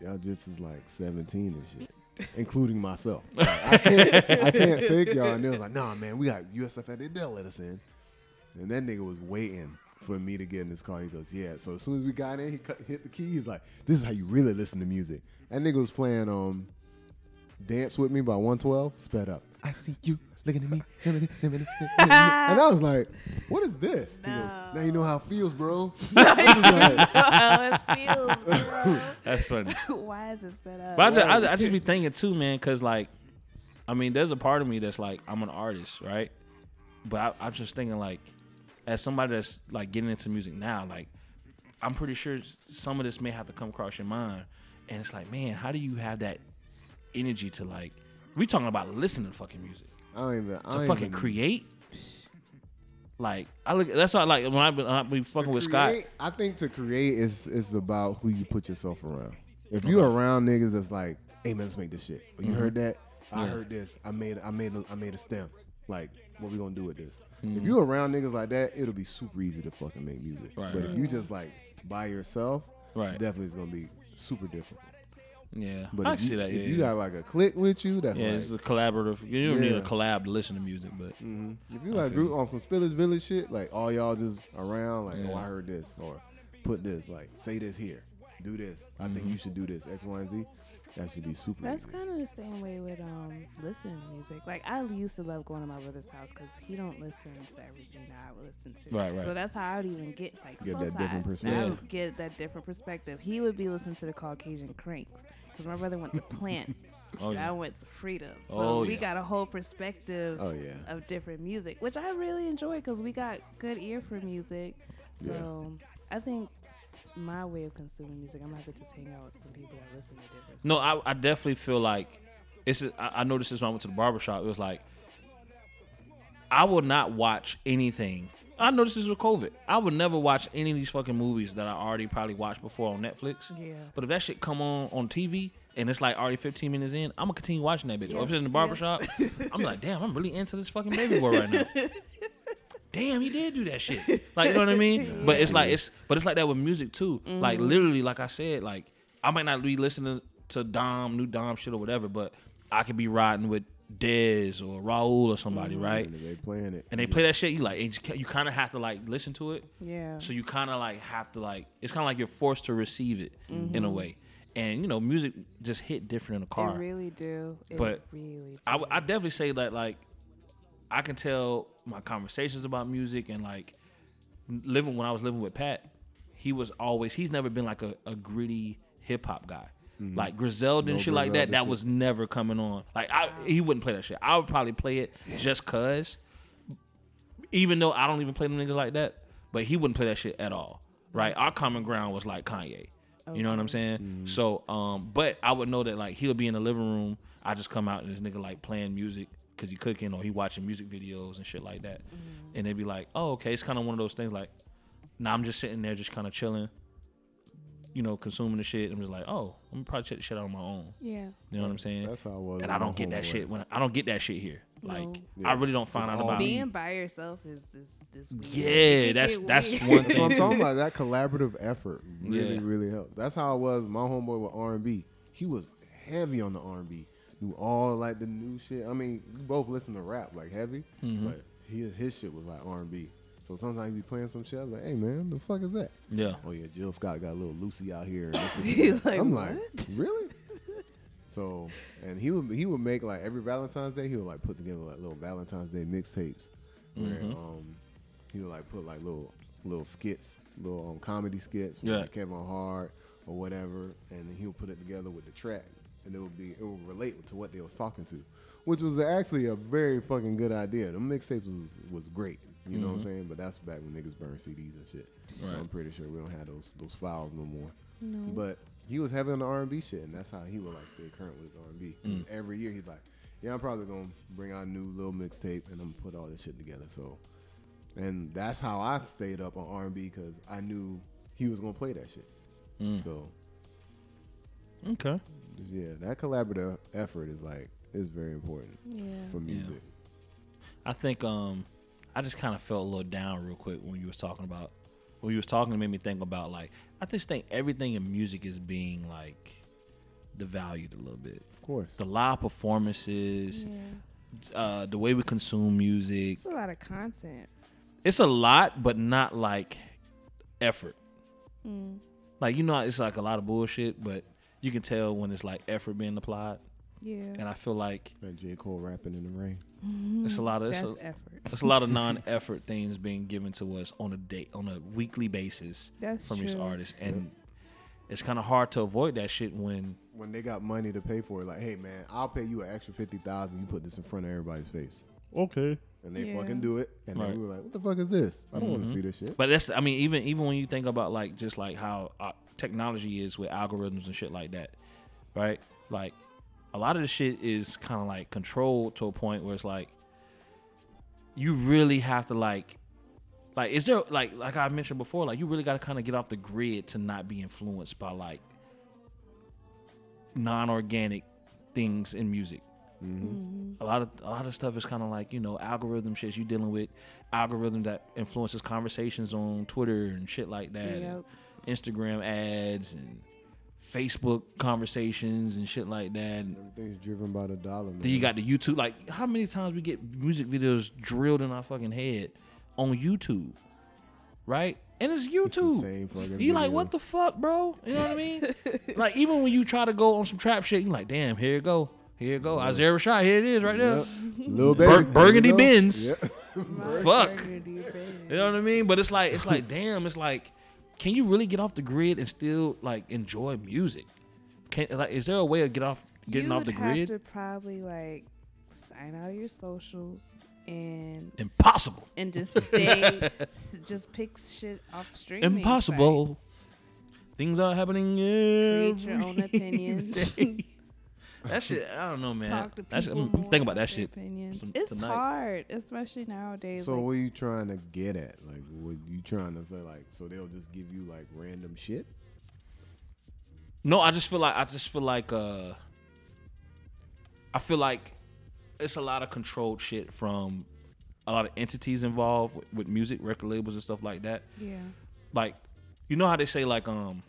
y'all just is like 17 and shit, including myself. Like, I can't, I can't take y'all. And they was like, nah, man, we got USF at it. They'll let us in. And that nigga was waiting for me to get in his car. He goes, yeah. So as soon as we got in, he cut, hit the key. He's like, this is how you really listen to music. That nigga was playing um, Dance With Me by 112, sped up. I see you looking at me. and I was like, what is this? He goes, now you know how it feels, bro. I was like, how it feels. That's funny. Why is it sped up? But I just, I, I just be thinking too, man, because like, I mean, there's a part of me that's like, I'm an artist, right? But I, I'm just thinking like, as somebody that's like getting into music now, like, I'm pretty sure some of this may have to come across your mind, and it's like, man, how do you have that energy to like? We talking about listening to fucking music I don't even. I to don't fucking even, create. Like I look, that's why like when I be, when I be fucking with Scott. I think to create is is about who you put yourself around. If you're around niggas that's like, hey man, let's make this shit. But you heard that? I Mm-hmm. Yeah. heard this. I made I made a, I made a stem. Like, what we gonna do with this? Mm-hmm. If you around niggas like that, it'll be super easy to fucking make music. Right, but right. if you just like by yourself, Right. definitely it's gonna be super different. Yeah, But I if see you, that. if Yeah, you yeah. got like a click with you, that's yeah, like it's a collaborative. You don't need a collab to listen to music, but Mhm. If you I like group on some Spillage Village shit, like all y'all just around, like, oh, I heard this, or put this, like, say this here, do this. I think Mm-hmm. you should do this, X, Y, and Z. That should be super. That's kind of the same way with um listening to music. Like I used to love going to my brother's house because he don't listen to everything that I would listen to. Right, right. So that's how I would even get like Get that different Tie. I perspective. would get that different perspective. He would be listening to the Caucasian Cranks because my brother went to Plant. oh and I went to Freedom. So Oh, we yeah. got a whole perspective Oh yeah. of different music, which I really enjoy because we got good ear for music. So I think my way of consuming music, I'm gonna have to just hang out with some people that listen to different. no, I, I definitely feel like it's. I, I noticed this when I went to the barber shop. It was like I will not watch anything. I noticed this with COVID. I would never watch any of these fucking movies that I already probably watched before on Netflix. Yeah. But if that shit come on on TV and it's like already 15 minutes in, I'm gonna continue watching that bitch. Or if it's in the Yeah. barber shop, I'm like, damn, I'm really into this fucking baby boy right now. damn, he did do that shit. Like, you know what I mean? But it's like it's but it's like that with music too. Like Mm-hmm. literally, like I said, like I might not be listening to Dom, new Dom shit or whatever, but I could be riding with Dez or Raul or somebody, Mm-hmm. right? And they playing it. And they play that shit, you like it you kind of have to like listen to it. Yeah. So you kind of like have to like it's kind of like you're forced to receive it in Mm-hmm. a way. And you know, music just hit different in a car. They really do. It But really do. I, I definitely say that like I can tell my conversations about music and like living when I was living with Pat, he was always he's never been like a, a gritty hip hop guy. Like Griselda and No shit like that, that shit. was never coming on. Like I, he wouldn't play that shit. I would probably play it just cause, even though I don't even play them niggas like that. But he wouldn't play that shit at all. Right? Our common ground was like Kanye. You know what I'm saying? So, um, but I would know that like he'll be in the living room I just come out and this nigga like playing music because he cooking or he watching music videos and shit like that, mm-hmm. and they'd be like, oh okay, it's kind of one of those things like, nah, I'm just sitting there just kind of chilling, you know, consuming the shit. I'm just like, oh, I'm gonna probably check the shit out on my own. Yeah. You know what I'm saying? That's how I was. and I don't get that homeboy. shit when I don't get that shit here. Like No. I really don't find It's out all about. me. Being by yourself is is, is weird. Yeah, It that's that's weird. one That's what thing. I'm talking about. That collaborative effort really, Yeah. really helped. That's how it was. My homeboy with R and B. He was heavy on the R and B. Knew all like the new shit. I mean, we both listen to rap like heavy, Mm-hmm. but he, his shit was like R and B. So sometimes he be playing some shit. I'm like, hey man, the fuck is that? Yeah. Oh yeah, Jill Scott got a little Lucy out here. and this, this, You're and that. like, I'm what? like, really? So, and he would he would make like every Valentine's Day he would like put together like little Valentine's Day mixtapes where Mhm. um he would like put like little little skits, little um, comedy skits with Yeah. like Kevin Hart or whatever, and then he'll put it together with the track, and it would be it would relate to what they was talking to, which was actually a very fucking good idea. The mixtapes was was great, you know what I'm saying? But that's back when niggas burn CDs and shit. So I'm pretty sure we don't have those those files no more. No. But he was heavy on the R and B shit, and that's how he would like stay current with his R and B. Mm. Every year he's like, "Yeah, I'm probably gonna bring out a new little mixtape, and I'm gonna put all this shit together." So, and that's how I stayed up on R and B because I knew he was gonna play that shit. Mm. So, Okay. Just, yeah, that collaborative effort is like is very important yeah. for music. I think um I just kind of felt a little down real quick when you was talking about when you was talking it made me think about like I just think everything in music is being like devalued a little bit. Of course, The live performances, Yeah. uh the way we consume music. It's a lot of content. It's a lot but not like effort. Mm. Like you know it's like a lot of bullshit but you can tell when it's like effort being applied Yeah. and I feel like and J Cole rapping in the rain. it's a lot of it's That's a, effort. There's a lot of non-effort things being given to us on a day, on a weekly basis That's from these artists, and it's kind of hard to avoid that shit when When they got money to pay for it, like, hey man, I'll pay you an extra fifty thousand. You put this in front of everybody's face. okay. and they Yeah. fucking do it, and Right. then we were like, "What the fuck is this? I don't want Mhm. to see this shit." But that's I mean even even when you think about like just like how uh, technology is with algorithms and shit like that, right? Like a lot of the shit is kind of like controlled to a point where it's like you really have to like like is there like like I mentioned before like you really got to kind of get off the grid to not be influenced by like non-organic things in music. Mm-hmm. A lot of a lot of stuff is kind of like you know algorithm shit you dealing with algorithm that influences conversations on Twitter and shit like that, and Yep. Instagram ads and Facebook conversations and shit like that. Everything's driven by the dollar. Man. then you got the YouTube. Like how many times we get music videos drilled in our fucking head on YouTube, right? And it's It's the YouTube. same fucking. You like what the fuck, bro? You know what I mean? like even when you try to go on some trap shit, you like, damn, here it go, here it go, Isaiah Rashad, here it is, right there. Yep. Little Bur- Burgundy There you go. Benz. Yep. Fuck. burgundy bed. You know what I mean? But it's like it's like damn, it's like can you really get off the grid and still like enjoy music? Can like is there a way to get off getting you off the have grid? to probably like sign out of your socials and Impossible. and just stay, s- just pick shit off streaming. Impossible. sites. Things are happening. Create your own opinions. Day. that shit, I don't know, man. Talk to That's, people. I'm more thinking about that shit. Opinions. some- It's tonight. hard, especially nowadays. So like, what are you trying to get at? Like, what you trying to say? Like, so they'll just give you like random shit? No, I just feel like I just feel like uh I feel like it's a lot of controlled shit from a lot of entities involved with, with music, record labels and stuff like that. yeah, like you know how they say like um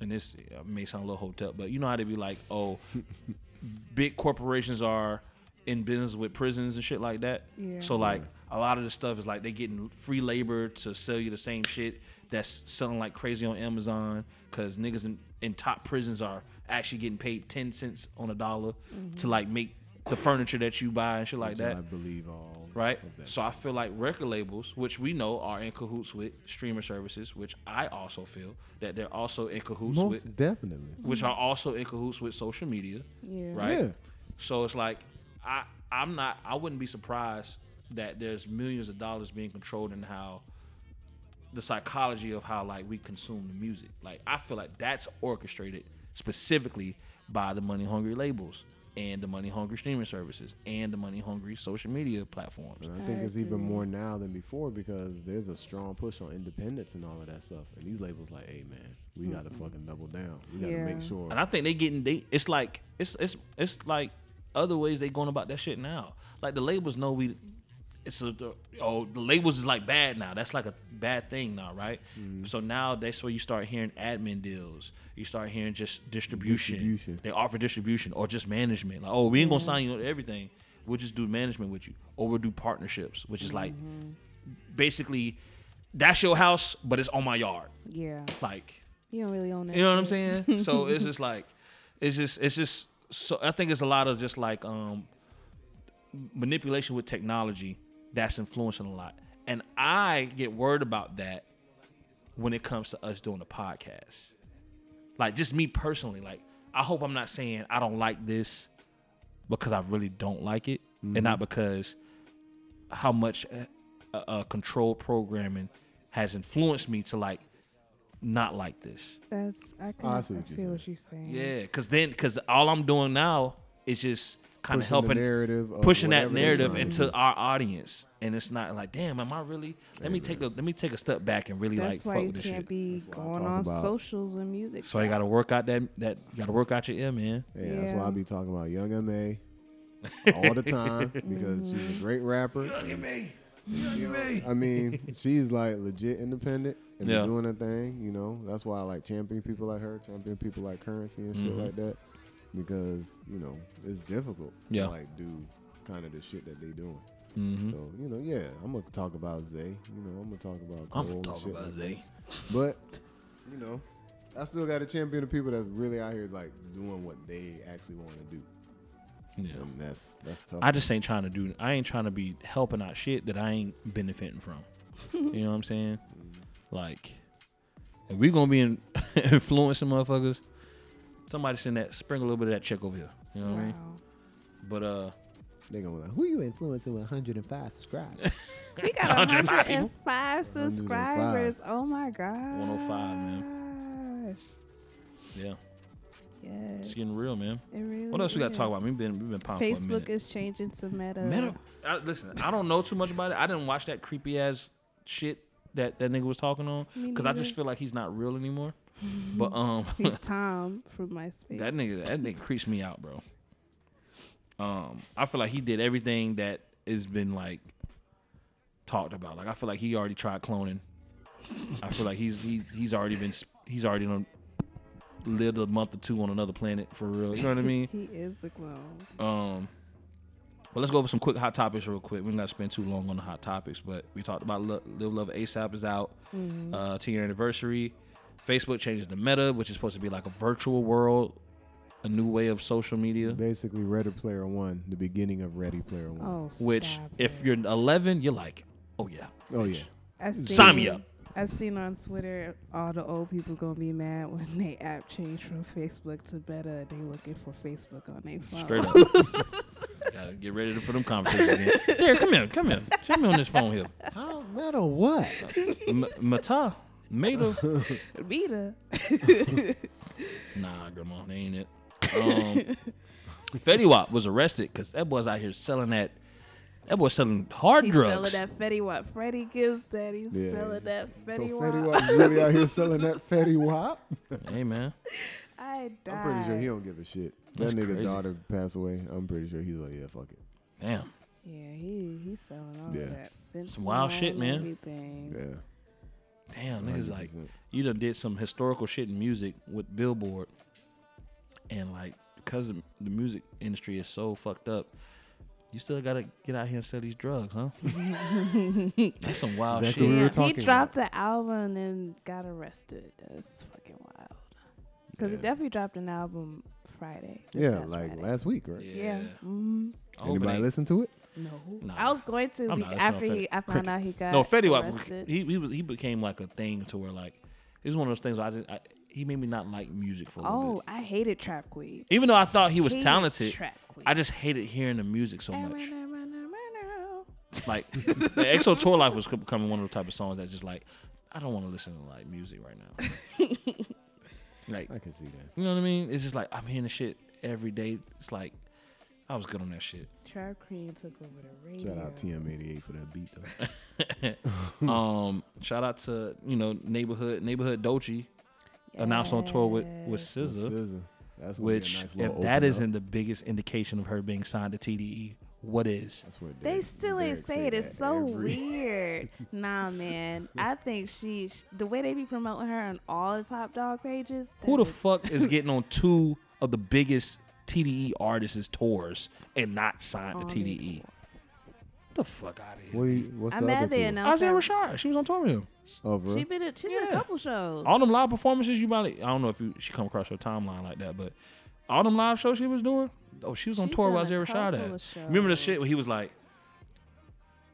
and this may sound a little hotel but you know how they be like oh big corporations are in business with prisons and shit like that? Yeah. so like a lot of the stuff is like they getting free labor to sell you the same shit that's selling like crazy on amazon because niggas in, in top prisons are actually getting paid 10 cents on a dollar to mm-hmm. like make the furniture that you buy and shit like that I believe all. right? of that. So I feel like record labels, which we know are in cahoots with streamer services, which I also feel that they're also in cahoots most with, definitely. which are also in cahoots with social media, yeah, right? Yeah. So it's like I I'm not I wouldn't be surprised that there's millions of dollars being controlled in how the psychology of how like we consume the music. Like I feel like that's orchestrated specifically by the money hungry labels. And the money hungry streaming services and the money hungry social media platforms. And I think I it's even more now than before because there's a strong push on independence and all of that stuff. And these labels like, hey man, we gotta fucking double down. We gotta make sure. And I think they getting they it's like it's it's it's like other ways they going about that shit now. Like the labels know we it's a oh the labels is like bad now. That's like a bad thing now, right? Mm-hmm. So now that's where you start hearing admin deals. You start hearing just distribution. Distribution. They offer distribution or just management. Like, oh, we ain't gonna mm-hmm. sign you to everything. We'll just do management with you, or we'll do partnerships, which is like mm-hmm. basically that's your house, but it's on my yard. Yeah. Like You don't really own it. you know what I'm saying? so it's just like, it's just, it's just. So I think it's a lot of just like um manipulation with technology that's influencing a lot, and I get worried about that when it comes to us doing the podcast. Like just me personally, like I hope I'm not saying I don't like this because I really don't like it, and not because how much uh, uh, control programming has influenced me to like not like this. That's I can Oh, I I see what you're feel what you're saying. Yeah, because then because all I'm doing now is just kind of helping narrative of pushing that narrative trying to into our audience, and it's not like, damn, am I really? Let me take a let me take a step back and really That's like why fuck you with this can't shit. be going on about- socials with music. So you got to work out that that you got to work out your ear, man. Yeah, that's why I Yeah. be talking about Young MA all the time because she's a great rapper. Young MA Young MA. I mean, she's like legit independent and Yeah. doing her thing. You know, that's why I like champion people like her, champion people like Curren$y and shit Mhm. like that, because you know it's difficult. Yeah. to, like do kind of the shit that they doing. Mm-hmm. So you know, yeah, I'm gonna talk about Zay. You know, I'm gonna talk about Cole I'm and talking shit about like Zay. that. But you know, I still got a champion of people that's really out here like doing what they actually want to do, Yeah. and that's that's tough. I just ain't trying to do. I ain't trying to be helping out shit that I ain't benefiting from. you know what I'm saying? Like, if we gonna be in, influencing motherfuckers, somebody send that sprinkle a little bit of that check over here. You know what I mean? Wow. But uh, they gonna be like, who you influencing with 105 subscribers? We got 105 people. 105 subscribers. Oh my god. 105, man. yeah, Yes. it's getting real, man. It really What else we got to is. talk about? We've been we've been pounding for a Facebook is changing to Meta. Meta. I, listen, I don't know too much about it. I didn't watch that creepy ass shit that that nigga was talking on Me because I just feel like he's not real anymore. But um, He's Tom from MySpace. that nigga that nigga creeps me out, bro. Um, I feel like he did everything that has been like talked about. Like I feel like he already tried cloning. I feel like he's he, he's already been he's already done lived a month or two on another planet for real. You know what I mean? He is the clone. Um, but let's go over some quick hot topics real quick. We're not spend too long on the hot topics, but we talked about Lo- Live Love ASAP is out, Mm-hmm. uh, 10 year anniversary. Facebook changes the meta, which is supposed to be like a virtual world, a new way of social media. Basically, Ready Player One, the beginning of Ready Player One. Oh, Which, stop if it. you're 11, you're like, oh yeah, Oh, yeah. I seen, sign me up. I seen on Twitter all the old people gonna be mad when they app changed from Facebook to Meta. They looking for Facebook on their phone. straight up. Gotta get ready for them conversations again. Here, come here, come here. Show me on this phone here. How matter what? M- Mata, Meta. Meta. Nah, grandma, they ain't it. Um, Fetty Wap was arrested because that boy's out here selling that. That boy's selling hard He's drugs. selling that Fetty Wap. Freddie gives that. He's Yeah. selling that so Fetty Fetty Wap. Wap really out here selling that Fetty Wap? Hey man, I died. I'm pretty sure he don't give a shit. That's that nigga crazy. daughter passed away. I'm pretty sure he's like, yeah, fuck it. damn. Yeah, he he's selling all Yeah. that. Some wild shit, man. Everything. Yeah. Damn, niggas like 100%. you done did some historical shit in music with Billboard, and like because the the music industry is so fucked up, you still gotta get out here and sell these drugs, huh? That's some wild Exactly shit. what we were talking he dropped an album and then got arrested. That's fucking wild. Because Yeah. he definitely dropped an album Friday. Yeah, like Friday. last week, right? Yeah. hmm I hope it Anybody listen to it? No. Nah. I was going to be- not after to he, I found out he Crickets. got No, Fetty Wap. He he was he became like a thing to where like it was one of those things. Where I, didn't, I he made me not like music for a little oh, bit. I hated Trap Queen. Even though I thought he was Hated talented, Trap Queen. I just hated hearing the music so much. much. Like the EXO Tour Life was becoming one of the type of songs that's just like I don't want to listen to like music right now. like I can see that. you know what I mean? It's just like I'm hearing the shit every day. It's like I was good on that shit. Trap Queen took over the radio. Shout out TM88 for that beat though. um, shout out to you know neighborhood neighborhood Doechii announced on tour with with SZA, SZA. That's gonna be a which nice if that open isn't the biggest indication of her being signed to TDE, what is? That's what They Derek- still ain't say it. It's so every- weird. nah, man. I think she, sh the way they be promoting her on all the top dog pages. Who the that is- fuck is getting on two of the biggest TDE artists' tours and not signed all to TDE? do. The fuck out of here. What you- what's I'm the mad other they announced Isaiah. Rashad, she was on tour with him. Oh, bro. She been a, she did a couple shows. All them live performances, you probably I don't know if you she come across your timeline like that, but all them live shows she was doing. Oh, she was on She tour with Isaiah Rashad at. Remember the shit shows. where he was like,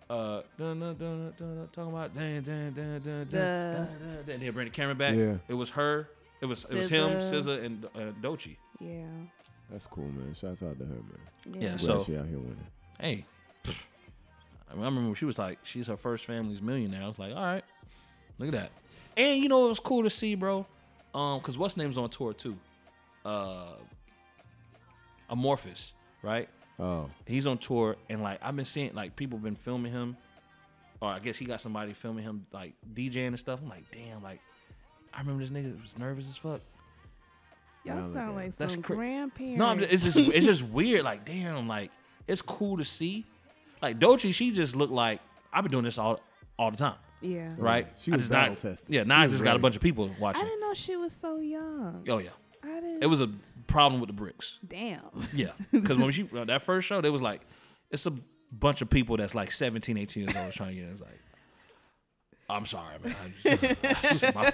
uh, dun, dun, dun, dun, dun, talking about dun, dun, dun, dun, dun, The- dun, dun, then he'll bring the camera back. Yeah. It was her. It was it was him, SZA. SZA, and uh, Doechii. Yeah. That's cool, man. Shouts out to her, man. Yeah. Yeah, so- she out here winning. Hey. I, I remember when she was like, she's her first family's millionaire. I was like, all right, look at that. And you know it was cool to see, bro. Um, cause what's name's on tour too, uh, Amorphous, right? Oh, He's on tour, and like I've been seeing, like people been filming him, or I guess he got somebody filming him, like DJing and stuff. I'm like, damn, like I remember this nigga was nervous as fuck. Y'all sound at like it. That's some cra- grandparents. No, I'm just, it's just it's just weird. Like, damn, like it's cool to see. Like Doechii, she just looked like I've been doing this all all the time, yeah. right? She I was just not- battle tested. Yeah, now She I was just got a bunch of people watching. I didn't know she was so young. Oh yeah, I didn't. it was a problem with the bricks. damn. Yeah, because when she uh, that first show, they was like, it's a bunch of people that's like 17, 18 years old trying to get. in. It was like, I'm sorry, man. Just- my,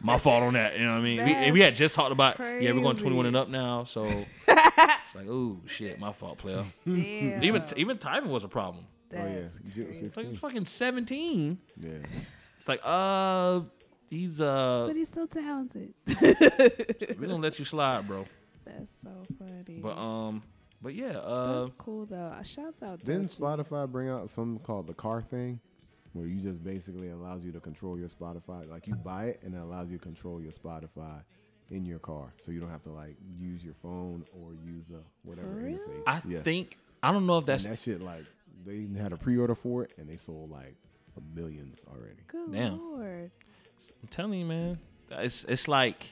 my fault on that. You know what I mean? We, we had just talked about yeah, we're going 21 and up now, so it's like, oh shit, my fault, player. Damn. Even even timing was a problem. oh yeah. That's crazy. It's like fucking 17. Yeah. It's like, uh, he's uh, But he's so talented. we're gonna let you slide, bro. That's so funny. But um, but yeah, uh, That's cool though. Shouts out. Didn't Doechii. Spotify bring out something called the car thing, where you just basically allows you to control your Spotify? Like you buy it and it allows you to control your Spotify in your car, so you don't have to like use your phone or use the whatever For real? interface. I yeah. think I don't know if and that's that shit like they had a pre-order for it and they sold like millions already. Good Damn. lord. I'm telling you, man. It's it's like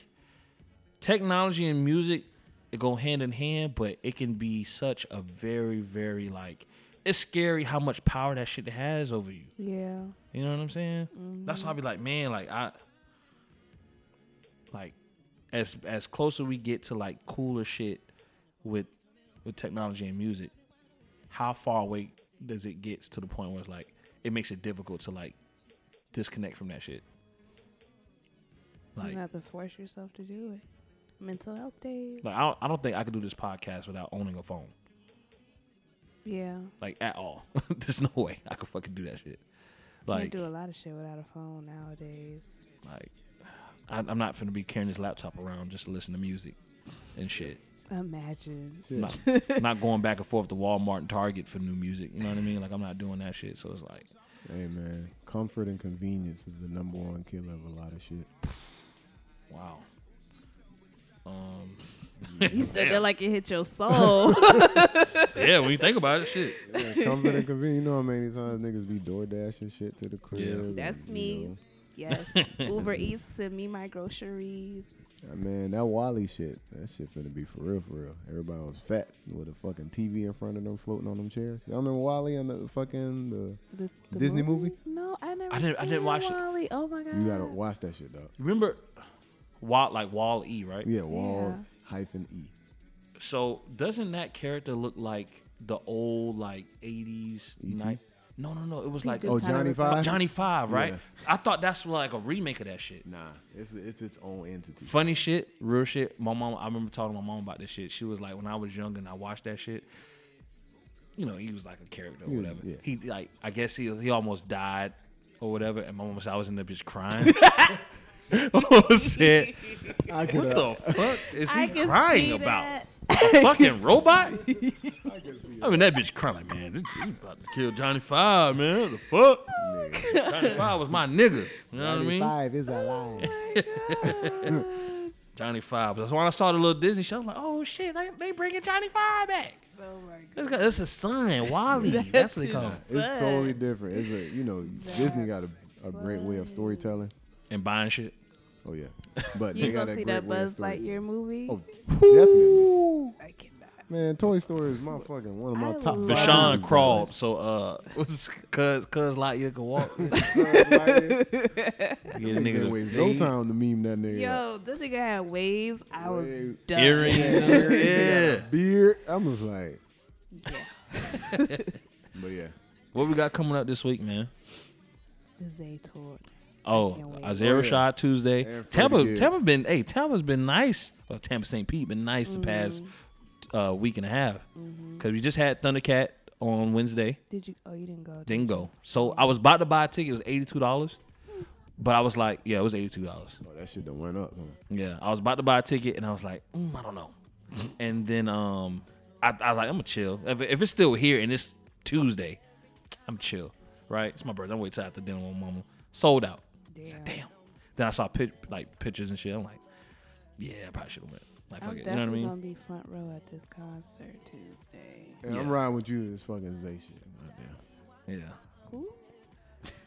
technology and music it go hand in hand, but it can be such a very, very like it's scary how much power that shit has over you. Yeah. You know what I'm saying? That's why I mm-hmm. be like, man, like I like as as closer we get to like cooler shit with with technology and music, how far away does it get to the point where it's like it makes it difficult to like disconnect from that shit? Like you have to force yourself to do it. Mental health days. like I don't, I don't think I could do this podcast without owning a phone. Yeah. Like at all. There's no way I could fucking do that shit. Like Can't do a lot of shit without a phone nowadays. Like, I, I'm not gonna be carrying this laptop around just to listen to music and shit. Imagine. Not, not going back and forth to Walmart and Target for new music. You know what I mean? Like, I'm not doing that shit. So it's like, Hey man, comfort and convenience is the number one killer of a lot of shit. wow. Um, You said that like it hit your soul. yeah, when you think about it, shit. Yeah, comfort and convenience. You know how many times niggas be door dashing shit to the crib. That's and, you me. know. yes. Uber Eats send me my groceries. Uh, man, that Wall-E shit, that shit finna be for real, for real. Everybody was fat with a fucking TV in front of them floating on them chairs. Y'all remember Wall-E and the fucking the The, the Disney movie? No, I never. I didn't- I didn't seen watch it. Wall-E. Oh my god. You gotta watch that shit, though. Remember, Wall, like Wall E, right? Yeah, Wall Yeah. Hyphen E. So doesn't that character look like the old like 80s E.T.? night? No, no, no. It was like Oh, Johnny Five? Johnny Five, right? Yeah. I thought that's like a remake of that shit. Nah, it's it's its own entity. Funny shit, real shit. My mom, I remember talking to my mom about this shit. She was like, when I was young and I watched that shit, you know, he was like a character or Yeah, whatever. yeah. He like, I guess he he almost died or whatever. And my mom was, I was in the bitch crying. oh shit! I What could, the fuck is he crying about? A fucking robot? I I mean, that bitch crying like, man, this dude about to kill Johnny Five, man. What the fuck? it. Johnny Five was my nigga. You know what I mean? Five is alive. Johnny Five. That's when I saw the little Disney show. I was like, oh shit, they, they bringing Johnny Five back. Oh my It's, got, it's a son, Wall-E. That's, That's what they call it. It's totally different. It's a you know Disney got a, a great way of storytelling. And buying shit. Oh yeah, but You gonna see that Buzz Lightyear movie? Oh, definitely. I cannot. Man, Toy Story is my fucking one of my I top. love Vashawn crawled, so uh, cuz cuz Lightyear can walk. Get a Nigga nigga didn't to waste no time to meme that nigga. Yo, this nigga had waves. I was Wave. done. Earrings. yeah. yeah. Beard. I was like, Yeah. but yeah. What we got coming up this week, man? The Zay tour. Oh, can't wait. Isaiah Oh, yeah. Rashad Tuesday. Tampa, Gibbs. Tampa been hey, Tampa's been nice. Well, Tampa St. Pete been nice the past Mm-hmm. uh, week and a half because we just had Thundercat on Wednesday. Did you? Oh, you didn't go. did Didn't go. So I was about to buy a ticket. It was eighty two dollars, but I was like, yeah, it was eighty two dollars. Oh, that shit done went up. Huh? Yeah, I was about to buy a ticket, and I was like, mm, I don't know. and then um, I, I was like, I'm gonna chill. If, if it's still here and it's Tuesday, I'm chill. Right? It's my birthday. I'm waiting till after dinner with my mama. Sold out. I said, Damn. Damn. Then I saw pic- like pictures and shit. I'm like, yeah, I probably should have went. Like, fuck I'm it. You know what I definitely mean? gonna be front row at this concert Tuesday. And I'm riding with you. To this fucking Zay shit. Goddamn. Yeah. Cool.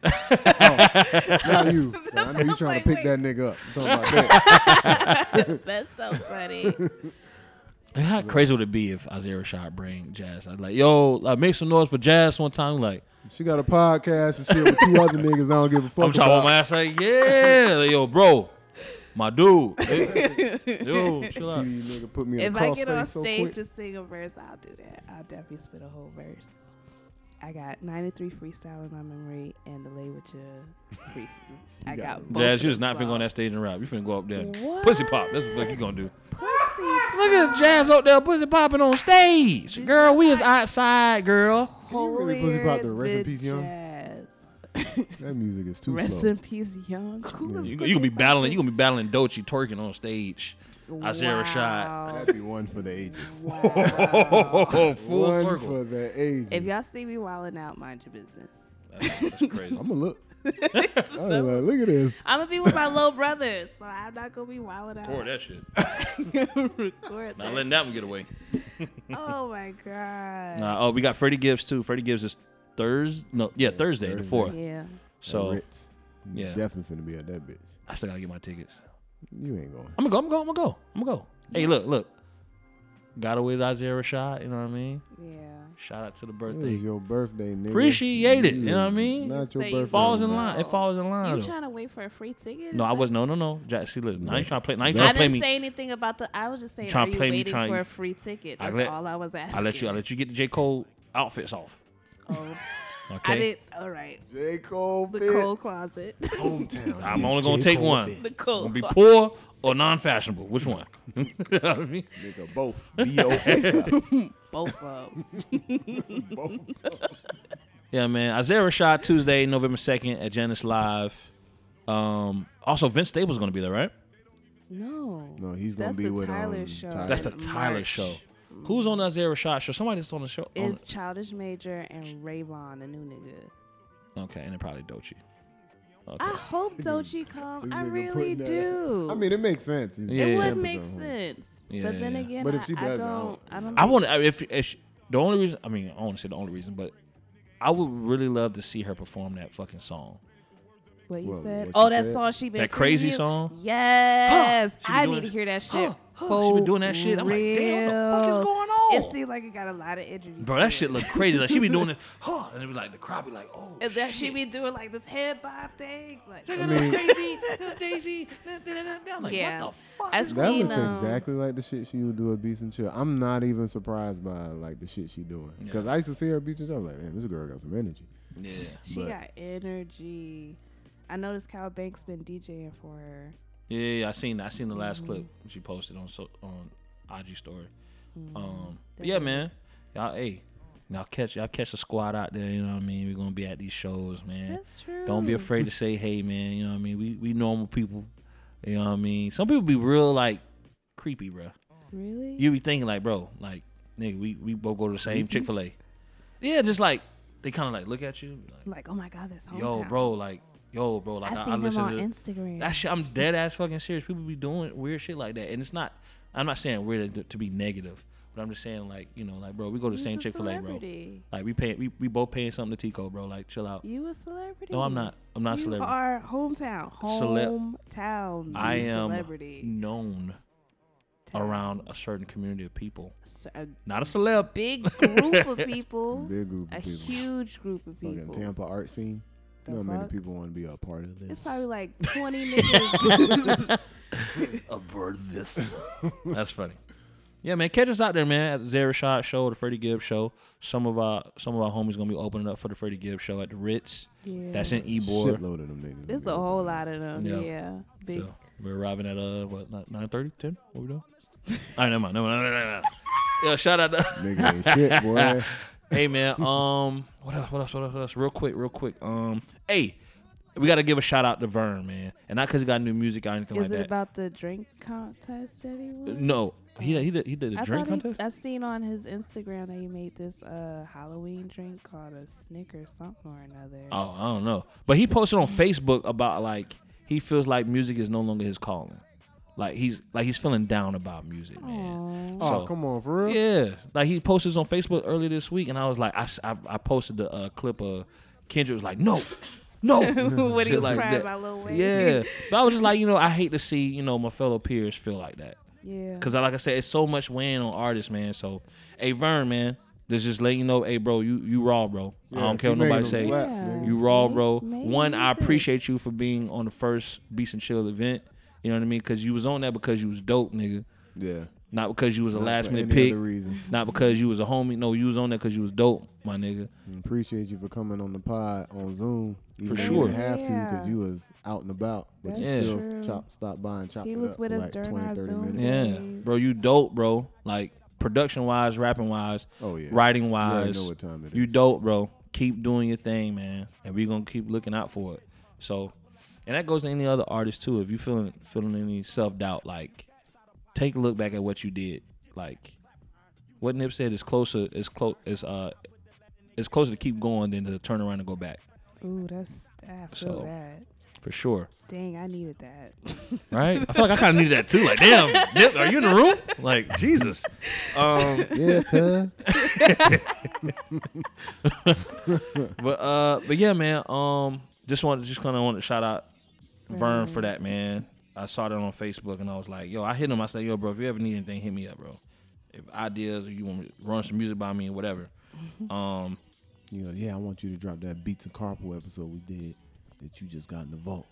Not you. I know you trying like, to pick wait. that nigga up. I'm talking about that. That's so funny. And How crazy would it be if Isaiah Rashad bring Jazz? I'd like, yo, like, make some noise for Jazz one time. Like, She got a podcast and shit with two other niggas. I don't give a fuck I'm trying to about. my ass like, yeah, like, yo, bro, my dude, Hey, yo, chill out. TV nigga put me in if I get on crossface so stage quick. to sing a verse, I'll do that. I'll definitely spit a whole verse. I got 93 freestyle in my memory and the lay with your freestyle. I got got it. both Jazz, you was them not finna go on that stage and rap. You finna go up there. and What? Pussy pop. That's what the fuck you gonna do. Pussy. Look at Jazz up there, pussy popping on stage. Did girl, you we is not- outside, girl. you really pussy pop the Rest in than Peace Young? Jazz. That music is too Rest slow. in peace, young. Who Yeah. was You, you gonna be battling. You popping? gonna be battling Doechii twerking on stage. Isaiah Rashad. Wow. That'd be one for the ages. Wow. Full one circle. for the ages. if y'all see me wilding out, mind your business. That's, that's crazy. I'm gonna look. I like, look at this. I'm gonna be with my little brothers, so I'm not gonna be wilding out. Record that shit. Record Not that. letting that one get away. Oh my god. Nah, oh, we got Freddie Gibbs too. Freddie Gibbs is Thursday. No, yeah, Thursday, the fourth. Yeah. So Ritz. yeah. definitely finna be at that bitch. I still gotta get my tickets. You ain't going. I'm gonna go. I'm gonna go. I'm gonna go. I'm gonna go. Hey, look, look. Got away with Isaiah Rashad. You know what I mean? Yeah. Shout out to the It birthday. was your birthday, nigga. Appreciate it, you know what I mean? Not your Say birthday. It falls in line. It falls in line. You though. trying to wait for a free ticket? No, I was no, no, no. Jack, see, listen. Now you trying to play. Now you trying I to play didn't me. say anything about the. I was just saying, Tryna are you play me, waiting trying- for a free ticket? I That's let- all I was asking. I let you. I let you get the J Cole outfits off. Oh, Okay. I did. All right. J. Cole, The bitch. Cole closet. hometown. I'm only gonna J. take Cole, one. bitch. the Cole Gonna be poor or non-fashionable. Which one? you know I mean? Nigga, both. B O F. Both of them. Both. Yeah, man. Isaiah Rashad Tuesday, November second at Jannus Live. Um, also Vince Staples gonna be there, right? No. No, he's gonna That's be with Tyler um, show. Tyler. That's a Tyler March. show. Who's on the Isaiah Rashad show? Somebody that's on the show. on Is Childish Major and Rayvon, the new nigga. okay, and then probably Doechii. Okay. I hope Doechii come. I really putting that- do. I mean, it makes sense. He's Yeah. it would make sense. Yeah, but then again, But if she I does, I don't. don't- I don't. I want to. If, if the only reason, I mean, I want to say the only reason, but I would really love to see her perform that fucking song. What you What- said? what oh, you that said? song she been That crazy preview- song? Yes, She been I doing need to that- hear that shit. she been doing that shit. I'm like, damn, what the fuck is going on? It seemed like it got a lot of energy. Bro, that shit look crazy. Like she be doing this, huh? And it be like the crowd be like, oh, And that she be doing like this head bob thing. Like, I mean- crazy, Daisy. I'm like, Yeah. what the fuck? I is That seen, looks exactly like the shit she would do at Beats and Chill. I'm not even surprised by like the shit she doing because I used to see her at Beats and Chill. I'm like, man, this girl got some energy. Yeah. she but- got energy. I noticed Kal Banks been DJing for her. Yeah, yeah, I seen I seen the last Mm-hmm. clip she posted on so on IG story. Mm-hmm. Um, yeah, man, y'all, hey, y'all catch y'all catch the squad out there. You know what I mean? We're gonna be at these shows, man. That's true. Don't be afraid to say hey, man. You know what I mean? We we normal people. You know what I mean? Some people be real like creepy, bro. Really? You be thinking like, bro, like nigga, we we both go to the same Chick Fil A. Yeah, just like they kind of like look at you, like, like, oh my god, that's hometown. yo, bro, like yo, bro, like I I, seen I listen on to Instagram. that shit. I'm dead ass fucking serious. People be doing weird shit like that, and it's not. I'm not saying weird to, to be negative, But I'm just saying, like, you know, like, bro, we go to the same Chick Fil A, bro. Like, we pay, we, we both paying something to TECO, bro. Like, chill out. You a celebrity? No, I'm not. I'm not a you celebrity. are hometown. Celeb- Hometown. I am celebrity. known Town. around a certain community of people. S- a Not a celeb. big group of people. Big group A of people. huge group of Fucking people. Tampa art scene. The You know how many people want to be a part of this? It's probably like 20 niggas. Abort this. That's funny. Yeah, man, catch us out there, man, at the Zara Shot Show, the Freddie Gibbs Show. Some of our some of our homies gonna be opening up for the Freddie Gibbs Show at the Ritz. yeah. That's in Ybor. Shitload of them niggas. There's a whole lot of them. Yeah. Yeah. Big. So we're arriving at uh what nine thirty, ten? What we doing? All right, never mind, never mind, never mind, never mind. Yeah, shout out to Nigga ain't shit, boy. Hey man, um what else, what else, what else, what else? Real quick, real quick. Um hey, we gotta give a shout out to Vern, man. And not cause he got new music or anything Is like it that. about the drink contest that he won? no. He he did he did a I drink thought he- contest? I seen on his Instagram that he made this uh Halloween drink called a Snickers something or another. Oh, I don't know. But he posted on Facebook about like he feels like music is no longer his calling. Like he's like he's feeling down about music, man. Aw. Oh, So- come on, for real? Yeah, like he posted this on Facebook earlier this week, and I was like, I I posted the uh, clip of Kendrick was like, no, no, what he Shit was like crying about Lil Wayne. yeah. But I was just like, you know, I hate to see you know my fellow peers feel like that yeah. because like I said, it's so much weighing on artists, man. So, hey Vern, man, this just letting you know, hey bro, you you raw, bro. I don't care what nobody say. slaps, Yeah. You raw, Make- bro. make One, I music. appreciate you for being on the first Beast and Chill event. You know what I mean? Because you was on that because you was dope, nigga. Yeah. Not because you was a Not last minute pick. reason. Not because you was a homie. No, you was on there because you was dope, my nigga. And Appreciate you for coming on the pod on Zoom. Even For sure. You didn't have to because you was out and about, but That's you still true. chop, stop by and chop He it was up with for us like during 20, our 30 Zoom minutes. Yeah, Nice. bro, you dope, bro. Like production wise, rapping wise, Oh yeah. writing You wise, know what time it is. you dope, bro. Keep doing your thing, man, and we gonna keep looking out for it. So, and that goes to any other artist too. If you feeling feeling any self doubt, like take a look back at what you did. Like what Nip said is closer is close is uh it's closer to keep going than to turn around and go back Ooh, that's I feel So- that. for sure. Dang, I needed that. Right? I feel like I kind of needed that too. Like, damn, Nip, are you in the room? Like, Jesus. Um, Yeah, but uh, but yeah, man. Um, just wanted just kind of want to shout out Vern for that, man. I saw that on Facebook and I was like, yo, I hit him. I said, yo, bro, if you ever need anything, hit me up, bro. If ideas or you want to run some music by me or whatever. Um, You know, yeah, I want you to drop that Beats and Carpool episode we did that you just got in the vault.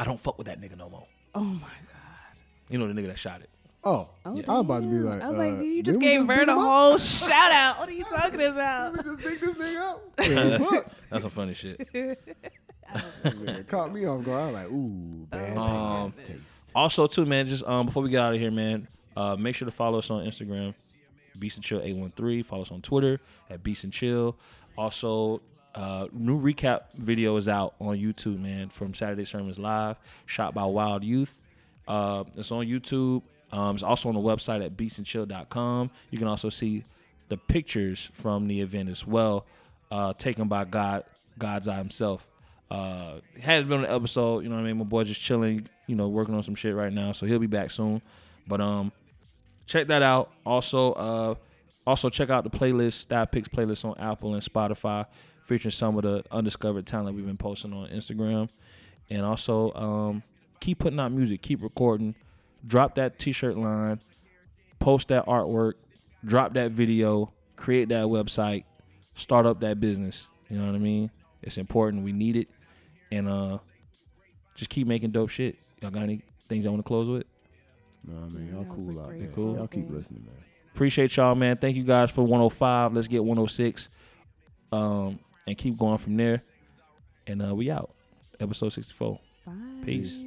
I don't fuck with that nigga no more. oh my god. You know the nigga that shot it. Oh, Oh, I was about to be like, I was uh, like, dude, you just gave pick Vern a whole shout out. What are you talking about? Just pick this nigga up. That's some funny shit. Nigga caught me off guard. I was like, ooh, bad, Um, bad taste. Also, too, man, just um before we get out of here, man, uh, make sure to follow us on Instagram, Beast and Chill eight one three. Follow us on Twitter at Beast and Chill. Also, uh, new recap video is out on YouTube, man, from Saturday Sermons Live, shot by Wild Youth. Uh, it's on YouTube. Um, it's also on the website at beastandchill.com. You can also see the pictures from the event as well, uh, taken by God, God's Eye himself. Uh, hadn't been on episode, you know what I mean? My boy just chilling, you know, working on some shit right now, so he'll be back soon. But um, check that out. Also, uh, also check out the playlist, Style Picks playlist on Apple and Spotify, featuring some of the undiscovered talent we've been posting on Instagram. And also, um, keep putting out music, keep recording, drop that T-shirt line, post that artwork, drop that video, create that website, start up that business. You know what I mean? It's important. We need it, and uh, just keep making dope shit. Y'all got any things I want to close with? No, I mean, y'all That was a cool out there. Cool. Y'all keep listening, man. Appreciate y'all, man. Thank you guys for 105. Let's get 106. Um, and keep going from there. And uh, we out. Episode 64. Bye. Peace.